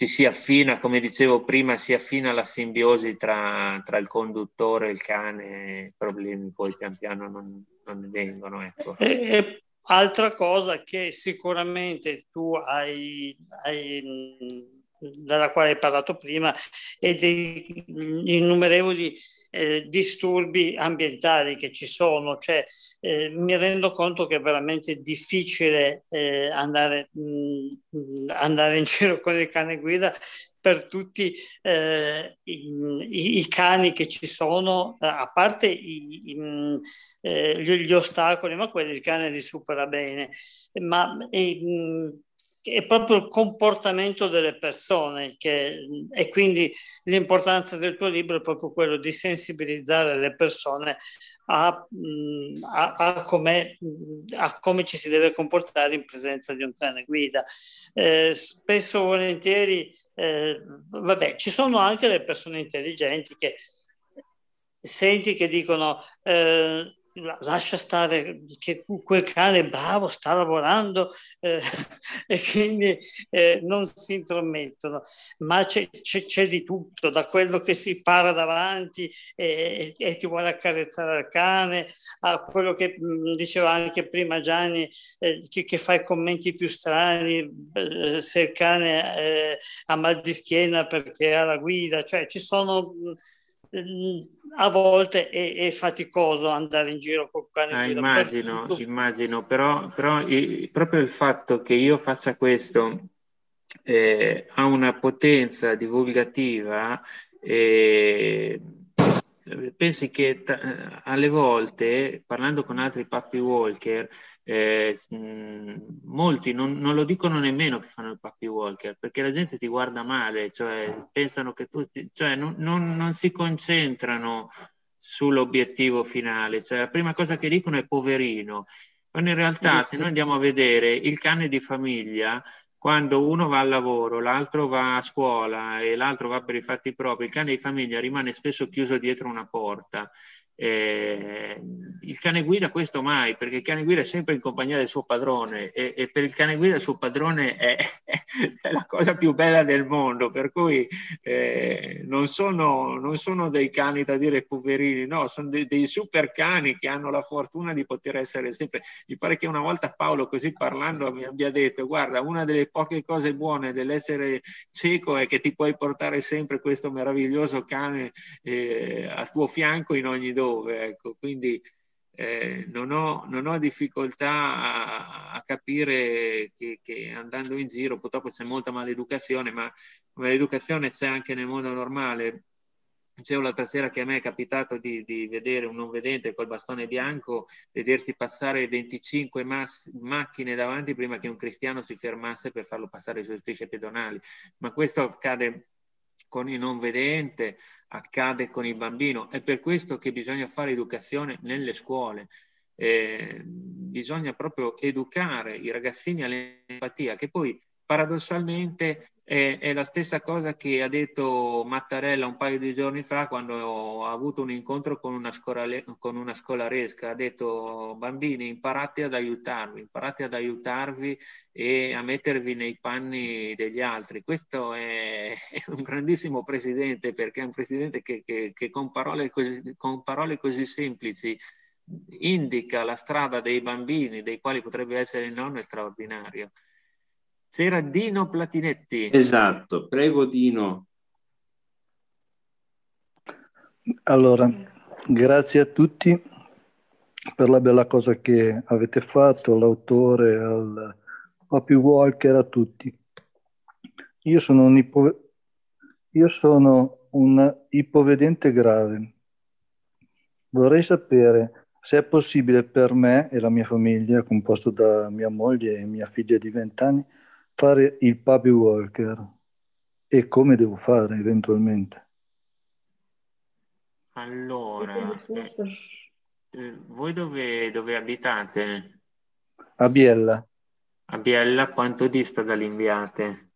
ci si affina, come dicevo prima, si affina la simbiosi tra, tra il conduttore e il cane, problemi poi pian piano non, non vengono. Ecco. E, e, altra cosa che sicuramente tu hai, hai della quale hai parlato prima, e degli innumerevoli eh, disturbi ambientali che ci sono. Cioè, eh, mi rendo conto che è veramente difficile eh, andare, mh, andare, in giro con il cane guida per tutti eh, i, i, cani che ci sono, a parte i, i, eh, gli, gli, ostacoli, ma quelli il cane li supera bene. Ma, e, mh, è proprio il comportamento delle persone che, e quindi l'importanza del tuo libro è proprio quello di sensibilizzare le persone a, a, a, come, a come, ci si deve comportare in presenza di un cane guida. Eh, spesso volentieri, eh, vabbè, ci sono anche le persone intelligenti che senti che dicono eh, lascia stare che quel cane è bravo, sta lavorando eh, e quindi eh, non si intromettono, ma c'è, c'è, c'è, di tutto, da quello che si para davanti e, e, e, ti vuole accarezzare il cane, a quello che mh, diceva anche prima Gianni, eh, che, che, fa i commenti più strani, eh, se il cane ha mal di schiena perché ha la guida, cioè ci sono... Mh, a volte è, è, faticoso andare in giro col cane. Ah, immagino, immagino, però, però il, proprio il fatto che io faccia questo eh, ha una potenza divulgativa. Eh, pensi che t- alle volte, parlando con altri papi walker, eh, molti non, non, lo dicono nemmeno che fanno il puppy walker perché la gente ti guarda male, cioè pensano che tu, cioè non, non, non si concentrano sull'obiettivo finale, cioè la prima cosa che dicono è poverino, quando in realtà se noi andiamo a vedere il cane di famiglia, quando uno va al lavoro, l'altro va a scuola e l'altro va per i fatti propri, il cane di famiglia rimane spesso chiuso dietro una porta eh, il cane guida questo mai, perché il cane guida è sempre in compagnia del suo padrone e, e per il cane guida il suo padrone è, è, la cosa più bella del mondo, per cui eh, non, sono, non, sono, dei cani da dire poverini, no, sono dei, dei, super cani che hanno la fortuna di poter essere sempre. Mi pare che una volta Paolo così parlando mi abbia detto, guarda, una delle poche cose buone dell'essere cieco è che ti puoi portare sempre questo meraviglioso cane eh, al tuo fianco in ogni dove dove, ecco, quindi eh, non, ho, non, ho, difficoltà a, a capire che, che, andando in giro purtroppo c'è molta maleducazione, ma maleducazione c'è anche nel mondo normale. Dicevo l'altra sera che a me è capitato di, di, vedere un non vedente col bastone bianco, vedersi passare 25 mas- macchine davanti prima che un cristiano si fermasse per farlo passare sulle strisce pedonali. Ma questo accade con il non vedente, accade con il bambino. È per questo che bisogna fare educazione nelle scuole. Eh, bisogna proprio educare i ragazzini all'empatia, che poi paradossalmente è, è, la stessa cosa che ha detto Mattarella un paio di giorni fa quando ha avuto un incontro con una, scorale, con una scolaresca. Ha detto bambini imparate ad aiutarvi, imparate ad aiutarvi e a mettervi nei panni degli altri. Questo è, è un grandissimo presidente perché è un presidente che, che, che con, parole così, con parole così semplici indica la strada dei bambini, dei quali potrebbe essere il nonno, è straordinario. C'era Dino Platinetti. Esatto, prego Dino. Allora, grazie a tutti per la bella cosa che avete fatto, all'autore, al Papi Walker, a tutti. Io sono un, ipo... Io sono un ipovedente grave. Vorrei sapere se è possibile per me e la mia famiglia, composto da mia moglie e mia figlia di 20 anni, fare il puppy walker e come devo fare eventualmente. Allora, eh, eh, voi dove, dove, abitate? A Biella. A Biella quanto dista da Limbiate?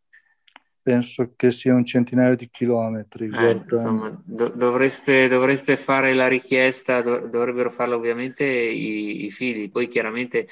Penso che sia un centinaio di chilometri. Eh, insomma, do, dovreste, dovreste, fare la richiesta, do, dovrebbero farlo ovviamente i, i figli, poi chiaramente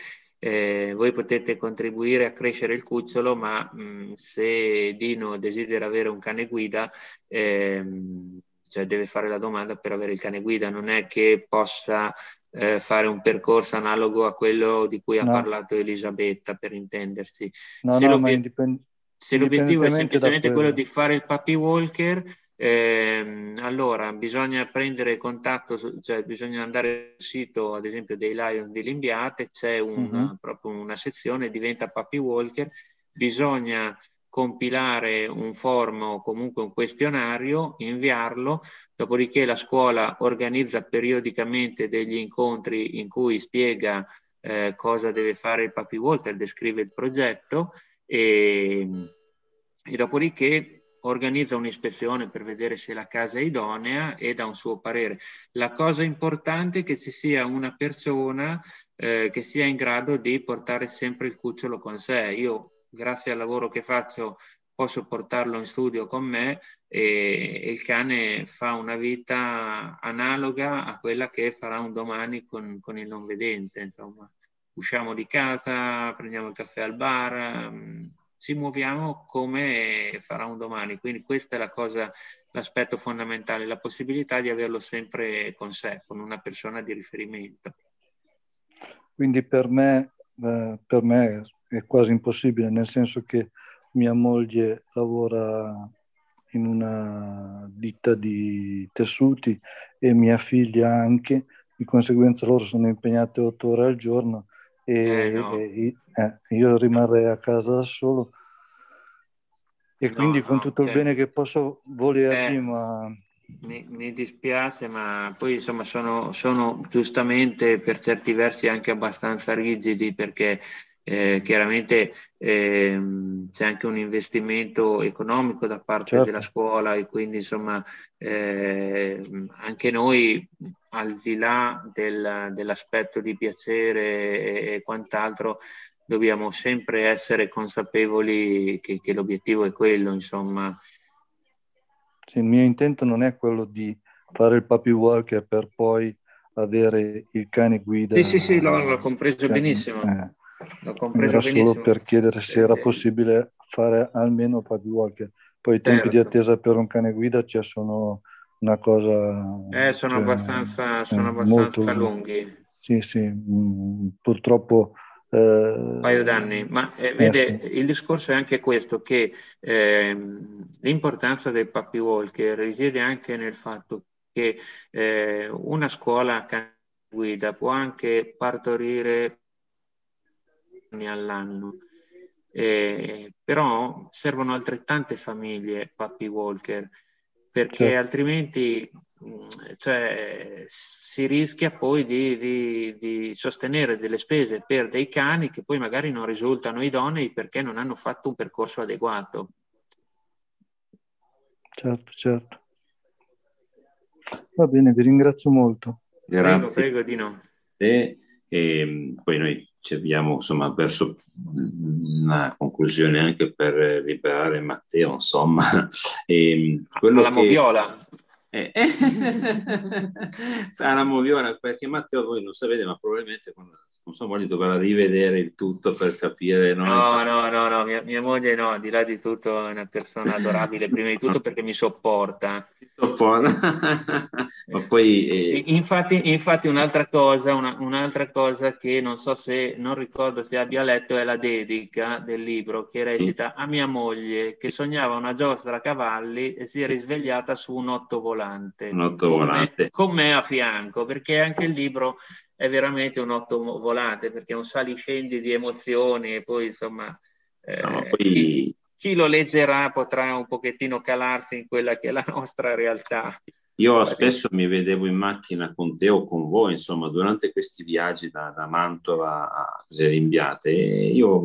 eh, voi potete contribuire a crescere il cucciolo, ma mh, mm, se Dino desidera avere un cane guida, ehm, cioè deve fare la domanda per avere il cane guida, non è che possa eh, fare un percorso analogo a quello di cui ha parlato Elisabetta, per intendersi. No, se, no, l'obiet- indipend- se l'obiettivo è semplicemente quello di fare il puppy walker, eh, allora bisogna prendere contatto, cioè bisogna andare sul sito ad esempio dei Lions di Limbiate, c'è una, uh-huh. proprio una sezione, diventa Puppy Walker, bisogna compilare un form o comunque un questionario, inviarlo, dopodiché la scuola organizza periodicamente degli incontri in cui spiega eh, cosa deve fare il Puppy Walker, descrive il progetto e, e dopodiché organizza un'ispezione per vedere se la casa è idonea e dà un suo parere. La cosa importante è che ci sia una persona eh, che sia in grado di portare sempre il cucciolo con sé. Io, grazie al lavoro che faccio posso portarlo in studio con me e, e, il cane fa una vita analoga a quella che farà un domani con, con il non vedente. Insomma, usciamo di casa, prendiamo il caffè al bar, um, ci muoviamo come farà un domani. Quindi questa è la cosa, l'aspetto fondamentale, la possibilità di averlo sempre con sé, con una persona di riferimento. Quindi per me, eh, per me è quasi impossibile, nel senso che mia moglie lavora in una ditta di tessuti e mia figlia anche, di conseguenza loro sono impegnate otto ore al giorno e, eh, no. e eh, io rimarrei a casa da solo e no, quindi con tutto cioè, il bene che posso volergli, eh, ma... Mi, mi, dispiace, ma poi insomma sono, sono giustamente per certi versi anche abbastanza rigidi perché eh, chiaramente eh, c'è anche un investimento economico da parte certo. della scuola e quindi insomma eh, anche noi al di là del, dell'aspetto di piacere e, quant'altro dobbiamo sempre essere consapevoli che, che l'obiettivo è quello insomma. Sì, il mio intento non è quello di fare il puppy walker per poi avere il cane guida. Sì, sì, sì, l'ho, l'ho compreso cioè, benissimo. Eh L'ho compreso era benissimo. solo per chiedere se era possibile fare almeno Walker. Poi i tempi certo. di attesa per un cane guida cioè, sono una cosa... Eh, sono cioè, abbastanza, sono abbastanza molto, lunghi. Sì, sì, mh, mm, purtroppo... Eh, un paio d'anni, ma eh, vede, eh, sì. il discorso è anche questo, che eh, l'importanza del puppy walker risiede anche nel fatto che eh, una scuola guida può anche partorire all'anno. Eh, però servono altrettante famiglie Puppy Walker perché certo. altrimenti mm, cioè, si rischia poi di, di, di, sostenere delle spese per dei cani che poi magari non risultano idonei perché non hanno fatto un percorso adeguato. Certo, certo. Va bene, vi ringrazio molto. Grazie. Prego, prego di no. E, e ehm, poi noi ci abbiamo insomma verso una conclusione anche per liberare Matteo insomma. E quello la che... moviola eh, la moviola perché Matteo voi non sapete ma probabilmente quando non so, moglie dovrà rivedere il tutto per capire. No, no, no, no, no. Mia, mia, moglie no, di là di tutto è una persona adorabile, prima di tutto perché mi sopporta. sopporta. Ma poi... Eh... Infatti, infatti un'altra, cosa, una, un'altra cosa che non so se, non ricordo se abbia letto, è la dedica del libro che recita a mia moglie che sognava una giostra a cavalli e si è risvegliata su un otto volante. Un otto volante. Con me, con me a fianco, perché anche il libro è veramente un otto volante perché è un saliscendi di emozioni e poi insomma eh, no, poi... Chi, lo leggerà potrà un pochettino calarsi in quella che è la nostra realtà. Io spesso mi vedevo in macchina con te o con voi, insomma, durante questi viaggi da, da Mantova a Rimbiate, io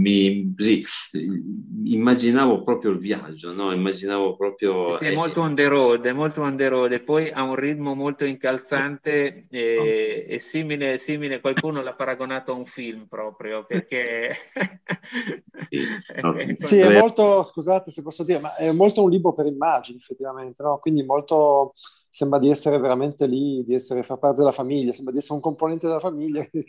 mi sì, immaginavo proprio il viaggio, no? immaginavo proprio... Sì, sì, è molto on the road, è molto on the road e poi ha un ritmo molto incalzante e, e simile, simile, qualcuno l'ha paragonato a un film proprio, perché... sì, no. sì, è molto, scusate se posso dire, ma è molto un libro per immagini effettivamente, no? quindi molto sembra di essere veramente lì, di essere, far parte della famiglia, sembra di essere un componente della famiglia che,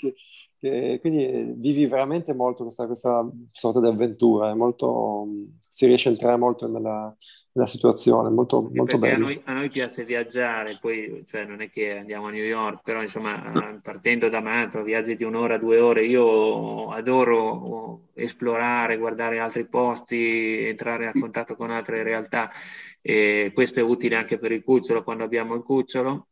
che, quindi vivi veramente molto questa, questa sorta di avventura, molto, si riesce a entrare molto nella, nella situazione, molto, molto bello. A noi, a noi, piace viaggiare, poi cioè, non è che andiamo a New York, però insomma partendo da Mantova, viaggi di un'ora, due ore, io adoro esplorare, guardare altri posti, entrare a contatto con altre realtà e questo è utile anche per il cucciolo quando abbiamo il cucciolo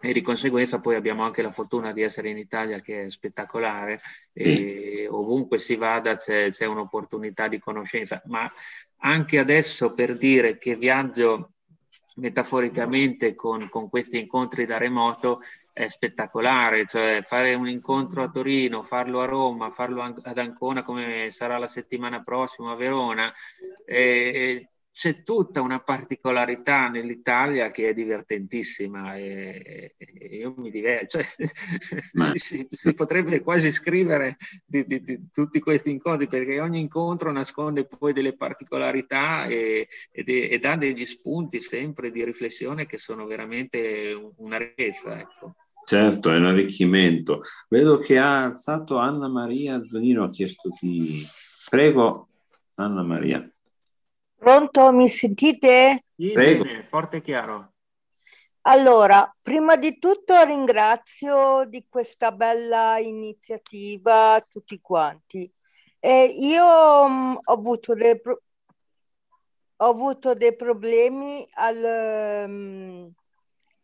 e di conseguenza poi abbiamo anche la fortuna di essere in Italia che è spettacolare e ovunque si vada c'è, c'è un'opportunità di conoscenza, ma anche adesso per dire che viaggio metaforicamente con, con questi incontri da remoto è spettacolare, cioè fare un incontro a Torino, farlo a Roma, farlo ad Ancona come sarà la settimana prossima a Verona, e, c'è tutta una particolarità nell'Italia che è divertentissima e, e io mi diverto. Cioè, si, si, potrebbe quasi scrivere di, di, di, tutti questi incontri perché ogni incontro nasconde poi delle particolarità e, ed, e dà degli spunti sempre di riflessione che sono veramente una ricchezza. Ecco. Certo, è un arricchimento. Vedo che ha alzato Anna Maria Zonino, ha chiesto di... Prego, Anna Maria. Pronto, mi sentite? Sì, Prego. bene, forte e chiaro. Allora, prima di tutto ringrazio di questa bella iniziativa tutti quanti. Eh, io mh, mm, ho, avuto dei pro- ho avuto dei problemi al, um,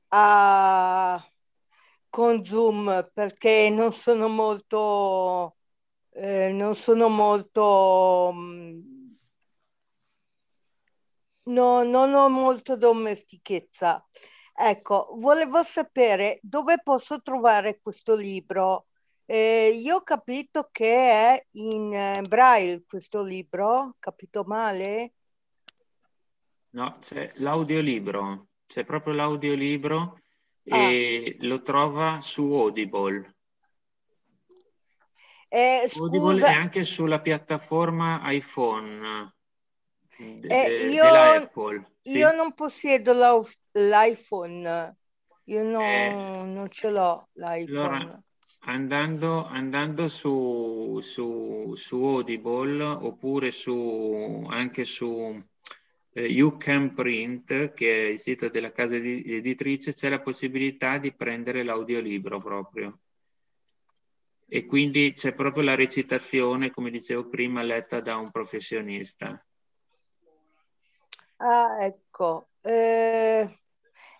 a, con Zoom perché non sono molto, eh, non sono molto um, no, non ho molto domestichezza. Ecco, volevo sapere dove posso trovare questo libro. Eh, io ho capito che è in eh, braille questo libro, capito male? No, c'è l'audiolibro, c'è proprio l'audiolibro ah. e lo trova su Audible. Eh, Audible e anche sulla piattaforma iPhone. Eh, io, della Apple. Sì. Io non possiedo l'iPhone, io no, eh, non ce l'ho l'iPhone. Allora, andando, andando su, su, su, Audible oppure su, anche su eh, You Can Print, che è il sito della casa editrice, c'è la possibilità di prendere l'audiolibro proprio. E quindi c'è proprio la recitazione, come dicevo prima, letta da un professionista. Ah, ecco. Eh,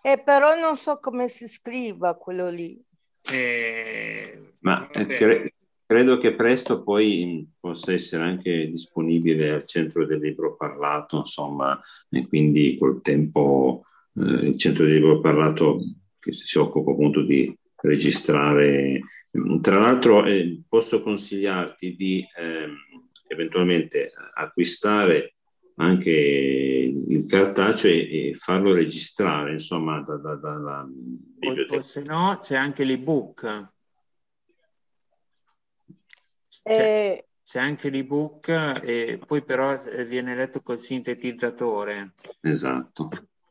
eh, però non so come si scriva quello lì. Eh, Ma eh, cre- credo che presto poi possa essere anche disponibile al centro del libro parlato, insomma, e quindi col tempo eh, il centro del libro parlato che si occupa appunto di registrare. Tra l'altro eh, posso consigliarti di ehm, eventualmente acquistare anche il cartaceo e, e farlo registrare, insomma, da, da, dalla biblioteca. O, se no c'è anche l'ebook. C'è, eh... c'è anche l'ebook e poi però viene letto col sintetizzatore. Esatto.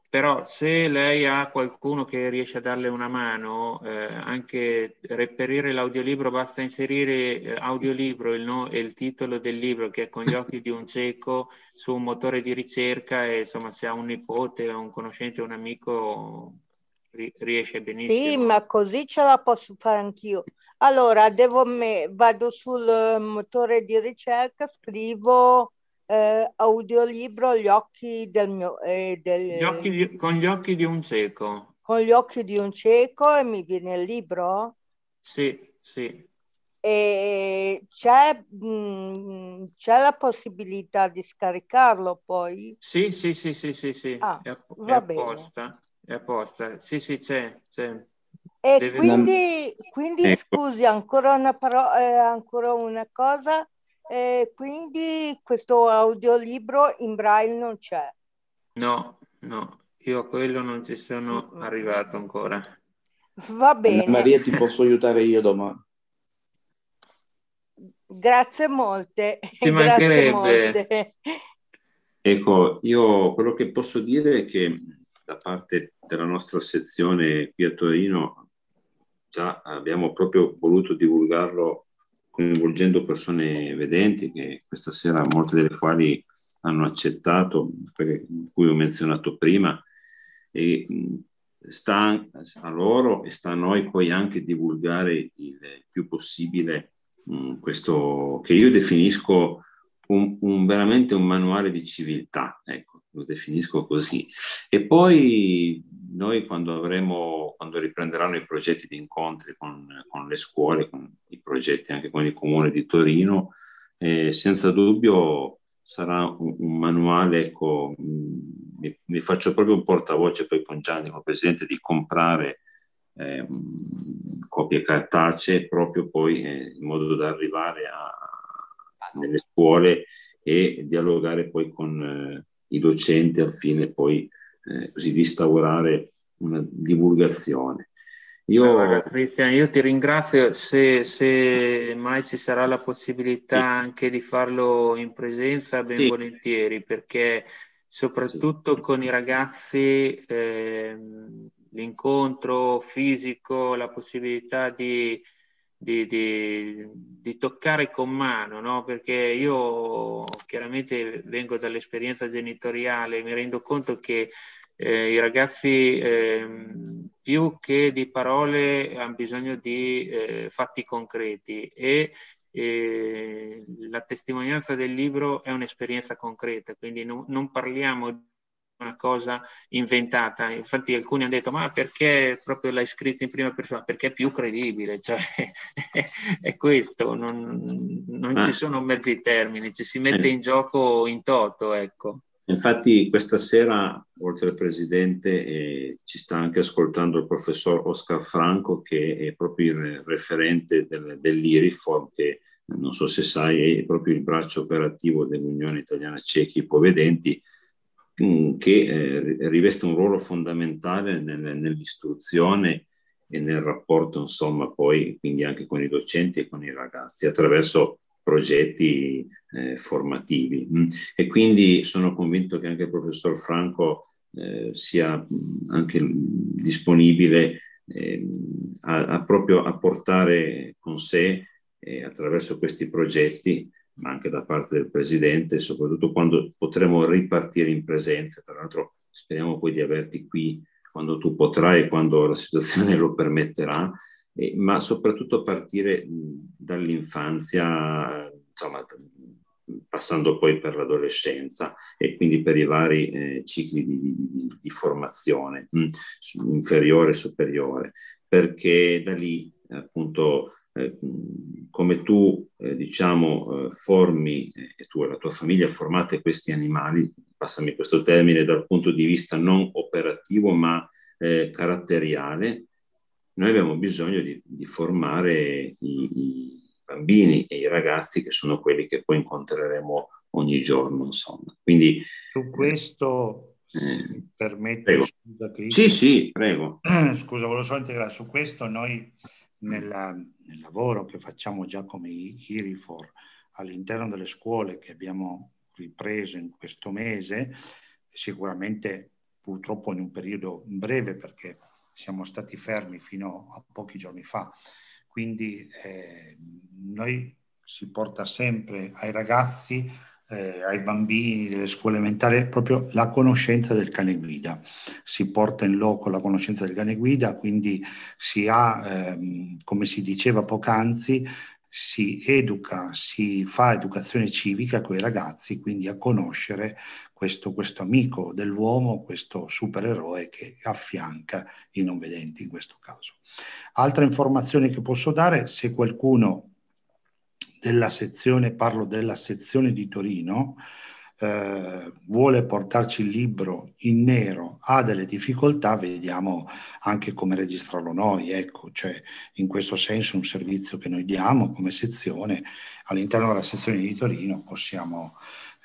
Però se lei ha qualcuno che riesce a darle una mano, eh, anche reperire l'audiolibro, basta inserire eh, audiolibro il no, il titolo del libro che è con gli occhi di un cieco su un motore di ricerca e insomma se ha un nipote, un conoscente, un amico riesce benissimo. Sì, ma così ce la posso fare anch'io. Allora, devo me, vado sul motore di ricerca, scrivo eh, audiolibro Gli occhi del mio... Eh, del, gli occhi di, con gli occhi di un cieco. Con gli occhi di un cieco e mi viene il libro? Sì, sì. E c'è, mh, mm, c'è la possibilità di scaricarlo poi? Sì, sì, sì, sì, sì, sì. Ah, è, va è apposta, è apposta. Sì, sì, c'è, c'è. E Deve... quindi, quindi ecco. scusi, ancora una, paro- eh, ancora una cosa, eh, quindi questo audiolibro in braille non c'è. No, no, io a quello non ci sono arrivato ancora. Va bene. Anna Maria, ti posso aiutare io domani. Grazie molte. Ci Grazie molte. Ecco, io quello che posso dire è che da parte della nostra sezione qui a Torino già abbiamo proprio voluto divulgarlo coinvolgendo persone vedenti che questa sera molte delle quali hanno accettato, quelle cui ho menzionato prima, e sta a loro e sta a noi poi anche divulgare il più possibile mh, questo che io definisco un, un, veramente un manuale di civiltà, ecco, lo definisco così. E poi noi quando avremo, quando riprenderanno i progetti di incontri con, con le scuole, con i progetti anche con il comune di Torino, eh, senza dubbio sarà un, un manuale, ecco, mi, mi, faccio proprio un portavoce poi con Gianni, come presidente, di comprare eh, copie cartacee proprio poi eh, in modo da arrivare a, nelle scuole e dialogare poi con, eh, i docenti al fine poi eh, così di instaurare una divulgazione. Io... Allora, Cristian, io ti ringrazio se, se, mai ci sarà la possibilità sì. anche di farlo in presenza, ben sì. volentieri, perché soprattutto sì. con i ragazzi eh, l'incontro fisico, la possibilità di, di, di, di toccare con mano, no? perché io chiaramente vengo dall'esperienza genitoriale, mi rendo conto che eh, i ragazzi eh, più che di parole hanno bisogno di eh, fatti concreti e la testimonianza del libro è un'esperienza concreta, quindi non, non parliamo di una cosa inventata. Infatti alcuni hanno detto ma perché proprio l'hai scritto in prima persona? Perché è più credibile, cioè è questo, non, non ah. ci sono mezzi termini, ci si mette eh. in gioco in toto, ecco. Infatti questa sera, oltre al Presidente, eh, ci sta anche ascoltando il professor Oscar Franco, che è proprio il referente del, dell'IRIFORM, che non so se sai è proprio il braccio operativo dell'Unione Italiana Ciechi Ipovedenti, che eh, riveste un ruolo fondamentale nel, nell'istruzione e nel rapporto, insomma, poi quindi anche con i docenti e con i ragazzi, attraverso progetti eh, formativi. Mm. E quindi sono convinto che anche il professor Franco eh, sia mm, anche disponibile eh, a, a, proprio a portare con sé eh, attraverso questi progetti, ma anche da parte del Presidente, soprattutto quando potremo ripartire in presenza. Tra l'altro speriamo poi di averti qui quando tu potrai e quando la situazione lo permetterà, eh, ma soprattutto partire dall'infanzia, insomma, passando poi per l'adolescenza e quindi per i vari eh, cicli di, di, di formazione mh, inferiore e superiore, perché da lì appunto eh, come tu eh, diciamo eh, formi e tu e la tua famiglia formate questi animali, passami questo termine dal punto di vista non operativo ma eh, caratteriale, noi abbiamo bisogno di, di formare i, i, bambini e i ragazzi che sono quelli che poi incontreremo ogni giorno, insomma. Quindi, Su questo, eh, permetto, scusa Cristo. Sì, sì, prego. Scusa, volevo solo integrare, su questo noi nella, nel lavoro che facciamo già come IRIFOR all'interno delle scuole che abbiamo ripreso in questo mese, sicuramente purtroppo in un periodo breve perché siamo stati fermi fino a pochi giorni fa. Quindi eh, noi si porta sempre ai ragazzi, eh, ai bambini delle scuole elementari, proprio la conoscenza del cane guida. Si porta in loco la conoscenza del cane guida, quindi si ha, ehm, come si diceva poc'anzi, si educa, si fa educazione civica con i ragazzi, quindi a conoscere questo, questo amico dell'uomo, questo supereroe che affianca i non vedenti in questo caso. Altre informazioni che posso dare, se qualcuno della sezione, parlo della sezione di Torino, eh, vuole portarci il libro in nero, ha delle difficoltà, vediamo anche come registrarlo noi. Ecco, cioè, in questo senso un servizio che noi diamo come sezione, all'interno della sezione di Torino possiamo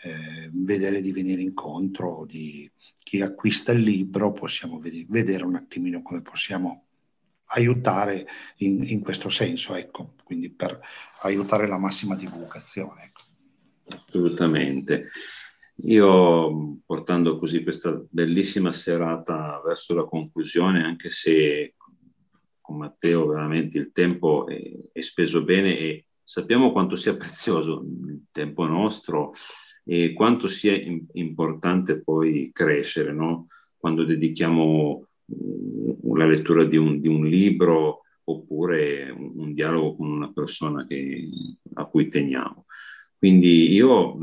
eh, vedere di venire incontro di chi acquista il libro, possiamo ved- vedere un attimino come possiamo aiutare in, in, questo senso, ecco, quindi per aiutare la massima divulgazione. Ecco. Assolutamente. Io portando così questa bellissima serata verso la conclusione, anche se con Matteo veramente il tempo è, è speso bene e sappiamo quanto sia prezioso il tempo nostro e quanto sia importante poi crescere, no? quando dedichiamo la lettura di un, di un libro oppure un, un, dialogo con una persona che, a cui teniamo. Quindi io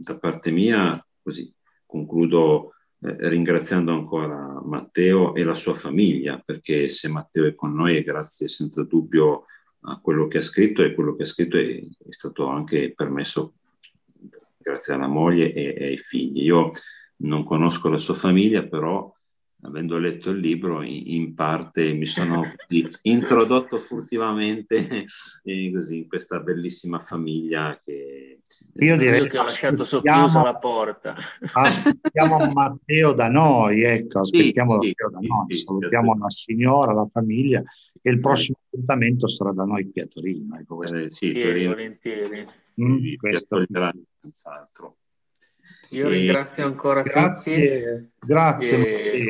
da parte mia così concludo eh, ringraziando ancora Matteo e la sua famiglia, perché se Matteo è con noi è grazie senza dubbio a quello che ha scritto e quello che ha scritto è, è stato anche permesso grazie alla moglie e, e, ai figli. Io non conosco la sua famiglia, però avendo letto il libro, in, parte mi sono introdotto furtivamente eh, così, in questa bellissima famiglia che... Io direi Io che ho lasciato socchiusa la porta. Aspettiamo Matteo da noi, ecco, aspettiamo sì, Matteo sì, da noi, sì, salutiamo la signora, la famiglia e il prossimo appuntamento sarà da noi qui a Torino. Ecco, eh, sì, Torino. volentieri. Mm, questo... senz'altro. Io ringrazio ancora grazie, tutti. Grazie.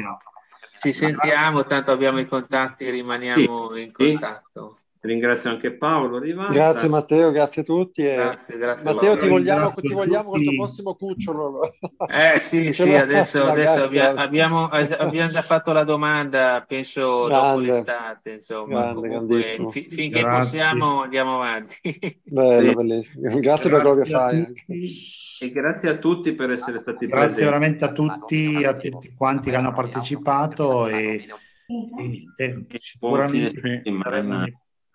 Ci sentiamo, tanto abbiamo i contatti, rimaniamo sì, in contatto. Ringrazio anche Paolo Rivata. Grazie Matteo, grazie a tutti. E... Grazie, grazie Matteo, ti vogliamo, ti vogliamo col tuo prossimo cucciolo. Eh sì, sì, adesso, adesso abbiamo, abbiamo, già fatto la domanda, penso grande, dopo l'estate, insomma. Grande, grandissimo. F- finché grazie. possiamo andiamo avanti. Bello, bellissimo. Grazie, grazie per quello che fai. E grazie a tutti per essere stati grazie presenti. Grazie veramente a tutti, a tutti quanti che hanno partecipato e, e, e sicuramente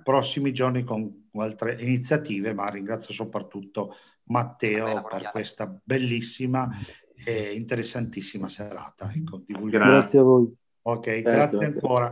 prossimi giorni con altre iniziative, ma ringrazio soprattutto Matteo per questa bellissima e interessantissima serata. Ecco, grazie a voi. Ok, grazie, grazie ancora.